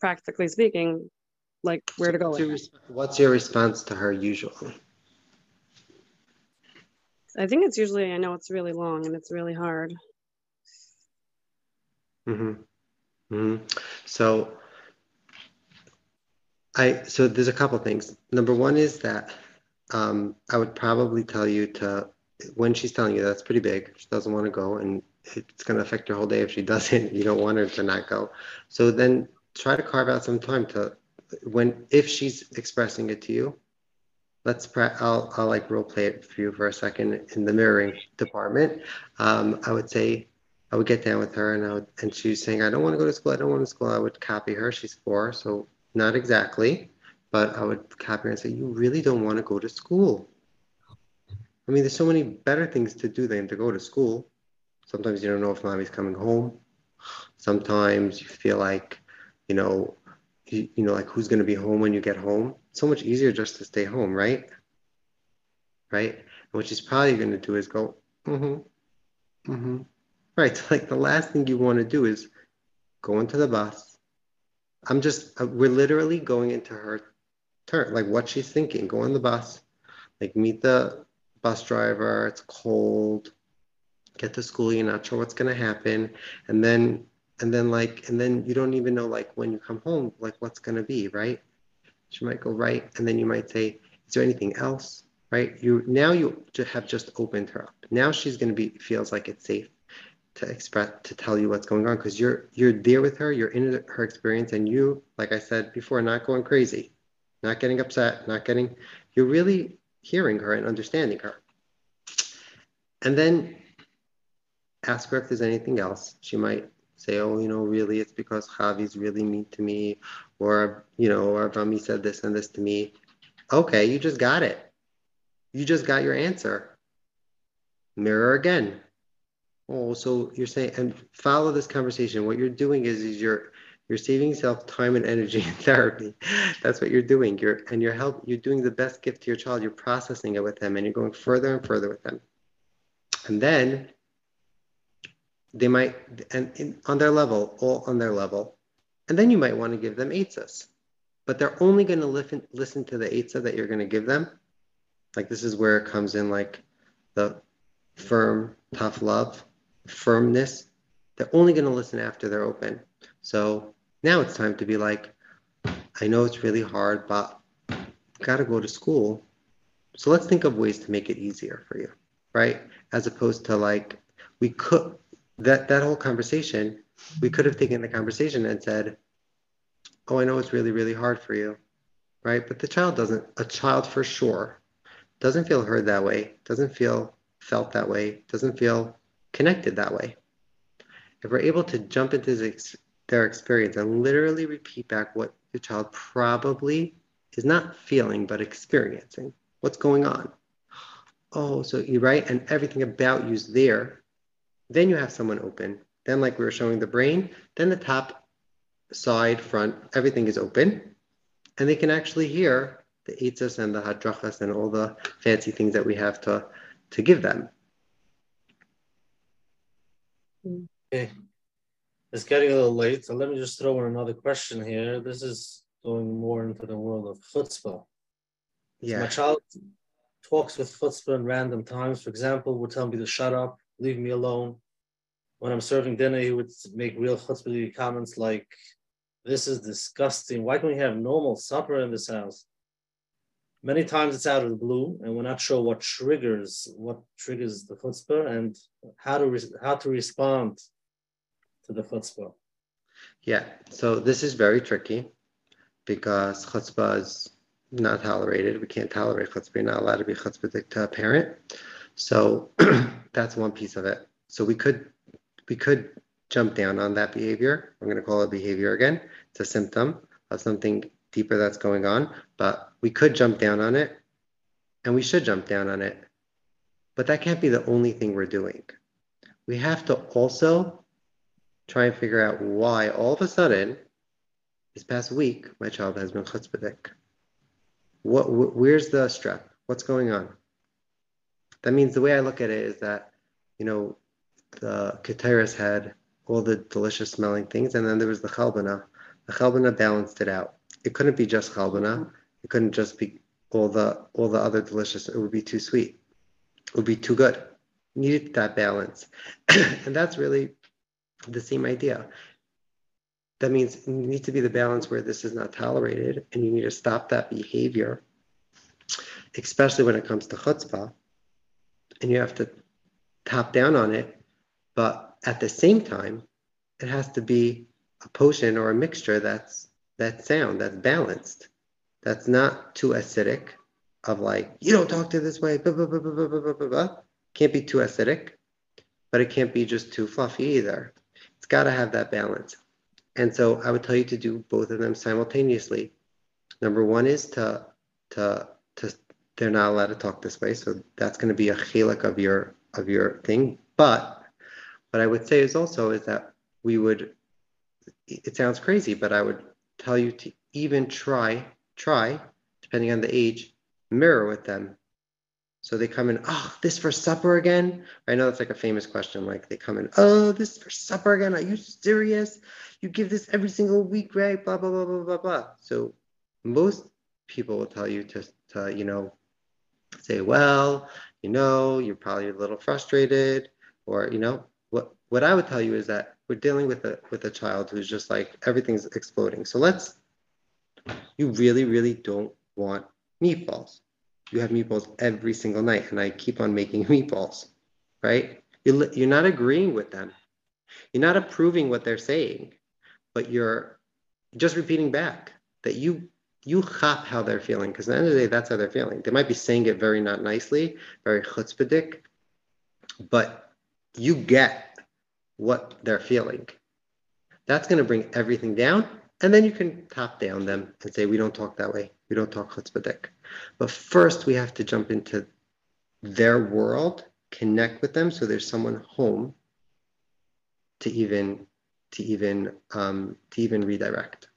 practically speaking, like, where to go. What's your, what's your response to her usually? I think it's usually, I know it's really long and it's really hard. Mm-hmm. Mm-hmm. So I so there's a couple things. Number one is that um, I would probably tell you to when she's telling you that's pretty big. She doesn't want to go, and it's going to affect her whole day if she *laughs* doesn't. You don't want her to not go. So then try to carve out some time to when if she's expressing it to you, let's I'll, I'll like role play it for you for a second in the mirroring department. Um, I would say I would get down with her and I would, and she was saying, I don't want to go to school. I don't want to school. I would copy her. She's four. So not exactly, but I would copy her and say, you really don't want to go to school. I mean, there's so many better things to do than to go to school. Sometimes you don't know if mommy's coming home. Sometimes you feel like, you know, you you, know, like who's going to be home when you get home. So much easier just to stay home, right? Right. And what she's probably going to do is go, mm-hmm, mm-hmm. Right. *laughs* So like the last thing you want to do is go into the bus. I'm just, uh, we're literally going into her turn, like what she's thinking. Go on the bus, like meet the bus driver. It's cold. Get to school. You're not sure what's going to happen. And then and then like and then you don't even know like when you come home like what's going to be right? She might go right and then you might say is there anything else? Right? You now you have just opened her up. Now she's going to be feels like it's safe to express to tell you what's going on because you're you're there with her you're in her experience and you like i said before not going crazy not getting upset not getting you're really hearing her and understanding her. And then ask her if there's anything else she might say, oh, you know, really, it's because Javi's really mean to me, or, you know, or Rami said this and this to me. Okay, you just got it. You just got your answer. Mirror again. Oh, so you're saying, and follow this conversation. What you're doing is, is you're, you're saving yourself time and energy *laughs* in therapy. That's what you're doing. You're, and you're help, you're doing the best gift to your child. You're processing it with them and you're going further and further with them. And then they might, and on their level, all on their level, and then you might want to give them eitzas, but they're only going to listen listen to the eitzah that you're going to give them. Like this is where it comes in, like the firm, tough love, firmness. They're only going to listen after they're open. So now it's time to be like, I know it's really hard, but got to go to school. So let's think of ways to make it easier for you, right? As opposed to like, we could, that that whole conversation, we could have taken the conversation and said, "Oh, I know it's really really hard for you." Right? But the child doesn't a child for sure doesn't feel heard that way, doesn't feel felt that way, doesn't feel connected that way. If we're able to jump into this, their experience and literally repeat back what the child probably is not feeling but experiencing, what's going on? Oh, so you're right, and everything about you's there then you have someone open. Then, like we were showing the brain, then the top, side, front, everything is open. And they can actually hear the itzas and the hadrachas and all the fancy things that we have to, to give them. Okay. It's getting a little late, so let me just throw in another question here. This is going more into the world of chutzpah. Yeah. So my child talks with chutzpah in random times. For example, will tell me to shut up leave me alone. When I'm serving dinner, he would make real chutzpah comments like, this is disgusting. Why don't we have normal supper in this house? Many times it's out of the blue, and we're not sure what triggers what triggers the chutzpah and how to re- how to respond to the chutzpah. Yeah, so this is very tricky because chutzpah is not tolerated. We can't tolerate chutzpah. You're not allowed to be chutzpah to a parent. So *clears throat* that's one piece of it. So we could we could jump down on that behavior. I'm going to call it behavior again. It's a symptom of something deeper that's going on, but we could jump down on it and we should jump down on it. But that can't be the only thing we're doing. We have to also try and figure out why all of a sudden this past week my child has been chutzpahdik. What where's the strep? What's going on? That means the way I look at it is that, you know, the Keteris had all the delicious smelling things, and then there was the Chalbana. The Chalbana balanced it out. It couldn't be just Chalbana. It couldn't just be all the all the other delicious. It would be too sweet. It would be too good. You needed that balance, *clears throat* and that's really the same idea. That means you need to be the balance where this is not tolerated, and you need to stop that behavior, especially when it comes to chutzpah and you have to top down on it. But at the same time, it has to be a potion or a mixture that's that's sound, that's balanced, that's not too acidic. Of like you don't talk to this way, blah, blah, blah, can't be too acidic, but it can't be just too fluffy either. It's got to have that balance. And so I would tell you to do both of them simultaneously. Number one is to to to they're not allowed to talk this way. So that's going to be a chilek of your of your thing. But what I would say is also is that we would. It sounds crazy, but I would tell you to even try, try, depending on the age, mirror with them. So they come in, oh, this for supper again? I know that's like a famous question. Like they come in, oh, this for supper again? Are you serious? You give this every single week, right? Blah, blah, blah, blah, blah, blah. So most people will tell you to, to you know, say, well, you know, you're probably a little frustrated, or, you know, what, what I would tell you is that we're dealing with a with a child who's just like everything's exploding. So let's you really, really don't want meatballs. You have meatballs every single night, and I keep on making *laughs* meatballs, right? You're, you're not agreeing with them. You're not approving what they're saying, but you're just repeating back that you you chop how they're feeling because at the end of the day, that's how they're feeling. They might be saying it very not nicely, very chutzpahdik, but you get what they're feeling. That's going to bring everything down and then you can top down them and say, we don't talk that way. We don't talk chutzpahdik. But first, we have to jump into their world, connect with them, so there's someone home to even to even um, to even redirect.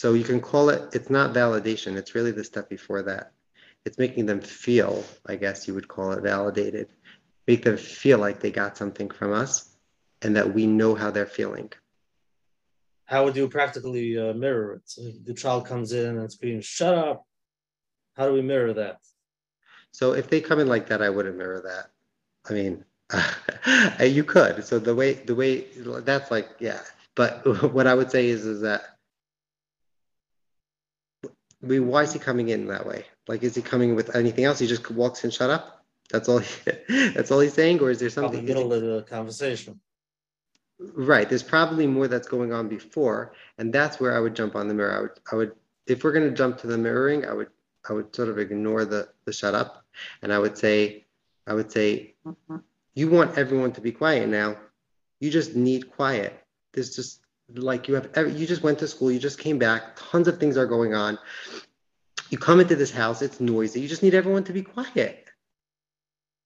So you can call it. It's not validation. It's really the step before that. It's making them feel. I guess you would call it validated. Make them feel like they got something from us, and that we know how they're feeling how would you practically uh, mirror it? So the child comes in and screams, "Shut up!" How do we mirror that? So if they come in like that, I wouldn't mirror that. I mean, *laughs* you could. So the way the way that's like, yeah. But *laughs* what I would say is is that I mean, why is he coming in that way? Like, is he coming with anything else? He just walks in, shut up. That's all. He, *laughs* that's all he's saying, or is there something? In the middle of the conversation. Right. There's probably more that's going on before, and that's where I would jump on the mirror. I would, I would, if we're going to jump to the mirroring, I would, I would sort of ignore the the shut up, and I would say, I would say, mm-hmm. you want everyone to be quiet now. You just need quiet. There's just like you have, every, you just went to school, you just came back. Tons of things are going on. You come into this house, it's noisy. You just need everyone to be quiet.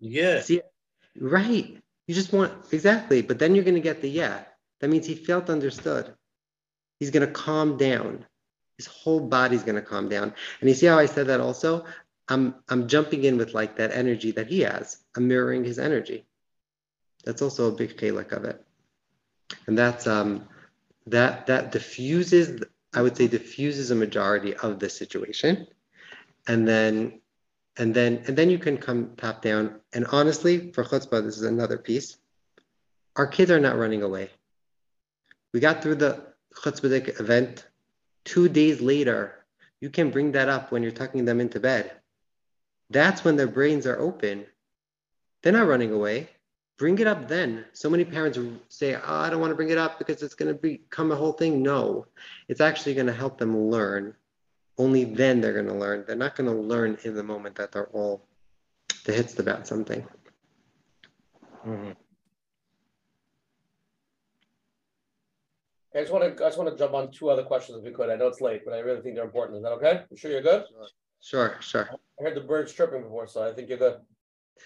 Yeah. See, right. You just want exactly, but then you're going to get the yeah. That means he felt understood. He's going to calm down. His whole body's going to calm down. And you see how I said that also? I'm I'm jumping in with like that energy that he has. I'm mirroring his energy. That's also a big chalik of it. And that's um that that diffuses I would say diffuses a majority of the situation. And then and then and then you can come top down. And honestly, for chutzpah, this is another piece. Our kids are not running away. We got through the chutzpah event. Two days later, you can bring that up when you're tucking them into bed. That's when their brains are open. They're not running away. Bring it up then. So many parents say, oh, I don't want to bring it up because it's going to become a whole thing. No, it's actually going to help them learn only then they're going to learn. They're not going to learn in the moment that they're all the hits about something. Mm-hmm. I just want to I just want to jump on two other questions if we could. I know it's late, but I really think they're important. Is that okay? You sure you're good? Sure, sure. I heard the birds chirping before, so I think you're good.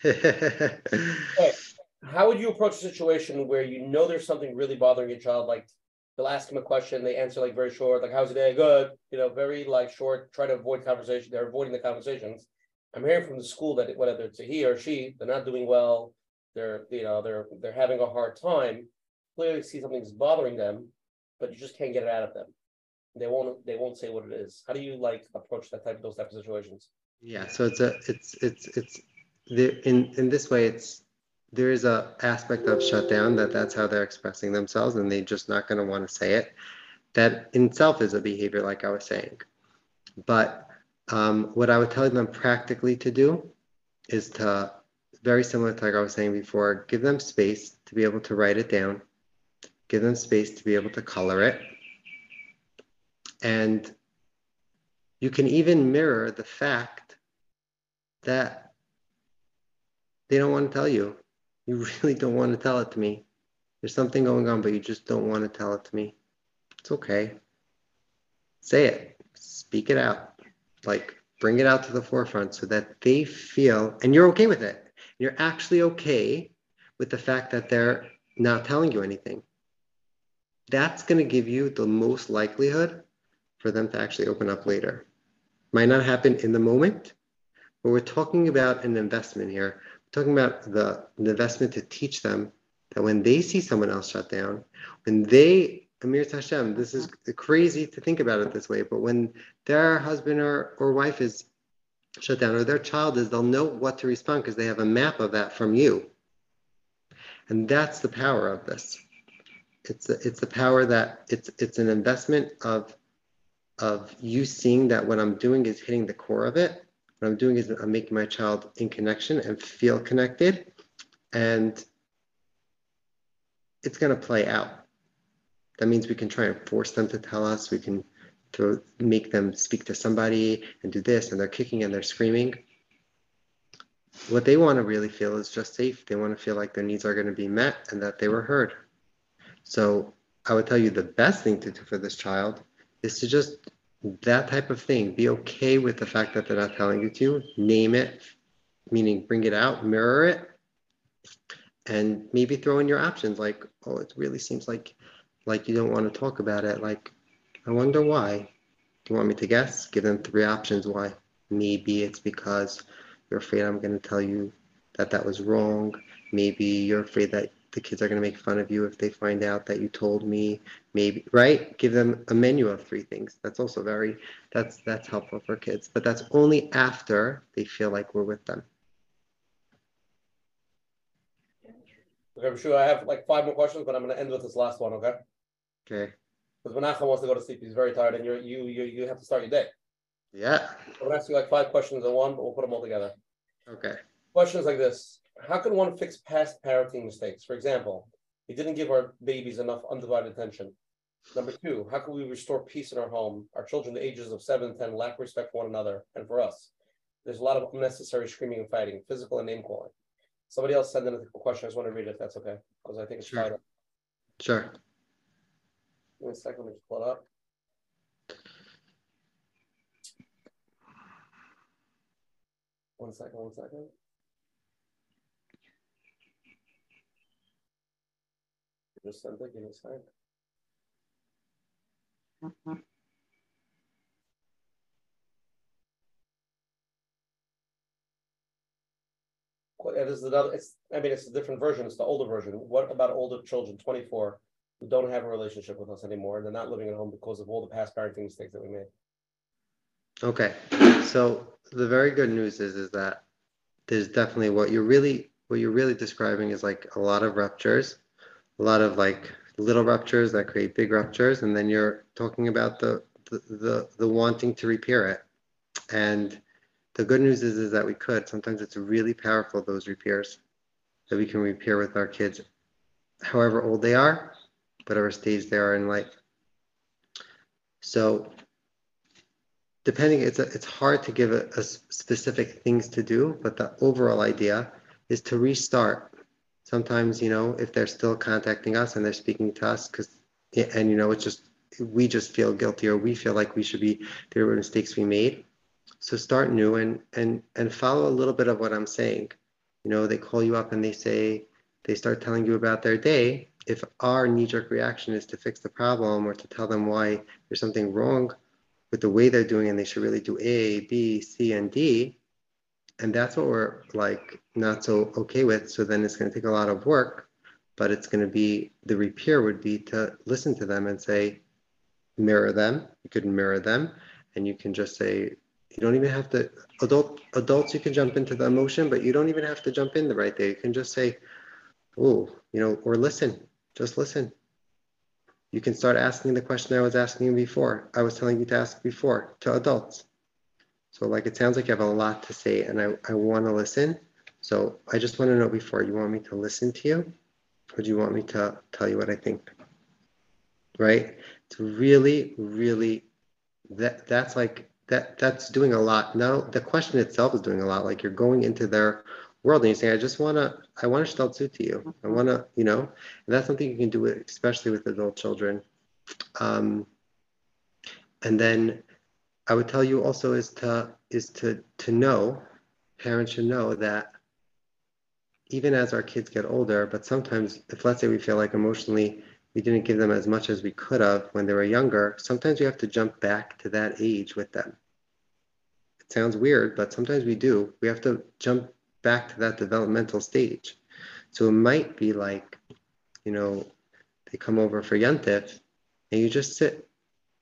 *laughs* okay. How would you approach a situation where you know there's something really bothering your child, like they'll ask him a question, they answer like very short, like how's the day? Good, you know, very like short, try to avoid conversation. They're avoiding the conversations. I'm hearing from the school that whether it's a he or she, they're not doing well, they're you know, they're they're having a hard time. Clearly see something's bothering them, but you just can't get it out of them. They won't they won't say what it is. How do you like approach that type of those type of situations? Yeah, so it's a it's it's it's the in in this way it's there is a aspect of shutdown that that's how they're expressing themselves and they're just not going to want to say it. That in itself is a behavior like i was saying. But um, what i would tell them practically to do is to very similar to like i was saying before give them space to be able to write it down give them space to be able to color it. And you can even mirror the fact that they don't want to tell you you really don't want to tell it to me. There's something going on, but you just don't want to tell it to me. It's okay. Say it, speak it out. Like bring it out to the forefront so that they feel, and you're okay with it. You're actually okay with the fact that they're not telling you anything. that's going to give you the most likelihood for them to actually open up later. Might not happen in the moment, but we're talking about an investment here. Talking about the, the investment to teach them that when they see someone else shut down, when they, Amir Tashem, this is crazy to think about it this way, but when their husband or, or wife is shut down or their child is, they'll know what to respond because they have a map of that from you. And that's the power of this. It's the, it's the power that it's it's an investment of of you seeing that what I'm doing is hitting the core of it. What I'm doing is I'm making my child in connection and feel connected. And it's going to play out. That means we can try and force them to tell us. We can throw, make them speak to somebody and do this, and they're kicking and they're screaming. What they want to really feel is just safe. They want to feel like their needs are going to be met and that they were heard. So I would tell you the best thing to do for this child is to just that type of thing. Be okay with the fact that they're not telling you to. Name it, meaning bring it out, mirror it, and maybe throw in your options like, oh, it really seems like like you don't want to talk about it. Like, I wonder why. Do you want me to guess? Give them three options why. Maybe it's because you're afraid I'm going to tell you that that was wrong. Maybe you're afraid that the kids are going to make fun of you if they find out that you told me maybe right? Give them a menu of three things. That's also very that's that's helpful for kids but that's only after they feel like we're with them. Okay i'm sure. I have like five more questions but i'm going to end with this last one okay? Okay. Because Menachem wants to go to sleep he's very tired and you're you you you have to start your day. Yeah. I'm going to ask you like five questions in one but we'll put them all together. Okay. Questions like this how can one fix past parenting mistakes? For example, we didn't give our babies enough undivided attention. Number two, how can we restore peace in our home? Our children, the ages of seven and 10, lack respect for one another and for us. There's a lot of unnecessary screaming and fighting, physical and name calling. Somebody else sent in a question. I just want to read it if that's okay, because I think it's sure. Sure. Give me a second, let me just pull it up. One second, one second. Just send it, is another, it's, I mean, it's a different version, it's the older version. What about older children, twenty-four, who don't have a relationship with us anymore? And they're not living at home because of all the past parenting mistakes that we made. Okay, so the very good news is is that there's definitely what you're really what you're really describing is like a lot of ruptures, a lot of like little ruptures that create big ruptures, and then you're talking about the the the, the wanting to repair it. And the good news is is that we could. Sometimes it's really powerful those repairs that we can repair with our kids, however old they are, whatever stage they are in life. So depending, it's a, it's hard to give a, a specific things to do, but the overall idea is to restart. Sometimes, you know, if they're still contacting us and they're speaking to us, because and you know, it's just we just feel guilty or we feel like we should be there were mistakes we made. So start new and and and follow a little bit of what I'm saying. You know, they call you up and they say they start telling you about their day. If our knee-jerk reaction is to fix the problem or to tell them why there's something wrong with the way they're doing and they should really do A, B, C, and D. And that's what we're like not so okay with. So then it's going to take a lot of work, but it's going to be the repair would be to listen to them and say, mirror them. You could mirror them and you can just say, you don't even have to adult adults you can jump into the emotion, but you don't even have to jump in the right there. You can just say, oh, you know, or listen, just listen you can start asking the question I was asking you before. I was telling you to ask before to adults. So like it sounds like you have a lot to say and I, I want to listen. So I just want to know before you want me to listen to you or do you want me to tell you what I think? Right? It's really, really that that's like that that's doing a lot. Now the question itself is doing a lot. Like you're going into their world and you say, I just want to, I want to stelzu to you. I want to, you know, and that's something you can do, especially with adult children. Um, and then I would tell you also is to, is to, to know, parents should know that even as our kids get older, but sometimes if let's say we feel like emotionally we didn't give them as much as we could have when they were younger, sometimes we have to jump back to that age with them. It sounds weird, but sometimes we do. We have to jump back to that developmental stage. So it might be like, you know, they come over for Yuntif and you just sit,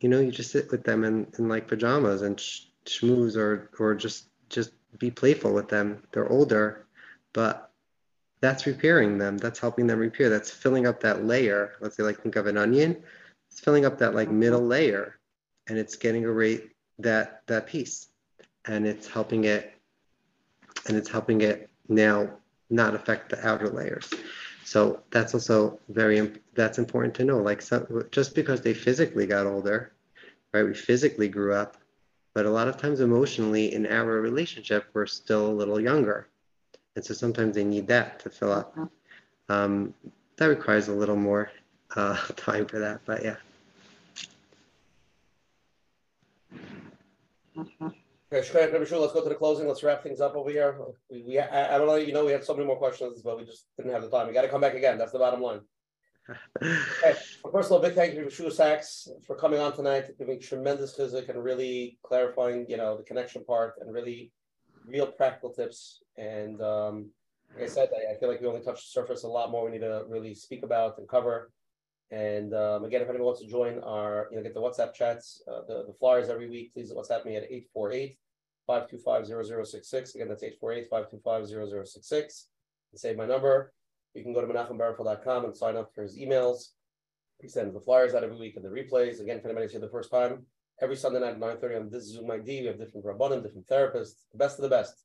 you know, you just sit with them in, in like pajamas and sh- schmooze or, or just, just be playful with them. They're older, but that's repairing them. That's helping them repair. That's filling up that layer. Let's say, like, think of an onion. It's filling up that like middle mm-hmm. layer, and it's getting a rate that that piece, and it's helping it, and it's helping it now not affect the outer layers. So that's also very that's important to know. Like, so, just because they physically got older, right? We physically grew up, but a lot of times emotionally in our relationship, we're still a little younger and so sometimes they need that to fill up. Um, that requires a little more uh, *laughs* time for that, but yeah. Okay, let's go to the closing. Let's wrap things up over here. We, we I, I, don't know, you know, we had so many more questions, but we just didn't have the time. We got to come back again. That's the bottom line. Okay. First of all, big thank you to Shua Sachs for coming on tonight, giving tremendous physics and really clarifying, you know, the connection part and really real practical tips. And um, like I said, I, I, feel like we only touched the surface a lot more. We need to really speak about and cover. And um, again, if anyone wants to join our, you know, get the WhatsApp chats, uh, the, the flyers every week, please WhatsApp me at 848 525 0066. Again, that's 848 525 0066. And save my number. You can go to menachembarfel.com and sign up for his emails. He sends the flyers out every week and the replays. Again, if anybody's here the first time, every Sunday night at 9.30 on this Zoom ID. We have different rabbanim, different therapists, the best of the best.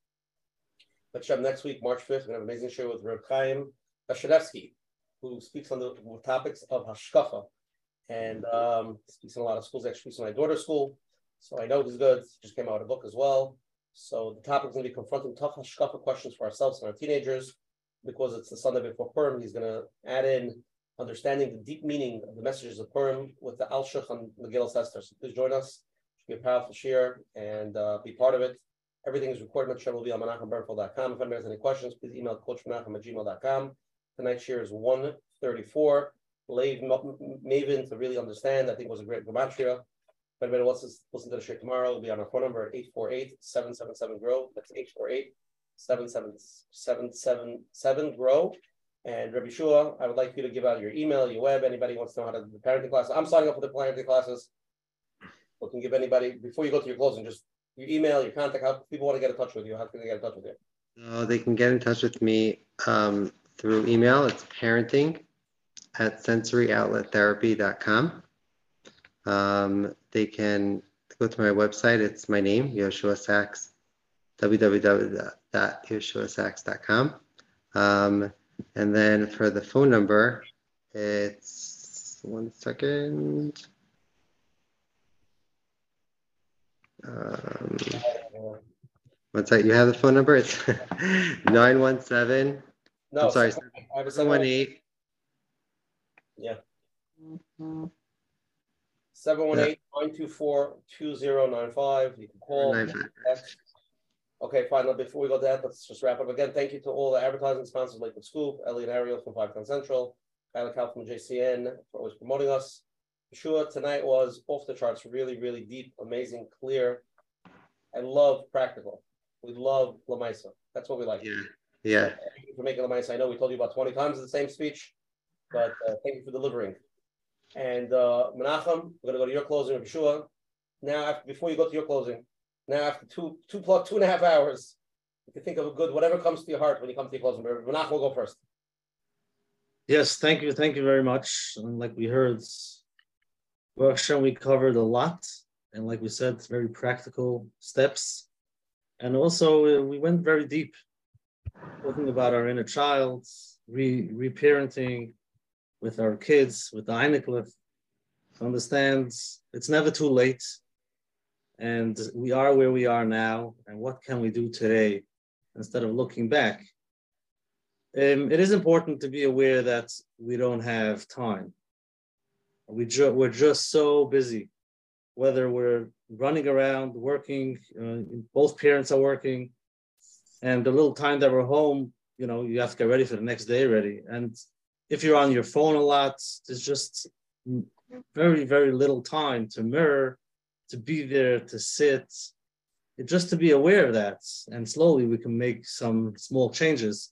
But Shem, next week, March 5th, we have an amazing show with Reb Chaim Kashadevsky, who speaks on the topics of hashkafa and um, speaks in a lot of schools. Actually, speaks in my daughter's school, so I know he's good. He just came out with a book as well. So the topic is going to be confronting tough hashkafa questions for ourselves and our teenagers. Because it's the Sunday before Purim, he's going to add in understanding the deep meaning of the messages of Purim with the Alshich and Megillah Esther. So please join us. It should be a powerful share and uh, be part of it. Everything is recorded. The show will be on menachembernfeld.com. If anybody has any questions, please email coach menachem at gmail.com. Tonight's share is 134. Lev Mevin to really understand. I think was a great gematria. If anybody wants to listen to the share tomorrow, it'll be on our phone number at 848-777-GROW. That's 848-777-777-GROW. And Rabbi Shua, I would like you to give out your email, your web. Anybody wants to know how to do the parenting class. I'm signing up for the parenting classes. We can give anybody before you go to your closing, just your email, your contact. How people want to get in touch with you? How can they get in touch with you? Uh, they can get in touch with me um, through email. It's parenting at sensoryoutlettherapy.com. Um, they can go to my website. It's my name, Yoshua Sachs, www.yoshuasachs.com. Um, and then for the phone number, it's one second. Um, what's that? You have the phone number? It's *laughs* 917. No, I'm sorry, 718. Yeah. 718 924 2095. You can call. Okay, fine. Before we go to that, let's just wrap up again. Thank you to all the advertising sponsors, Lakewood Scoop, Elliot Ariel from Five Town Central, Kyla Cal from JCN for always promoting us. Sure, tonight was off the charts, really, really deep, amazing, clear. I love practical. We love Lamaisa. That's what we like. Yeah. Yeah. Thank you for making Lamaisa. I know we told you about 20 times the same speech, but uh, thank you for delivering. And uh, Menachem, we're going to go to your closing, Yeshua. Now, after, before you go to your closing, now, after two, two plus two and a half hours, you can think of a good whatever comes to your heart when you come to your closing. Menachem will go first. Yes, thank you, thank you very much. And like we heard, workshop we covered a lot, and like we said, very practical steps. And also, uh, we went very deep, talking about our inner child, re reparenting with our kids, with the Einiglich, to understand it's never too late and we are where we are now, and what can we do today instead of looking back? Um, it is important to be aware that we don't have time. We ju- we're just so busy, whether we're running around, working, uh, both parents are working, and the little time that we're home, you know, you have to get ready for the next day ready. And if you're on your phone a lot, there's just very, very little time to mirror, to be there, to sit, just to be aware of that. And slowly we can make some small changes.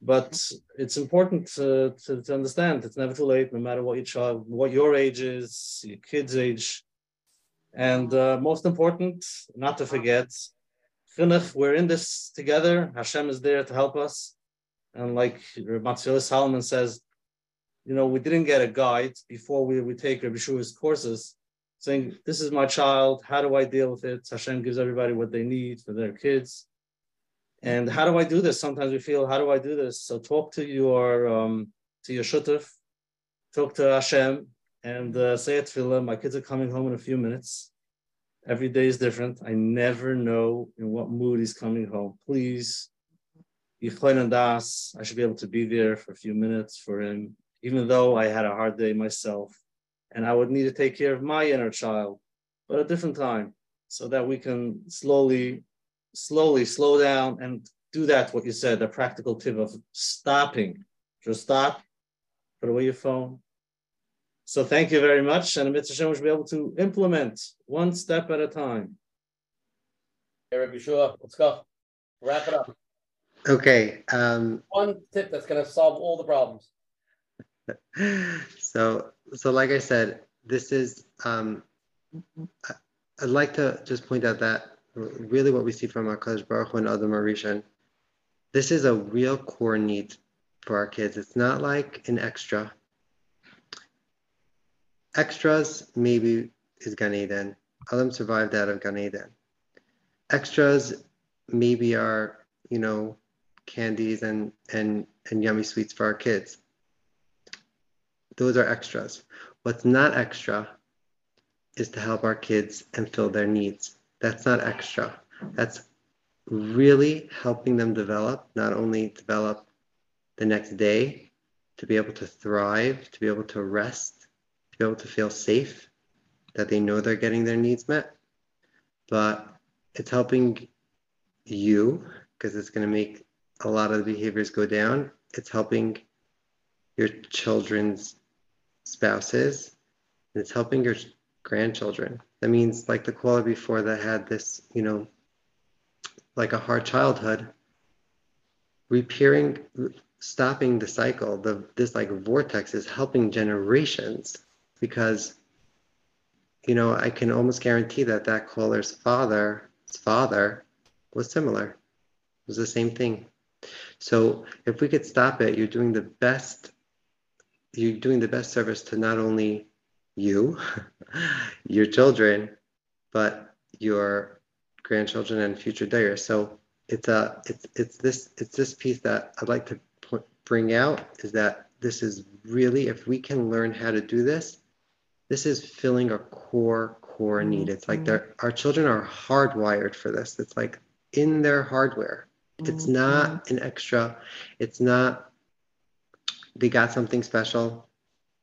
But it's important to, to, to understand it's never too late, no matter what your child, what your age is, your kid's age. And uh, most important, not to forget, chinuch, we're in this together. Hashem is there to help us. And like Matzil Salman says, you know, we didn't get a guide before we, we take Rabbi Shua's courses saying, this is my child, how do I deal with it? Hashem gives everybody what they need for their kids. And how do I do this? Sometimes we feel, how do I do this? So talk to your um, to your shutuf, talk to Hashem, and uh, say it tefillah. My kids are coming home in a few minutes. Every day is different. I never know in what mood he's coming home. Please, das. I should be able to be there for a few minutes for him, even though I had a hard day myself, and I would need to take care of my inner child, but a different time, so that we can slowly slowly slow down and do that, what you said, the practical tip of stopping. Just stop, put away your phone. So thank you very much. And Mitzvah Hashem will be able to implement one step at a time. Hey, Rabbi Shua, let's go. Wrap it up. Okay. Um, one tip that's going to solve all the problems. *laughs* So, so like I said, this is, um, I'd like to just point out that really what we see from HaKadosh Baruch Hu and Adam HaRishon, this is a real core need for our kids. It's not like an extra. Extras maybe is Gan Eden. Adam survived out of Gan Eden. Extras maybe are, you know, candies and, and, and yummy sweets for our kids. Those are extras. What's not extra is to help our kids and fill their needs. That's not extra. That's really helping them develop, not only develop the next day, to be able to thrive, to be able to rest, to be able to feel safe, that they know they're getting their needs met. But it's helping you because it's going to make a lot of the behaviors go down. It's helping your children's spouses, and it's helping your grandchildren. That means like the koala before that had this, you know, like a hard childhood, repairing, stopping the cycle, the this like vortex is helping generations because, you know, I can almost guarantee that that caller's father, his father, was similar. It was the same thing. So if we could stop it, you're doing the best. You're doing the best service to not only you, *laughs* your children, but your grandchildren and future dayers. So it's a it's it's this it's this piece that I'd like to bring out is that this is really if we can learn how to do this, this is filling a core core need. It's like they're our children are hardwired for this. It's like in their hardware. It's mm-hmm. not an extra. It's not they got something special.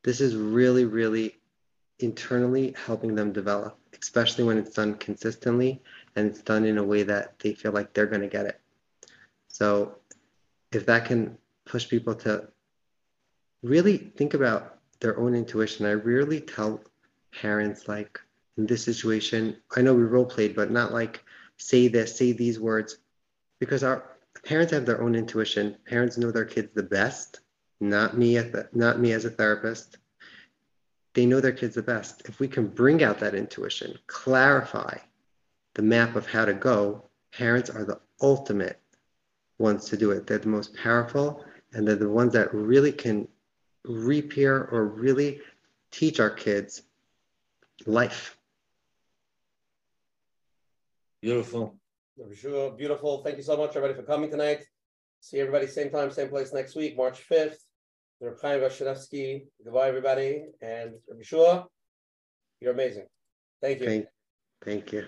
This is really, really internally helping them develop, especially when it's done consistently and it's done in a way that they feel like they're going to get it. So, if that can push people to really think about their own intuition, I rarely tell parents, like, in this situation, I know we role played, but not like say this, say these words, because our parents have their own intuition. Parents know their kids the best, not me, not me as a therapist they know their kids the best. If we can bring out that intuition, clarify the map of how to go, parents are the ultimate ones to do it. They're the most powerful and they're the ones that really can repair or really teach our kids life. Beautiful. Beautiful. Thank you so much, everybody, for coming tonight. See everybody same time, same place next week, March 5th. Reb Chaim Vishnevsky. Goodbye, everybody. And Rabbi Shua, you're amazing. Thank you. Thank, thank you.